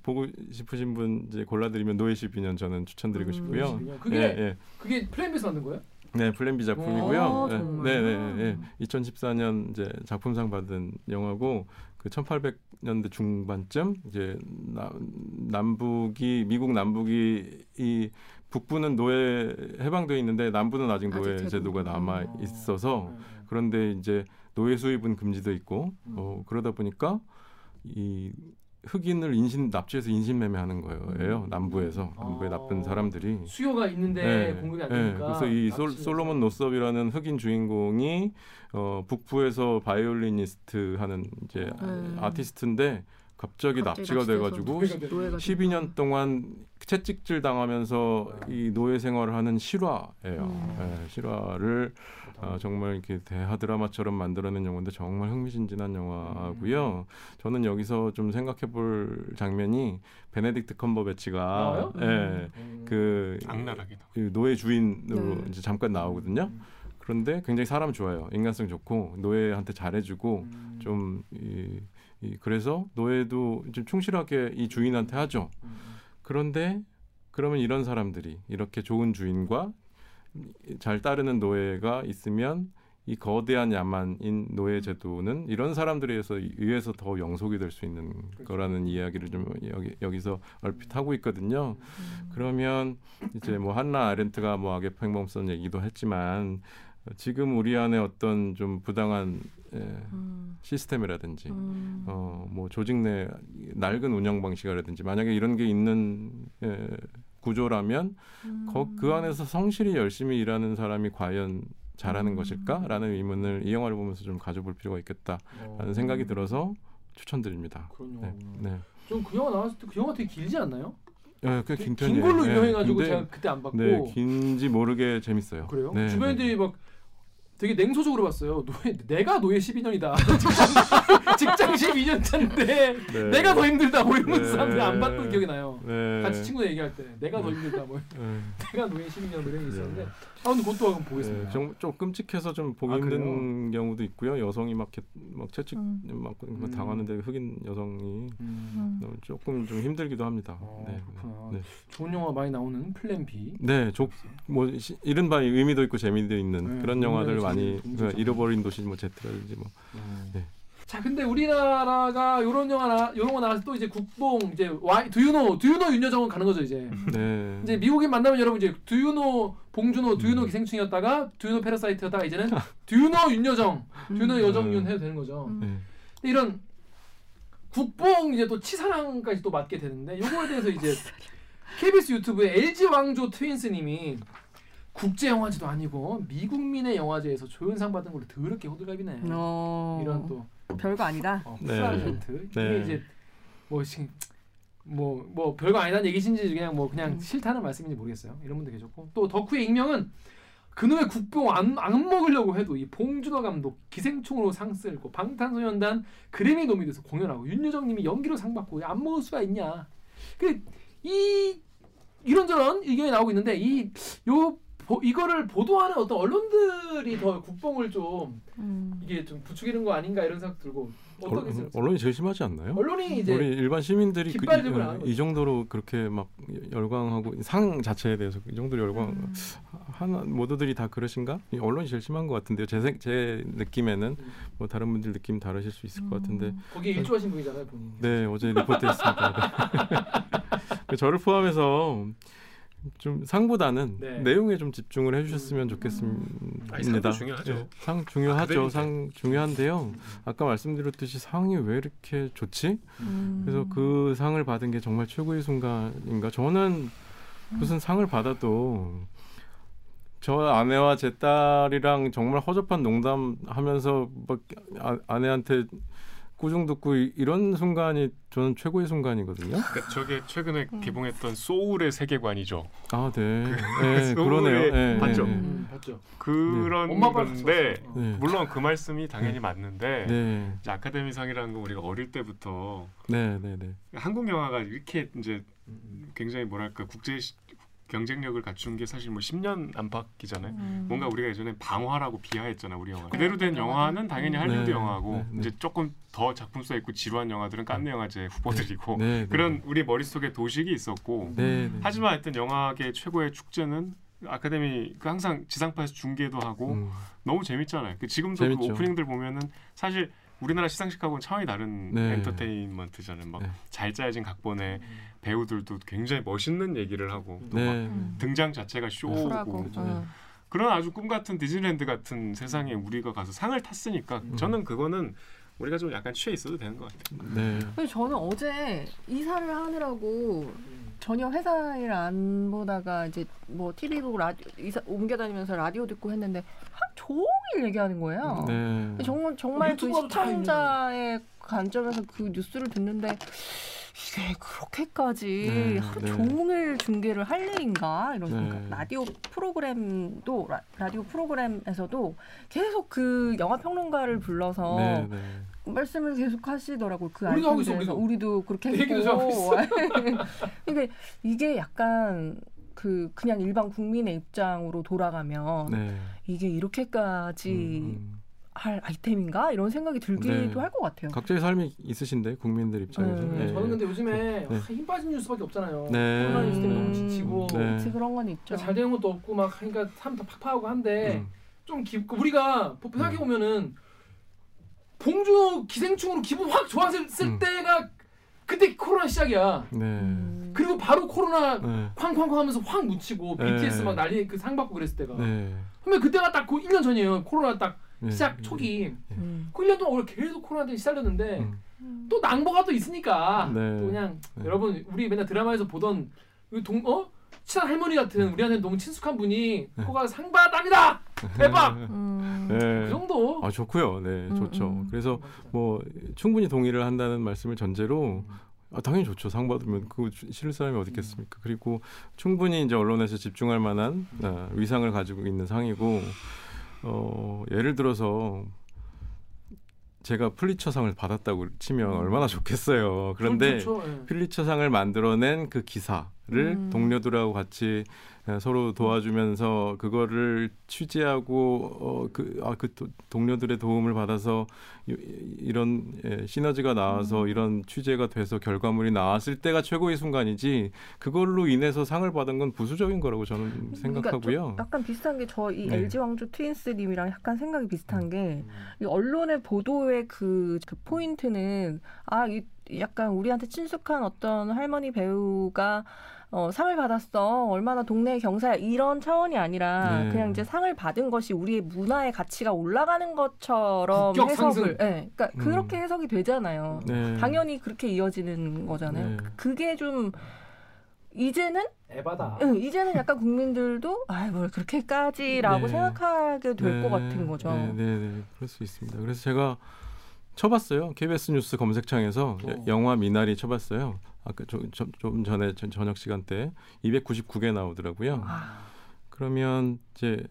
보고 싶으신 분 이제 골라드리면 노예 12년 저는 추천드리고 음, 싶고요. 노예 12년. 그게 예, 예. 그게 Plan B에서 만든 거예요? 네, Plan B 작품이고요. 오, 네? 네, 네, 네. 2014년 이제 작품상 받은 영화고 그 1800년대 중반쯤 이제 나, 남북이 미국 남북이 이 북부는 노예 해방돼 있는데 남부는 아직 아직 노예 제도. 제도가 남아 어. 있어서 네, 네. 그런데 이제 노예 수입은 금지돼 있고 어, 음. 그러다 보니까 이 흑인을 인신 납치해서 인신매매하는 거예요 음. 남부에서 남부의 아. 나쁜 사람들이 수요가 있는데 네, 공급이 안 네, 되니까. 그래서 이 솔, 납치해서. 솔로몬 노섭이라는 흑인 주인공이 어, 북부에서 바이올리니스트 하는 이제 네. 아티스트인데 갑자기 납치가 돼가지고 노예가 돼. 노예가 12년 동안 채찍질 당하면서 이 노예 생활을 하는 실화예요. 음. 예, 실화를 아, 정말 이렇게 대하 드라마처럼 만들어낸 영화인데 정말 흥미진진한 영화고요. 저는 여기서 좀 생각해볼 장면이 베네딕트 컴버배치가 나와요? 예, 음. 그 악랄하게. 그 노예 주인으로 네. 이제 잠깐 나오거든요. 음. 그런데 굉장히 사람 좋아요. 인간성 좋고 노예한테 잘해주고 음. 좀 이, 이 그래서 노예도 좀 충실하게 이 주인한테 하죠. 음. 그런데 그러면 이런 사람들이 이렇게 좋은 주인과 잘 따르는 노예가 있으면 이 거대한 야만인 노예 제도는 이런 사람들에 의해서 의해서 더 영속이 될 수 있는 거라는 이야기를 좀 여기 여기서 얼핏 하고 있거든요. 그러면 이제 뭐 한나 아렌트가 뭐 악의 팽범선 얘기도 했지만 지금 우리 안에 어떤 좀 부당한 예, 음. 시스템이라든지 음. 어, 뭐 조직 내 낡은 운영 방식이라든지 만약에 이런 게 있는 에, 구조라면 거, 그 안에서 성실히 열심히 일하는 사람이 과연 잘하는 음. 것일까라는 의문을 이 영화를 보면서 좀 가져볼 필요가 있겠다라는 어. 생각이 들어서 추천드립니다. 네. 네. 좀그 영화 나왔을 때 그 영화 되게 길지 않나요? 예, 꽤긴긴 편이에요. 걸로 예, 유명해가지고 근데, 제가 그때 안 봤고 네, 긴지 모르게 재밌어요. 그래요? 네, 주변 애들이 네. 막 되게 냉소적으로 봤어요. 노예, 내가 노예 12년이다. 직장 12년 차인데 네. 내가 더 힘들다 뭐 이러면서 네. 사람들이 안 봤던 기억이 나요. 네. 같이 친구들 얘기할 때 내가 더 힘들다 뭐 네. 내가 노예 12년 뭐 이런 게 있었는데 네. 아 근데 그것도 한번 보겠습니다. 네, 좀, 좀 끔찍해서 좀 보기 아, 힘든 경우도 있고요. 여성이 막, 이렇게 막 채찍 음. 막 음. 당하는데 흑인 여성이 음. 조금 좀 힘들기도 합니다. 어, 네. 그렇구나. 네. 좋은 영화 많이 나오는 플랜 B. 네, 조, 뭐 시- 이른바 의미도 있고 재미도 있는 네, 그런 영화들 많이 그. 잃어버린 도시 뭐 제트라든지 뭐 네. 자 근데 우리나라가 요런 영화 나 요런 거 나와서 또 이제 국뽕 이제 와이 두유노 두유노 윤여정은 가는 거죠 이제. 네. 이제 미국인 만나면 여러분 이제 두유노 봉준호 두유노 음. 기생충이었다가 두유노 페라사이트였다가 이제는 두유노 윤여정 두유노 여정윤 음. 해도 되는 거죠. 음. 네. 근데 이런 국뽕 이제 또 치사랑까지 또 맡게 되는데 요거에 대해서 이제 KBS 유튜브에 LG 왕조 트윈스님이 국제 영화제도 아니고 미국민의 영화제에서 조연상 받은 걸로 더럽게 호들갑이네. 어. 이런 또 별거 아니다. 어, 네. 이게 네. 이제 뭐 지금 뭐 뭐 별거 아니다는 얘기신지 그냥 뭐 그냥 음. 싫다는 말씀인지 모르겠어요. 이런 분들 계셨고 또 덕후의 익명은 그놈의 국뽕 안, 안 먹으려고 해도 이 봉준호 감독 기생충으로 상 쓸고 방탄소년단 그래미 노미돼서 공연하고 윤여정님이 연기로 상 받고 안 먹을 수가 있냐? 그 이 이런저런 의견이 나오고 있는데 이 요 이거를 보도하는 어떤 언론들이 더 국뽕을 좀 음. 이게 좀 부추기는 거 아닌가 이런 생각 들고 어떻게 언, 생각하세요? 언론이 제일 심하지 않나요? 언론이 이제 우리 일반 시민들이 그, 깃발 이, 이. 정도로 그렇게 막 열광하고 상 자체에 대해서 이 정도로 열광 음. 하나 모두들이 다 그러신가? 이 언론이 제일 심한 것 같은데요. 제, 생- 제 느낌에는 뭐 다른 분들 느낌 다르실 수 있을 것 같은데 거기에 일조하신 분이잖아요 본인. 네 어제 리포트했습니다. 네. 저를 포함해서 좀 상보다는 네. 내용에 좀 집중을 해주셨으면 아니, 좋겠습니다. 상도 중요하죠. 네, 상 중요하죠. 아카데미인데. 상 중요한데요. 아까 말씀드렸듯이 상이 왜 이렇게 좋지? 음. 그래서 그 상을 받은 게 정말 최고의 순간인가? 저는 무슨 상을 받아도 저 아내와 제 딸이랑 정말 허접한 농담하면서 막 아, 아내한테 꾸중 듣고 이- 이런 순간이 저는 최고의 순간이거든요. 그러니까 저게 최근에 음. 개봉했던 소울의 세계관이죠. 아, 네, 그네 소울의 그러네요. 네, 봤죠? 네, 음, 봤죠. 그런 엄마 아빠 건데 네, 물론 그 말씀이 당연히 네. 맞는데 네, 이제 아카데미상이라는 건 우리가 어릴 때부터 네, 네, 네. 한국 영화가 이렇게 이제 음. 굉장히 뭐랄까 국제 시- 경쟁력을 갖춘 게 사실 뭐 10년 안팎이잖아요. 음. 뭔가 우리가 예전에 방화라고 비하했잖아 우리 영화. 그대로 된 음. 영화는 당연히 할리우드 네, 영화고 네, 네. 이제 조금 더 작품 써 있고 지루한 영화들은 깐느 영화제 후보들이고 네, 네. 그런 우리 머릿속에 도식이 있었고 네, 네. 하지만 하여튼 영화계 최고의 축제는 아카데미 그 항상 지상파에서 중계도 하고 음, 너무 재밌잖아요. 그 지금도 재밌죠. 그 오프닝들 보면은 사실 우리나라 시상식하고는 차원이 다른 네. 엔터테인먼트잖아요. 막 네. 잘 짜여진 각본에 배우들도 굉장히 멋있는 얘기를 하고 또막 네, 음. 등장 자체가 쇼고. 그렇죠. 어. 그런 아주 꿈 같은 디즈니랜드 같은 세상에 우리가 가서 상을 탔으니까 음. 저는 그거는 우리가 좀 약간 취해 있어도 되는 것 같아요. 네. 근데 저는 어제 이사를 하느라고 음. 전혀 회사 일 안 보다가 이제 뭐 TV 보고 라디오 이사 옮겨 다니면서 라디오 듣고 했는데 하루 종일 얘기하는 거예요. 네. 정말 정말 그 시청자의 관점에서 그 뉴스를 듣는데 이게 그렇게까지 네, 하루 네. 종일 중계를 할 일인가 이런 네. 생각. 라디오 프로그램도 라, 라디오 프로그램에서도 계속 그 영화 평론가를 불러서 네, 네. 말씀을 계속 하시더라고요. 그 있어, 아이콘들에서 우리도. 우리도 그렇게 했고. 하고 이게 이게 약간 그 그냥 일반 국민의 입장으로 돌아가면 네. 이게 이렇게까지 음, 할 아이템인가 이런 생각이 들기도 네. 할것 같아요. 각자의 삶이 있으신데 국민들 입장에서. 음, 네. 저는 근데 요즘에 네. 아, 힘 빠진 뉴스밖에 없잖아요. 네. 코로나 뉴스 때문에 음, 너무 지치고 네. 그렇지 그런 건 있죠. 그러니까 잘 되는 것도 없고 막 그러니까 사람 다 팍팍하고 한데 음, 좀 기, 우리가 생각해 네. 보면은 봉준호 기생충으로 기분 확 좋았을 음. 때가 그때 코로나 시작이야. 네. 음. 그리고 바로 코로나 네. 쾅쾅쾅 하면서 확 묻히고 네. BTS 막 난리 그 상 받고 그랬을 때가. 네. 그러면 그때가 딱 그 1년 전이에요. 코로나 딱 네. 시작 초기. 음. 그 1년 동안 원래 계속 코로나 때문에 시달렸는데 음, 또 낭보가 또 있으니까 네. 또 그냥 네. 여러분 우리 맨날 드라마에서 보던 그동 어? 친한 할머니 같은 우리한테 너무 친숙한 분이 네. 코가 상 받았답니다. 대박! 음. 그 네. 정도. 아 좋고요. 네, 음, 좋죠. 음. 그래서 뭐 충분히 동의를 한다는 말씀을 전제로 음. 아, 당연히 좋죠. 상 받으면 그거 주- 싫을 사람이 어디 있겠습니까? 그리고 충분히 이제 언론에서 집중할 만한 아, 위상을 가지고 있는 상이고 어, 예를 들어서 제가 플리처상을 받았다고 치면 얼마나 좋겠어요. 그런데 좋죠. 예. 필리처상을 만들어낸 그 기사를 음. 동료들하고 같이 에, 서로 도와주면서 그거를 취재하고 어, 그, 아, 그 도- 동료들의 도움을 받아서 이, 이런 예, 시너지가 나와서 음. 이런 취재가 돼서 결과물이 나왔을 때가 최고의 순간이지 그걸로 인해서 상을 받은 건 부수적인 거라고 저는 생각하고요. 그러니까 좀 약간 비슷한 게 저이 네. LG 왕조 트윈스님이랑 약간 생각이 비슷한 게이 언론의 보도의 그, 그 포인트는 아, 이 약간 우리한테 친숙한 어떤 할머니 배우가 어, 상을 받았어. 얼마나 동네 경사야. 이런 차원이 아니라 네. 그냥 이제 상을 받은 것이 우리의 문화의 가치가 올라가는 것처럼 해석을 상승. 예. 그러니까 음. 그렇게 해석이 되잖아요. 네. 당연히 그렇게 이어지는 거잖아요. 네. 그게 좀 이제는 에바다. 응, 이제는 약간 국민들도 아이 뭘 그렇게까지라고 네. 생각하게 될것 네. 같은 거죠. 네, 네, 네, 그럴 수 있습니다. 그래서 제가 쳐봤어요. KBS 뉴스 검색창에서 어. 영화 미나리 쳐봤어요. 아까 좀, 좀, 좀 전에 저- 저녁 시간대 299개 나오더라고요. 아, 그러면 이제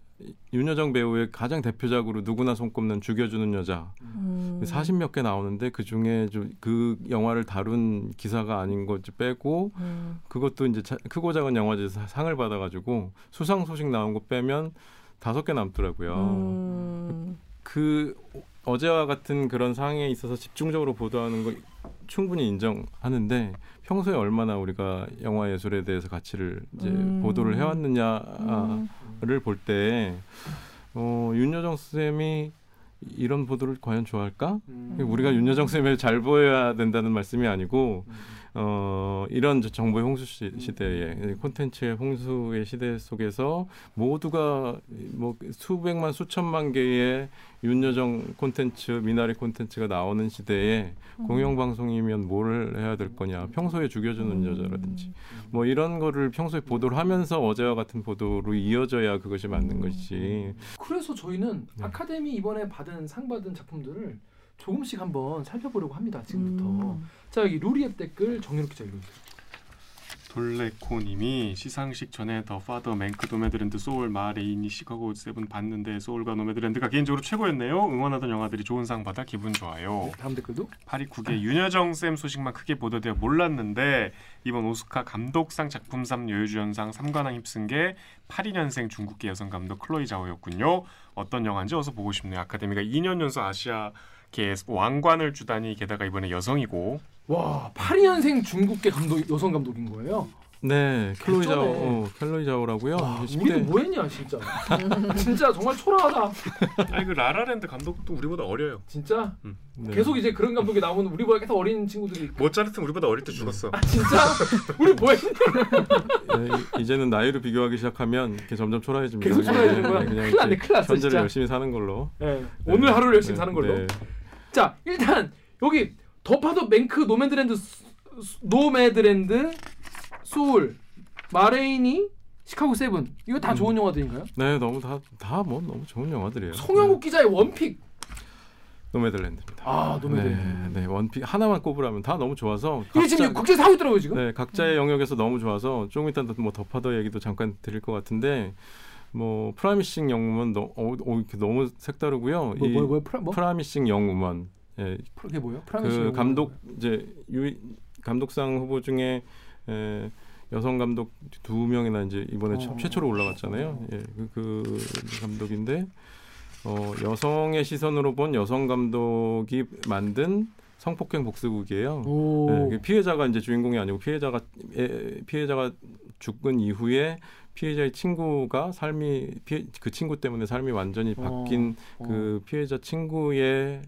윤여정 배우의 가장 대표작으로 누구나 손꼽는 죽여주는 여자 음. 40몇 개 나오는데 그 중에 그 영화를 다룬 기사가 아닌 것 빼고 음. 그것도 이제 자- 크고 작은 영화제에서 상을 받아가지고 수상 소식 나온 거 빼면 다섯 개 남더라고요. 음. 그 어제와 같은 그런 상황에 있어서 집중적으로 보도하는 거 충분히 인정하는데 평소에 얼마나 우리가 영화 예술에 대해서 가치를 이제 음. 보도를 해왔느냐를 음. 볼때 어, 윤여정 쌤이 이런 보도를 과연 좋아할까? 음. 우리가 윤여정 쌤을 잘 보여야 된다는 말씀이 아니고 음. 어, 이런 저 정보의 홍수 시, 시대에 콘텐츠의 홍수의 시대 속에서 모두가 뭐 수백만 수천만 개의 윤여정 콘텐츠 미나리 콘텐츠가 나오는 시대에 음. 공영방송이면 뭘 해야 될 거냐 평소에 죽여주는 음. 여자라든지 뭐 이런 거를 평소에 보도를 하면서 어제와 같은 보도로 이어져야 그것이 맞는 음. 것이지 그래서 저희는 네. 아카데미 이번에 받은 상 받은 작품들을 조금씩 한번 살펴보려고 합니다. 지금부터. 음. 자 여기 루리앱 댓글 정유롭 기자 읽어주세요. 돌레코님이 시상식 전에 The Father Mank Nomadland Soul 마 레이니 시카고 seven 봤는데 Soul과 Nomadland가 개인적으로 최고였네요. 응원하던 영화들이 좋은 상 받아 기분 좋아요. 네, 다음 댓글도 829개 윤여정 쌤 소식만 크게 보도되어 몰랐는데 이번 오스카 감독상 작품상 여우주연상 3관왕 휩쓴 게 82년생 중국계 여성 감독 클로이 자오였군요. 어떤 영화인지 어서 보고 싶네요. 아카데미가 2년 연속 아시아 계 왕관을 주다니 게다가 이번에 여성이고 와 82년생 중국계 감독 여성 감독인 거예요. 네 클로이 자오. 어, 클로이 자오라고요 와, 10대 우리도 뭐했냐 진짜. 진짜 정말 초라하다. 아니 그 라라랜드 감독도 우리보다 어려요. 진짜 네. 계속 이제 그런 감독이 나오면 우리보다 계속 어린 친구들이 모차르트 우리보다 어릴 때 죽었어. 아 진짜 우리 뭐했냐? 네, 이- 이제는 나이로 비교하기 시작하면 이렇게 점점 초라해집니다. 계속 초라해지는 거야? 네, 그냥 큰일 났네, 큰일 났어, 현재를 진짜. 열심히 사는 걸로. 네, 네. 오늘 하루를 열심히 네, 사는 걸로. 네. 자 일단 여기 The Father Mank 스- Nomadland Soul 마 레이니 시카고 seven 이거 다 음. 좋은 영화들인가요? 네, 너무 다 다 뭐 너무 좋은 영화들이에요. 송영국 기자의 one pick Nomadland입니다. 아 노매들. 네, 네, one pick 하나만 꼽으라면 다 너무 좋아서 이게 지금 국제 사고 있더라고요 지금. 네, 각자의 영역에서 너무 좋아서 조금 이따 뭐 The Father 얘기도 잠깐 드릴 것 같은데 뭐 Promising Young Woman 너, 어, 어, 너무 색다르고요. 뭐, 이 뭐, 뭐, 프라, 뭐? Promising Young Woman 예, 그게 뭐예요? 그 프랑스 감독 이제 유, 감독상 후보 중에 에, 여성 감독 두 명이나 이제 이번에 어. 최초로 올라갔잖아요. 예, 그, 그 감독인데 어, 여성의 시선으로 본 여성 감독이 만든 성폭행 복수극이에요. 오. 네, 그 피해자가 이제 주인공이 아니고 피해자가 에, 피해자가 죽은 이후에 피해자의 친구가 삶이 피해, 그 친구 때문에 삶이 완전히 바뀐 어. 그 피해자 친구의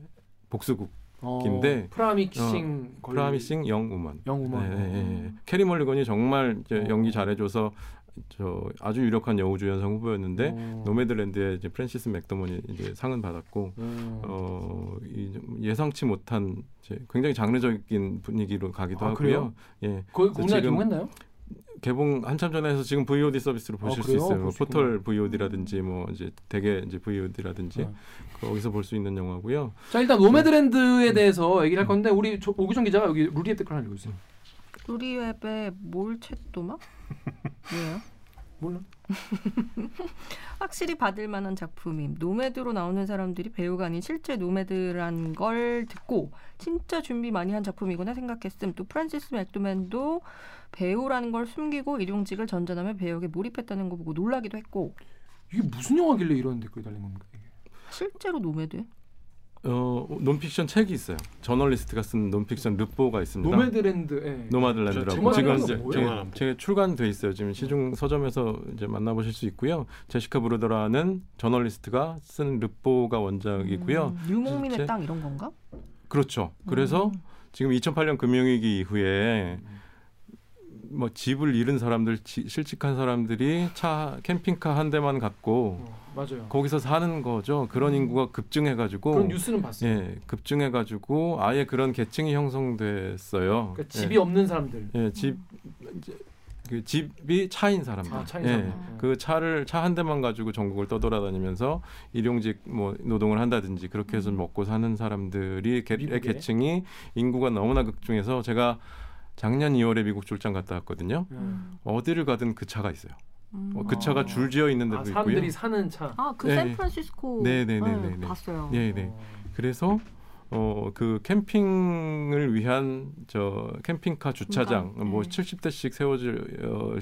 복수극 어. 인데, Promising 걸- Promising Young Woman. Young Woman. 네, 네, 네. 캐리 멀리건이 정말 어. 연기 잘해줘서 저 아주 유력한 여우주연상 후보였는데 어. Nomadland의 이제 프랜시스 맥더먼이 이제 상은 받았고 어. 어, 이, 좀 예상치 못한 이제 굉장히 장르적인 분위기로 가기도 아, 하고요. 예. 거기 그래서 우리나라 지금 개봉했나요? 개봉 한참 전에 해서 지금 VOD 서비스로 보실 아, 수? 있어요. 뭐. 포털 VOD라든지 뭐 이제 대개 이제 VOD라든지 어. 거기서 볼 수 있는 영화고요. 자 일단 노매드랜드에 대해서 얘기를 할 건데 우리 조- 오규정 기자가 여기 루리웹의 댓글 하나 읽어주세요. 루리웹의 몰챗도마? 뭐예요? 몰라. 확실히 받을 만한 작품임. nomad로 나오는 사람들이 배우가 아닌 실제 nomad란 걸 듣고 진짜 준비 많이 한 작품이구나 생각했음. 또 프란시스 맥도맨드도 배우라는 걸 숨기고 일용직을 전전하며 배역에 몰입했다는 거 보고 놀라기도 했고 이게 무슨 영화길래 이런 댓글이 달린 겁니까? 이게? 실제로 nomad? 어, 논픽션 책이 있어요. 저널리스트가 쓴 논픽션 르포가 있습니다. 노매드랜드. 예. 노마드랜드라고 제목 지금 이제? 제, 제 출간돼 있어요. 지금 시중 서점에서 이제 만나보실 수 있고요. 제시카 브루더라는 저널리스트가 쓴 르포가 원작이고요. 음, 유목민의 땅 이런 건가? 그렇죠. 그래서 음. 지금 2008년 금융위기 이후에 뭐 집을 잃은 사람들, 지- 실직한 사람들이 차 캠핑카 한 대만 갖고 어, 맞아요. 거기서 사는 거죠. 그런 인구가 급증해가지고 그런 뉴스는 봤어요. 예, 급증해가지고 아예 그런 계층이 형성됐어요. 그러니까 집이 예, 없는 사람들. 예, 집 그 집이 차인 사람들. 아, 차인 예, 사람들. 그 차를 차 한 대만 가지고 전국을 떠돌아다니면서 일용직 뭐 노동을 한다든지 그렇게 해서 먹고 사는 사람들이 계, 미국에? 계층이 인구가 너무나 극중해서 제가 작년 2월에 미국 출장 갔다 왔거든요. 음. 어디를 가든 그 차가 있어요. 음. 어, 그 차가 줄지어 있는 데도 아, 있고요. 사람들이 사는 차. 아, 그 네. 샌프란시스코 네, 네, 네, 네, 네. 봤어요. 네, 네. 어. 그래서 어 그 캠핑을 위한 저 캠핑카 주차장 공간, 뭐 네. 70대씩 세워져 어,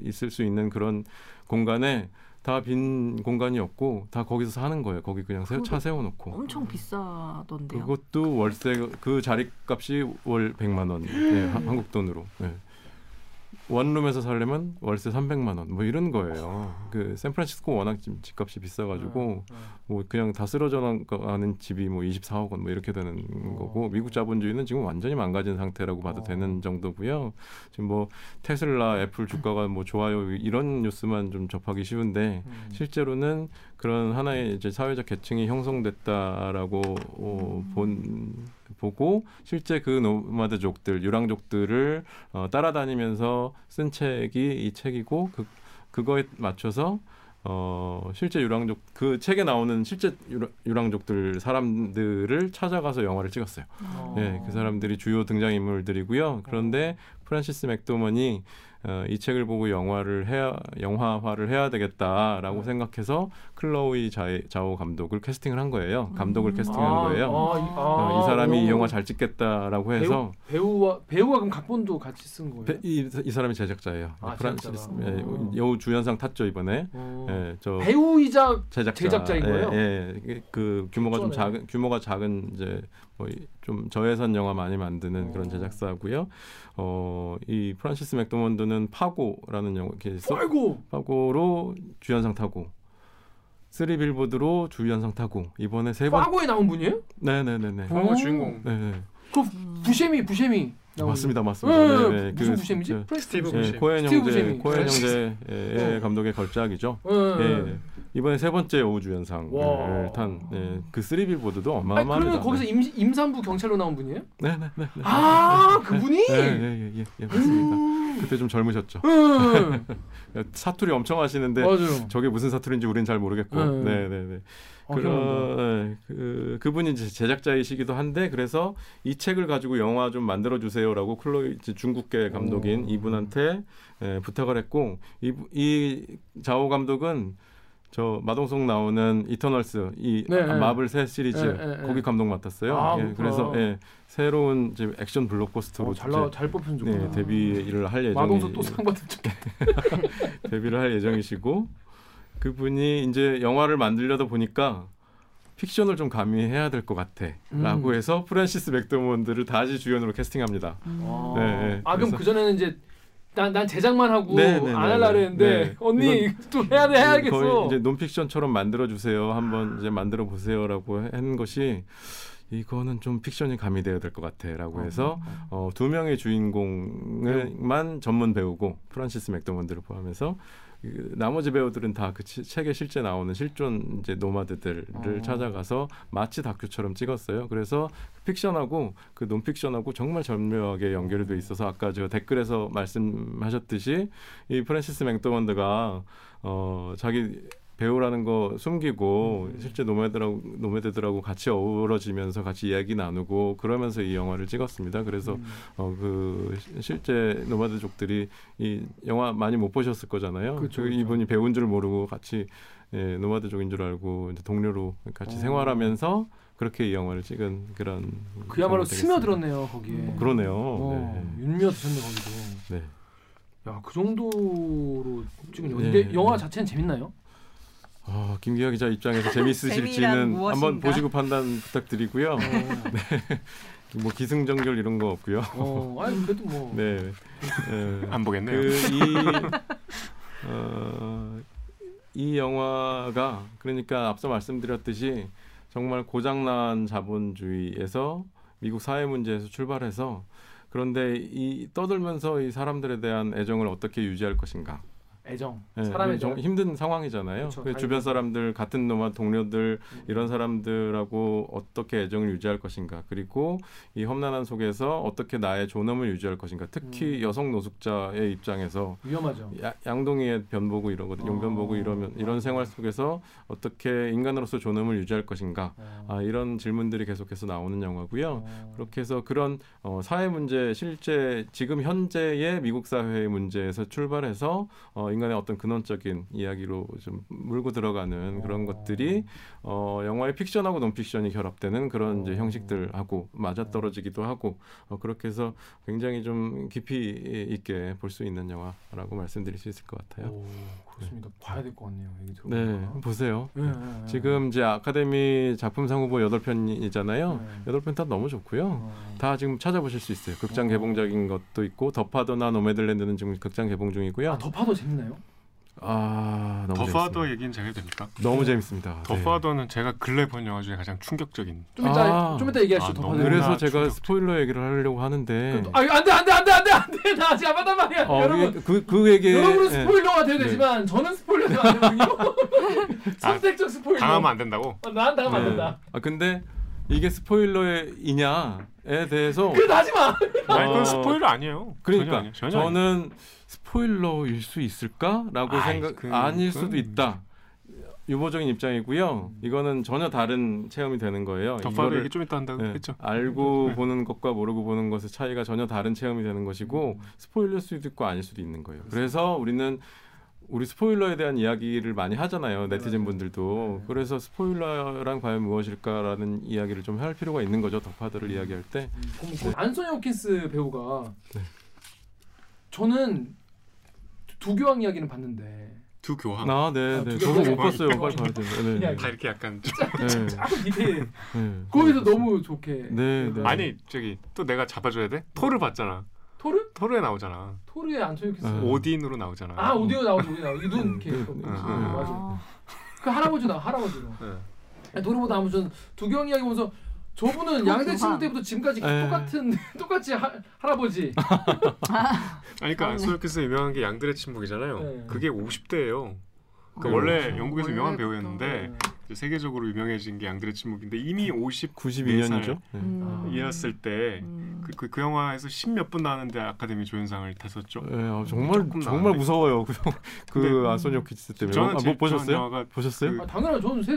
있을 수 있는 그런 공간에 다 빈 공간이 없고 다 거기서 사는 거예요. 거기 그냥 세, 차 세워놓고 엄청 비싸던데요. 그것도 월세 그 자리값이 월 100만 원 예, 하- 한국 돈으로 예. 원룸에서 살려면 월세 300만 원 뭐 이런 거예요. 그 샌프란시스코 워낙 집- 집값이 비싸가지고 어, 어. 뭐 그냥 다 쓰러져 가는 집이 뭐 24억 원 뭐 이렇게 되는 어. 거고 미국 자본주의는 지금 완전히 망가진 상태라고 봐도 어. 되는 정도고요. 지금 뭐 테슬라, 애플 주가가 뭐 좋아요 이런 뉴스만 좀 접하기 쉬운데 음. 실제로는 그런 하나의 이제 사회적 계층이 형성됐다라고 어, 본 보고 실제 그 노마드족들 유랑족들을 어, 따라다니면서 쓴 책이 이 책이고 그 그거에 맞춰서 어 실제 유랑족 그 책에 나오는 실제 유라, 유랑족들 사람들을 찾아가서 영화를 찍었어요. 어. 예, 그 사람들이 주요 등장 인물들이고요. 그런데 프란시스 맥도먼이 어, 이 책을 보고 영화를 해야 영화화를 해야 되겠다라고 네. 생각해서 클로이 자오 감독을 캐스팅을 한 거예요. 감독을 음. 캐스팅한 아, 거예요. 아, 이, 아, 어, 이 사람이 이 오. 영화 잘 찍겠다라고 해서 배우, 와 배우가 그럼 각본도 같이 쓴 거예요. 배- 이, 이 사람이 제작자예요. 아, 프란시스. 예, 어. 여우 주연상 탔죠 이번에. 어. 예, 저 배우이자 제작자. 제작자인 예, 거예요? 예, 이게 그 규모가 좀. 작은 규모가 작은 이제 뭐좀 저예산 영화 많이 만드는 그런 어. 제작사고요. 어, 이 프란시스 맥도먼드는 파고라는 영화 이렇게 써- 아이고. 파고로 주연상 타고 쓰리 빌보드로 주연상 타고 이번에 세 번. 파고에 나온 분이에요? 네네네네. 어. 파고 주인공 네, 네. 부셰미 부셰미. 맞습니다, 분. 맞습니다. 예, 네, 예, 네. 무슨 그, 부셰미지? 저, 프레스티 스티브 부셰미. 부셰미. 예, 스티브 형제. 코엔 네. 형제의 어. 감독의 걸작이죠. 예, 예. 예, 이번에 세 번째 여우주연상을 와. 탄 예, 그 쓰리 빌보드도 어마어마합니다. 그러면 거기서 임, 임산부 경찰로 나온 분이에요? 네 네 네. 아 그분이? 네, 네, 예, 예, 예, 맞습니다. 음. 그때 좀 젊으셨죠. 응. 사투리 엄청 하시는데 맞아요. 저게 무슨 사투리인지 우리는 잘 모르겠고. 네. 네, 네, 네. 그런 그 그분이 이제 제작자이시기도 한데 그래서 이 책을 가지고 영화 좀 만들어 주세요라고 클로이 중국계 감독인 오. 이분한테 예, 부탁을 했고 이, 이 자오 감독은 저 마동석 나오는 이터널스 이 네, 네. 마블 새 시리즈 네, 네, 네. 거기 감독 맡았어요. 아, 예. 그래서 예, 새로운 이제 액션 블록버스터로 어, 잘, 나, 잘 뽑힌 줄 네, 데뷔를 할 예정이 마동석 또 상 받은 척. 데뷔를 할 예정이시고 그분이 이제 영화를 만들려다 보니까 픽션을 좀 가미해야 될 것 같아라고 음. 해서 프란시스 맥도먼드를 다시 주연으로 캐스팅합니다. 아, 네, 네. 아 그럼 그 전에는 이제 난, 난 제작만 하고 네, 네, 안 네, 하려 네. 했는데 네. 언니 또 해야 돼 해야겠어. 거의 이제 논픽션처럼 만들어 주세요. 한번 이제 만들어 보세요라고 한 것이 이거는 좀 픽션이 가미되어야 될 것 같아라고 해서 어, 두 명의 주인공만 전문 배우고 프란시스 맥도먼드를 포함해서 그 나머지 배우들은 다 그 책에 실제 나오는 실존 이제 nomad들을 어. 찾아가서 마치 다큐처럼 찍었어요. 그래서 픽션하고 그 논픽션하고 정말 절묘하게 연결이 돼 있어서 아까 저 댓글에서 말씀하셨듯이 이 프란시스 맥도먼드가 어 자기 배우라는 거 숨기고 음. 실제 nomad라고 nomad들하고 같이 어우러지면서 같이 이야기 나누고 그러면서 이 영화를 찍었습니다. 그래서 음. 어그 실제 nomad족들이 이 영화 많이 못 보셨을 거잖아요. 그쵸, 그 그쵸. 이분이 배우인 줄 모르고 같이 예, nomad족인 줄 알고 이제 동료로 같이 어. 생활하면서 그렇게 이 영화를 찍은 그런 그야말로. 스며들었네요 거기에. 음. 그러네요. 어, 네. 윤미어 드셨네 거기도. 네. 야그 정도로 찍은 영화. 네, 근데 네. 영화 자체는 재밌나요? 아, 김기화 기자 입장에서 무엇인가? 한번 보시고 판단 부탁드리고요. 어, 뭐 기승전결 이런 거 없고요. 어, 아니 그래도 뭐. 네. 네. 안 보겠네요. 그 이 어, 이 영화가 그러니까 앞서 말씀드렸듯이 정말 고장난 자본주의에서 미국 사회 문제에서 출발해서 그런데 이 떠들면서 이 사람들에 대한 애정을 어떻게 유지할 것인가 애정. 예, 사람의 좀 정. 힘든 상황이잖아요. 그쵸, 그 당연히. 주변 사람들 같은 노마 동료들 음. 이런 사람들하고 어떻게 애정을 유지할 것인가 그리고 이 험난한 속에서 어떻게 나의 존엄을 유지할 것인가 특히 음. 여성 노숙자의 입장에서 위험하죠. 야, 양동이의 변보고 이러거든 용변 어. 보고 이러면 이런 생활 속에서 어떻게 인간으로서 존엄을 유지할 것인가 어. 아, 이런 질문들이 계속해서 나오는 영화고요. 어. 그렇게 해서 그런 어, 사회 문제 실제 지금 현재의 미국 사회의 문제에서 출발해서 어, 인간의 어떤 근원적인 이야기로 좀 물고 들어가는 그런 어. 것들이 어, 영화의 픽션하고 논픽션이 결합되는 그런 이제 어. 형식들하고 맞아떨어지기도 하고 어, 그렇게 해서 굉장히 좀 깊이 있게 볼 수 있는 영화라고 말씀드릴 수 있을 것 같아요. 오, 그렇습니다. 봐야 될 것 같네요. 얘기 네, 들어보니까. 보세요. 네, 네, 네. 지금 이제 아카데미 작품상 후보 8편이잖아요. 네. 여덟 편 다 너무 좋고요. 어. 다 지금 찾아보실 수 있어요. 극장 어. 개봉작인 것도 있고 더파더나 노매들랜드는 지금 극장 개봉 중이고요. 아, 더파도 재밌나요? 아, 너무 더파더 재밌습니다. 얘기는 제가 해도 됩니까? 너무 재밌습니다. 네. 더파더는 제가 근래 본 영화 중에 가장 충격적인. 좀 이따 아. 좀 이따 얘기하시죠. 아, 더파도. 너무 그래서 제가 충격적. 스포일러 얘기를 하려고 하는데 아, 안돼 안돼 안돼 안돼 안돼 나 아직 안 받단 말이야. 어, 여러분 그, 그 얘기 여러분은 예. 스포일러가 돼도 네. 되지만 저는 스포일러 되면 안 되거든요. 선택적 스포일러. 당하면 안 된다고. 어, 난 당하면 안 네. 된다. 아 근데 이게 스포일러이냐에 대해서 그래도 하지 마. 아니 어, 그건 스포일러 아니에요. 그러니까 전혀 아니에요. 전혀 아니에요. 스포일러일 수 있을까라고 아이, 생각 그- 아닐 그건- 수도 있다. 유보적인 입장이고요. 이거는 전혀 다른 체험이 되는 거예요. 이거를 얘기 좀 이따 한다고 네, 했죠. 알고 보는 것과 모르고 보는 것의 차이가 전혀 다른 체험이 되는 것이고 스포일러일 수도 있고 아닐 수도 있는 거예요. 그래서 우리는 우리 스포일러에 대한 이야기를 많이 하잖아요. 네티즌 분들도. 그래서 스포일러란 과연 무엇일까라는 이야기를 좀 할 필요가 있는 거죠. 더파더를 이야기할 때. 네. 안소니 호킨스 배우가 네. 저는 두 교황 이야기는 봤는데 두 교황. 아, 네, 아, 네. 두 저도 못 봤어요. 빨리 봐야 돼요. 네, 네. 다 이렇게 약간 네. 조금 디테일 네. 거기서 너무 좋게 네, 네. 아니 저기 또 내가 잡아줘야 돼? 토르 봤잖아. 토르? 토르에 나오잖아. 호킨스 네. 오딘으로 나오잖아. 아 오디오 나오죠 오디오 나오죠 이눈 이렇게 네, 있거든요. 네, 네, 네. 맞아 아, 그 할아버지 나 할아버지로 네. 아니, 토르보다 아무튼 두 교황 이야기 보면서 저분은 양대 친구. 때부터 지금까지 에. 똑같은 똑같이 하, 할아버지 아니 그러니까 안소니크스 유명한 게 양들의 침묵이잖아요. 네. 그게 50대예요. 그 어, 원래 그렇죠. 영국에서 유명한. 배우였는데 이제 세계적으로 유명해진 게 양들의 침묵인데 이미 50 92년이죠. 네. 음. 이었을 때 음. 그, 그, 그 영화에서 십몇 분 나왔는데 아카데미 조연상을 탔었죠. 예, 아, 정말 정말. 무서워요. 그, 그 근데 안소니 호킨스 때문에. 저는 아, 뭐 보셨어요? 영화가 보셨어요? 그- 아, 당연하죠. 저는 세,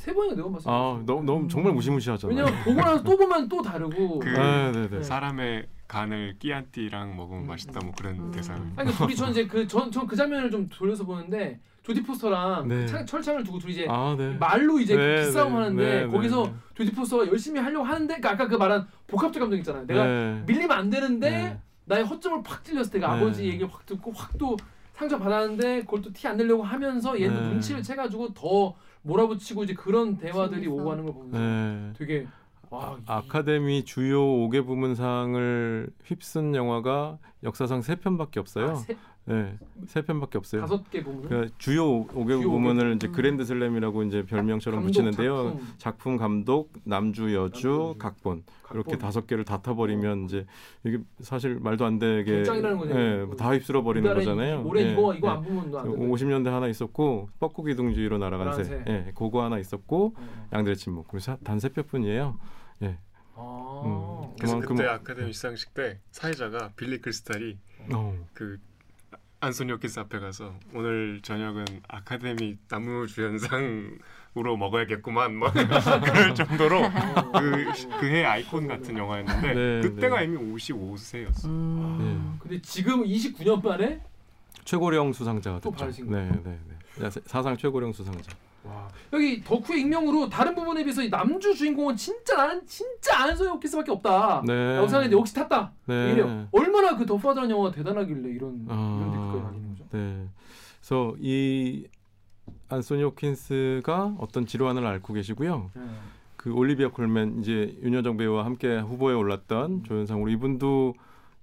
세 번이나 네번 봤어요. 아, 너무 너무 정말 무시무시하잖아요. 왜냐면 보고 나서 또 보면 또 다르고. 그- 네, 네, 네. 네. 사람의 간을 끼안띠랑 먹으면 음. 맛있다 뭐 그런 음. 대사. 아니 그러니까 둘이 전 이제 그전전 그 장면을 좀 돌려서 보는데 조디 포스터랑 네. 창- 철창을 두고 둘이 이제 아, 네. 말로 이제 네, 기싸움 네, 하는데 네, 네, 거기서 네. 조디 포스터가 열심히 하려고 하는데 그러니까 아까 그 말한 복합적 감정 있잖아요. 내가 네. 밀리면 안 되는데 네. 나의 허점을 팍 찔렸을 때가 네. 아버지 얘기를 확 듣고 확 또 상처 받았는데 그걸 또 티 안 내려고 하면서 얘는 또 네. 눈치를 채가지고 더 몰아붙이고 이제 그런 대화들이 재밌어. 오고 하는 걸 보면서 네. 되게 와 이- 아카데미 주요 5개 부문상을 휩쓴 영화가 역사상 세 편밖에 없어요. 아, 세, 네, 세 편밖에 없어요. 다섯 개 부분 그 주요 5개 주요 부문을 이제 부문. 그랜드 슬램이라고 이제 별명처럼 감독, 붙이는데요. 작품, 작품, 감독, 남주, 여주, 남주, 각본 이렇게 각본. 다섯 개를 다 타버리면 이제 이게 사실 말도 안 되게. 예, 뭐다 휩쓸어 버리는 이달에 거잖아요. 올해 예, 이거 이거 예. 안 보면 안 돼. 50년대 하나 있었고 뻐꾸기 둥지로 날아간 새, 날아간 예, 그거 하나 있었고 어. 양들의 침묵. 그래서 단세 편뿐이에요. 아. 음. 그래서 그때 아카데미 시상식 때 사회자가 빌리 크리스탈이 어. 그 안소니 호킨스 앞에 가서 오늘 저녁은 아카데미 나무주연상으로 먹어야겠구만 뭐 그럴 정도로 그 그해 아이콘 같은 영화였는데 네, 그때가 네. 이미 55세였어. 음. 근데 지금 29년 만에 최고령 수상자가 또 됐죠. 네, 네, 네. 야, 사상 최고령 수상자. 와. 여기 덕후의 익명으로 다른 부분에 비해서 이 남주 주인공은 진짜 나는 진짜 안소영 오키스밖에 없다. 네. 라고 생각했는데 역시 탔다. 네. 이래요. 얼마나 그 더파드라는 영화가 대단하길래 이런 아. 이런 댓글까지 달리는 거죠. 네. 그래서 이 안소니 호킨스가 어떤 질환을 앓고 계시고요. 네. 그 올리비아 콜맨 이제 윤여정 배우와 함께 후보에 올랐던 조연상으로 이분도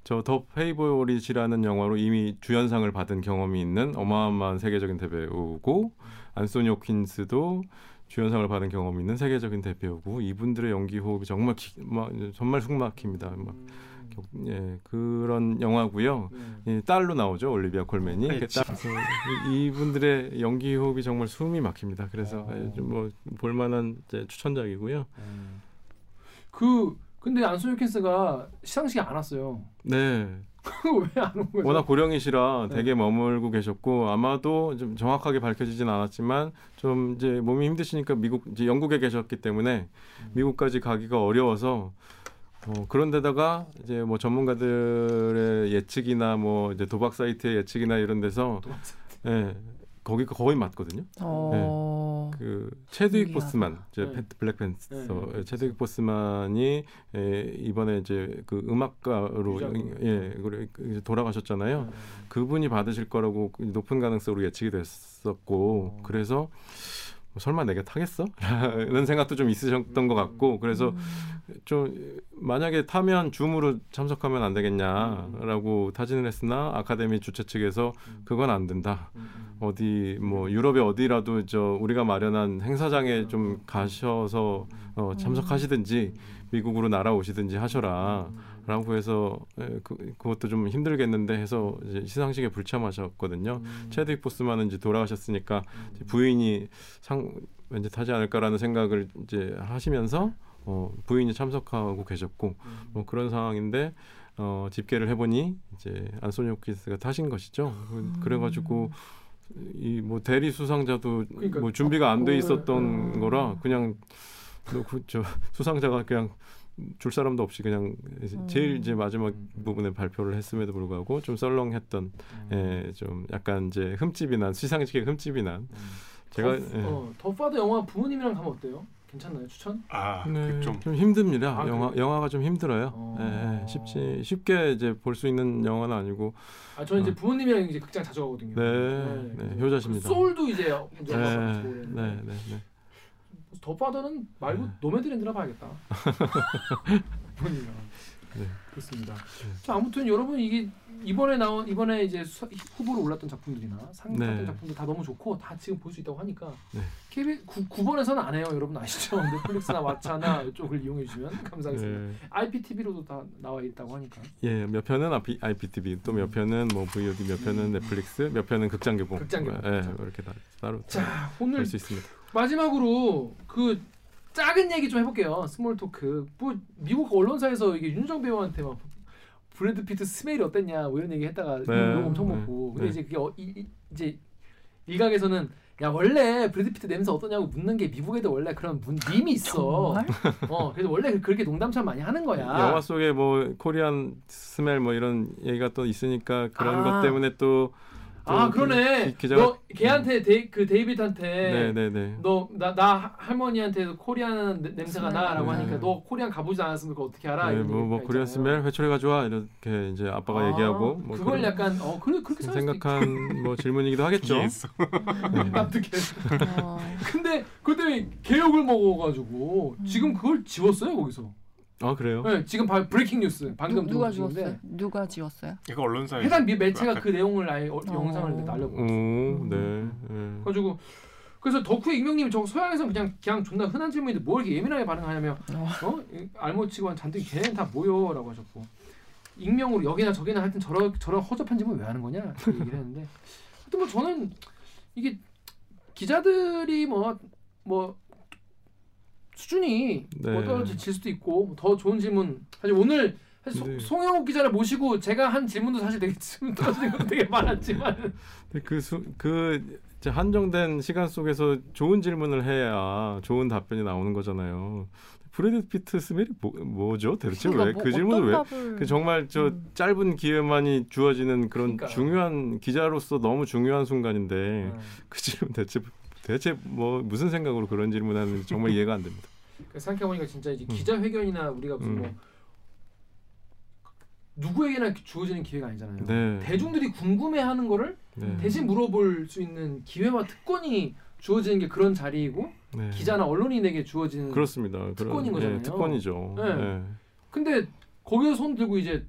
저 더 페이보릿이라는 영화로 이미 주연상을 받은 경험이 있는 어마어마한 세계적인 대배우고 안소니 호킨스도 주연상을 받은 경험이 있는 세계적인 대배우고 이분들의 연기 호흡이 정말 기, 막, 정말 숨막힙니다. 막, 음. 예, 그런 영화고요. 네. 이 딸로 나오죠 올리비아 콜맨이 네, 그 딸, 이- 이분들의 연기 호흡이 정말 숨이 막힙니다. 그래서 어. 좀뭐 볼만한 추천작이고요. 그 근데 안소영 오킨스가 시상식에 안 왔어요. 네, 왜안 온 거죠? 워낙 고령이시라 네. 되게 머물고 계셨고 아마도 좀 정확하게 밝혀지진 않았지만 좀 이제 몸이 힘드시니까 미국 이제 영국에 계셨기 때문에 음. 미국까지 가기가 어려워서 어, 그런데다가 이제 뭐 전문가들의 예측이나 뭐 이제 도박 사이트의 예측이나 이런 데서 예, 거기가 거의 맞거든요. 어. 그 체드윅. 보스만 이제 네. 팬- 블랙팬서 네. 예, 체드윅 보스만이 에, 이번에 이제 그 음악가로. 예 돌아가셨잖아요. 그분이 받으실 거라고 그 높은 가능성으로 예측이 됐었고 어. 그래서 뭐 설마 내가 타겠어? 라는 생각도 좀 있으셨던 것 같고 그래서 음. 좀 만약에 타면 줌으로 참석하면 안 되겠냐라고 타진을 했으나 아카데미 주최 측에서 그건 안 된다. 어디 뭐 유럽의 어디라도 저 우리가 마련한 행사장에 좀 가셔서 어, 참석하시든지 미국으로 날아오시든지 하셔라. 라고 해서 에, 그, 그것도 좀 힘들겠는데 해서 시상식에 불참하셨거든요. 체드윅 보스만은 이제 돌아가셨으니까 이제 부인이 상 왠지 타지 않을까라는 생각을 이제 하시면서 어, 부인이 참석하고 계셨고 뭐 그런 상황인데 어, 집계를 해보니 이제 안소니 호키스가 타신 것이죠. 그- 그래가지고 이 뭐 대리 수상자도 그러니까 뭐 준비가 안돼 어, 있었던 음. 거라 그냥 뭐 그, 저 수상자가 그냥 줄 사람도 없이 그냥 제일 이제 마지막 부분에 발표를 했음에도 불구하고 좀 썰렁했던 예, 좀 약간 이제 흠집이 난 시상식에 흠집이 난 제가 더, 예. 어, 더 영화 부모님이랑 가면 어때요? 괜찮나요? 추천? 아, 네, 그좀좀 힘듭니다. 아, 영화 그래요? 영화가 좀 힘들어요. 어. 예, 예, 쉽지 쉽게 이제 볼 수 있는 영화는 아니고 아 저는 이제 어. 부모님이랑 이제 극장 자주 가거든요. 네, 네, 효자십니다. 소울도 이제 이제 네, 네, 네, 네. 더 파더는 말고 네. 노매드랜드나 봐야겠다. 부모님이랑. 네. 그렇습니다. 자 아무튼 여러분 이게 이번에 나온 이번에 이제 수, 후보로 올랐던 작품들이나 상 네. 탔던 작품들 다 너무 좋고 다 지금 볼 수 있다고 하니까 네. KBS 9, 번에서는안 해요 여러분 아시죠? 넷플릭스나 왓챠나 이쪽을 이용해 주시면 감사하겠습니다. 네. IPTV로도 다 나와 있다고 하니까 예, 몇 편은 IP, IPTV, 또 몇 편은 뭐 VOD, 몇 편은 넷플릭스, 몇 편은 극장 개봉. 극장 개봉. 예, 이렇게 다 따로 자 오늘 볼수 있습니다. 마지막으로 그 작은 얘기 좀 해볼게요. small talk. 뭐 미국 언론사에서 이게 윤여정 배우한테 막 브래드 피트 smell이 어땠냐 뭐 이런 얘기 했다가 네. 욕 엄청 네. 먹고 근데 네. 이제 그게 어, 이, 이, 이제 일각에서는 야 원래 브래드 피트 냄새 어떠냐고 묻는 게 미국에도 원래 그런 문, 밈이 있어. 정말? 어 그래서 원래 그렇게 농담처럼 많이 하는 거야. 영화 속에 뭐 Korean smell 뭐 이런 얘기가 또 있으니까 그런 아. 것 때문에 또 아또 그러네. 기- 기자가- 너 걔한테 데이, 그 데이비드한테 네네네 너나 나 할머니한테 Korean 냄- 냄새가 나라고 네. 하니까 너 코리아 가보지 않았으면 그거 어떻게 알아? 네, 이런 뭐, 뭐 Korean. smell 회초리 가져와 이렇게 이제 아빠가 아, 얘기하고 뭐 그걸 그런 약간 어 그래 그렇게 생각한 뭐 질문이기도 하겠죠. 네. 납득했어. 어. 근데 그 때문에 개욕을 먹어가지고 음. 지금 그걸 지웠어요 거기서. 아 그래요? 네, 지금 바, breaking news 방금 누, 누가 지웠어요? 누가 지웠어요? 이거 언론사에 해당 미 매체가 아까 그 내용을 아예 어, 어. 영상을 날려고. 오, 네. 네. 가지고 그래서 덕후의 익명님이 저 서양에서는 그냥 그냥 존나 흔한 질문인데 뭐 이렇게 예민하게 반응하냐며 어. 어이 알못치고 잔뜩 걔는 다 뭐요라고 하셨고 익명으로 여기나 저기나 하여튼 저런 저런 허접한 질문 왜 하는 거냐 이렇게 얘기를 했는데 하여튼 뭐 저는 이게 기자들이 뭐뭐 수준이 네. 뭐 떨어질 수도 있고 더 좋은 질문 사실 오늘 사실 네. 송- 송영욱 기자를 모시고 제가 한 질문도 사실 되게 질문 떨어지는 것도 되게 많았지만 근데 그, 수, 그 한정된 시간 속에서 좋은 질문을 해야 좋은 답변이 나오는 거잖아요. 브래드 피트 스멜이 뭐, 뭐죠? 대체 왜그 질문을 왜? 그 정말 저 음. 짧은 기회만이 주어지는 그런 그러니까요. 중요한 기자로서 너무 중요한 순간인데 음. 그 질문 대체 대체 뭐 무슨 생각으로 그런 질문하는지 정말 이해가 안 됩니다. 그 생각해보니까 진짜 이제 음. 기자회견이나 우리가 무슨 음. 뭐 누구에게나 주어지는 기회가 아니잖아요. 네. 대중들이 궁금해하는 거를 네. 대신 물어볼 수 있는 기회와 특권이 주어지는 게 그런 자리이고 네. 기자나 언론인에게 주어지는. 그렇습니다. 특권인 그런, 거잖아요. 예, 특권이죠. 네. 예. 근데 거기서 손 들고 이제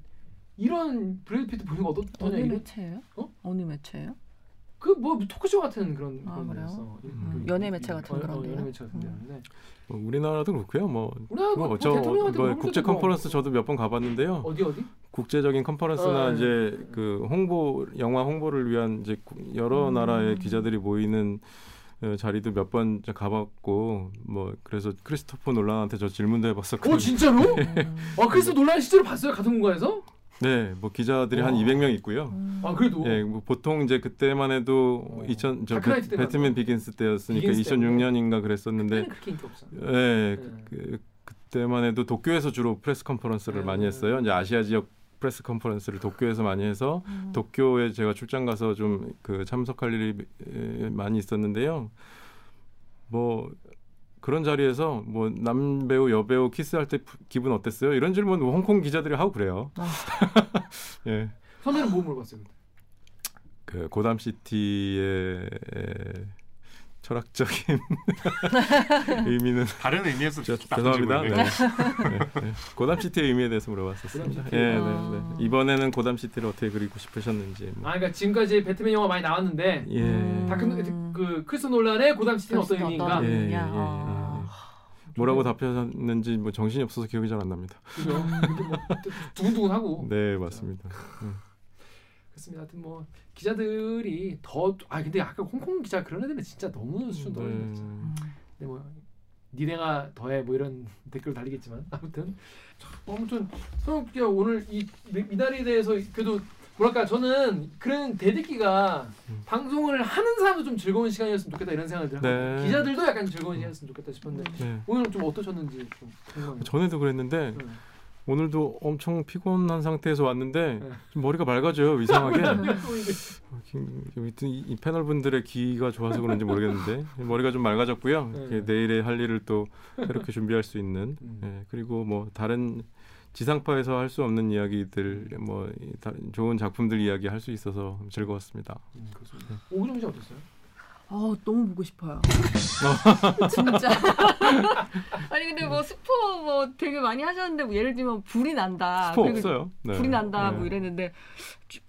이런 브래드 피트 보는 거 어떻더냐 어느 매체예요? 어? 어느 매체예요? 그 뭐 토크쇼 같은 그런 아, 그런? 데였어. 음. 연예 매체 같은 어, 그런 어, 데요? 연예 매체 같은 음. 데였는데. 뭐 우리나라도 그렇고요. 뭐, 우리나라 뭐, 뭐, 저, 뭐 국제 뭐 컨퍼런스 저도 몇 번 가봤는데요. 어디 어디? 국제적인 컨퍼런스나 어, 이제 예. 그 홍보 영화 홍보를 위한 이제 구- 여러 음. 나라의 기자들이 모이는 어, 자리도 몇 번 가봤고 뭐 그래서 크리스토퍼 놀란한테 저 질문도 해봤었거든요. 어 진짜로? 음. 아 그래서 놀란 실제로 봤어요 같은 공간에서? 네, 뭐 기자들이 한 와. 200명 있고요. 음. 아 그래도 예, 뭐 보통 이제 그때만 해도 어. 2000 저 배, 때 배트맨. 비긴스 때였으니까 비긴스 때문에. 2006년인가 그랬었는데 그렇게 인기 없어. 예, 네. 그, 그때만 해도 도쿄에서 주로 press conference를 네. 많이 했어요. 이제 아시아 지역 press conference를 도쿄에서 많이 해서 음. 도쿄에 제가 출장 가서 좀 그 참석할 일이 에, 많이 있었는데요. 뭐 그런 자리에서 뭐 남배우 여배우 키스할 때 푸- 기분 어땠어요? 이런 질문 뭐 홍콩 기자들이 하고 그래요. 아. 예. 선배는 뭐 물어봤어요? 그 고담 시티의 철학적인 의미는 다른 의미에서 저, 죄송합니다. 네. 네, 네. 고담 시티의 의미에 대해서 물어봤었습니다. 예, 네, 아. 네. 이번에는 고담 시티를 어떻게 그리고 싶으셨는지. 뭐. 아 그러니까 지금까지 배트맨 영화 많이 나왔는데 예. 음. 다크 그 크리스 놀란의 고담 시티는 어떤 의미인가? 예, 예? 예, 아. 뭐라고 답하셨는지 뭐 정신이 없어서 기억이 잘 안 납니다. 그죠? 뭐 두근두근하고 네, 맞습니다. 그렇습니다. 하여튼 뭐 기자들이 더 아 근데 아까 홍콩 기자 그런 애들은 진짜 너무 수준 네. 떨어졌어 음. 근데 뭐 니네가 더해 뭐 이런 댓글 달리겠지만 아무튼 참, 뭐 아무튼 소영 기자 오늘 이 미- 미달에 대해서 그래도 뭐랄까 저는 그런 대듣기가 음. 방송을 하는 사람도 좀 즐거운 시간이었으면 좋겠다 이런 생각을 들었고 네. 기자들도 약간 즐거운 시간이었으면 좋겠다 싶었는데 네. 오늘 좀 어떠셨는지 좀 궁금해요. 전에도 그랬는데 네. 오늘도 엄청 피곤한 상태에서 왔는데 네. 좀 머리가 맑아져요 이상하게. 또 이게 이, 패널 분들의 귀가 좋아서 그런지 모르겠는데 머리가 좀 맑아졌고요. 네. 이렇게 내일의 할 일을 또 새롭게 준비할 수 있는 음. 예, 그리고 뭐 다른 지상파에서 할 수 없는 이야기들 뭐 이, 다른 좋은 작품들 이야기 할 수 있어서 즐거웠습니다. 음, 그렇습니다. 오구정 기자 어땠어요? 아 너무 보고 싶어요. 진짜. 아니 근데 뭐 스포 뭐 되게 많이 하셨는데 뭐 예를 들면 불이 난다. 스포 없어요. 네. 불이 난다 네. 뭐 이랬는데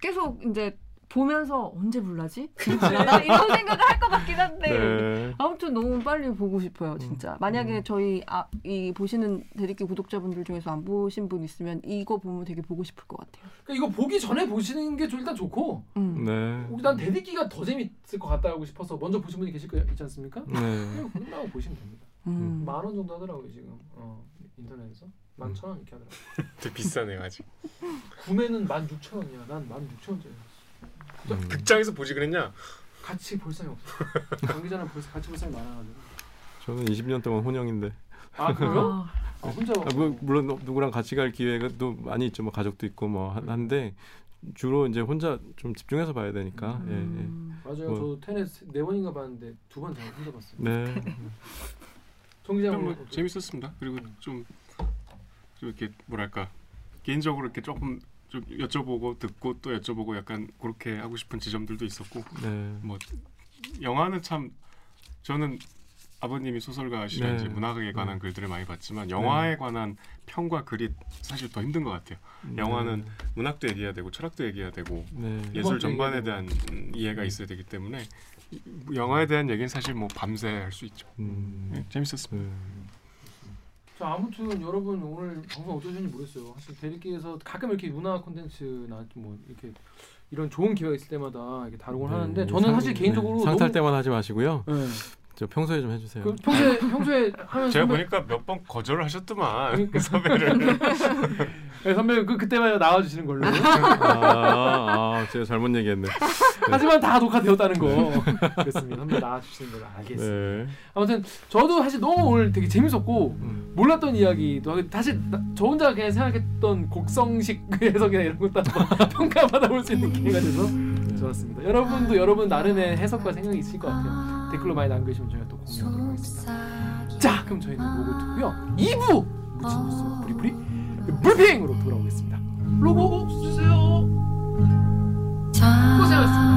계속 이제 보면서 언제 불나지? 이런 생각을 할 것 같긴 한데 네. 아무튼 너무 빨리 보고 싶어요 진짜. 만약에 음. 저희 아, 이 보시는 대리기 구독자분들 중에서 안 보신 분 있으면 이거 보면 되게 보고 싶을 것 같아요. 그러니까 이거 보기 전에 보시는 게좀 일단 좋고 음. 네. 난 대듣기가 더 재밌을 것 같다고 싶어서 먼저 보신 분이 계실 거 있지 않습니까? 네. 그냥 끝나고 보시면 됩니다. 음. 만원 정도 하더라고요 지금 어, 인터넷에서 만 천 원 이렇게 하더라고. 되게 비싸네요 아직. 구매는 만 육천 원이야. 난 만 육천 원짜리. 음. 극장에서 보지 그랬냐? 같이 볼 사람이 없어. 경기장은 벌써 같이 볼 사람이 많아가지고. 저는 20년 동안 혼영인데. 아 그래요? 아, 아, 혼자. 아, 뭐, 물론 누구랑 같이 갈 기회가 또 많이 있죠. 뭐 가족도 있고 뭐 한- 한데 주로 이제 혼자 좀 집중해서 봐야 되니까. 음. 맞아요. 뭐. 저 테넷 네 번인가 봤는데 두 번 다 혼자 봤어요. 예, 예. 네. 경기장 뭐 재밌었습니다. 그리고 좀, 좀 이렇게 뭐랄까 개인적으로 이렇게 조금 좀 여쭤보고 듣고 또 여쭤보고 약간 그렇게 하고 싶은 지점들도 있었고 네. 뭐 영화는 참 저는 아버님이 소설가시라 네. 문학에 관한 글들을 많이 봤지만 영화에 관한 평과 글이 사실 더 힘든 것 같아요. 영화는 문학도 얘기해야 되고 철학도 얘기해야 되고 네. 예술 전반에 대한 음, 이해가 있어야 되기 때문에 이- 영화에 대한 얘기는 사실 뭐 밤새 할 수 있죠. 음. 네, 재밌었습니다. 네. 자 아무튼 여러분 오늘 방송 어떠셨는지 모르겠어요. 사실 대리기에서 가끔 이렇게 문화 콘텐츠나 뭐 이렇게 이런 좋은 기회가 있을 때마다 이렇게 다루곤 네, 하는데 네, 저는 상- 사실 개인적으로 네, 상탈 너무 때만 하지 마시고요. 네. 저 평소에 좀 해주세요. 그 평소에 평소에 하면 제가 선배, 보니까 몇 번 거절을 하셨더만 그러니까. 섭외를. 네, 선배 그 그때만 나와주시는 걸로. 아, 아, 제가 잘못 얘기했네. 하지만 다 녹화되었다는 거. 그렇습니다. 선배 나와주시는 걸로 알겠습니다. 네. 아무튼 저도 사실 너무 오늘 되게 재밌었고 음. 몰랐던 이야기도 하고 사실 나- 저 혼자 그냥 생각했던 곡성식 해석이나 이런 것도 평가받아볼 수 있는 기회가 돼서 좋았습니다. 여러분도 여러분 나름의 해석과 생각이 있을 것 같아요. 댓글로 많이 남겨주시면 저희가 또 공유하도록 하겠습니다. 자, 그럼 저희는 로고 듣고요. 2부 무친 뉴스 브리브리 브리핑으로 돌아오겠습니다. 로고 주세요. 고생하셨습니다.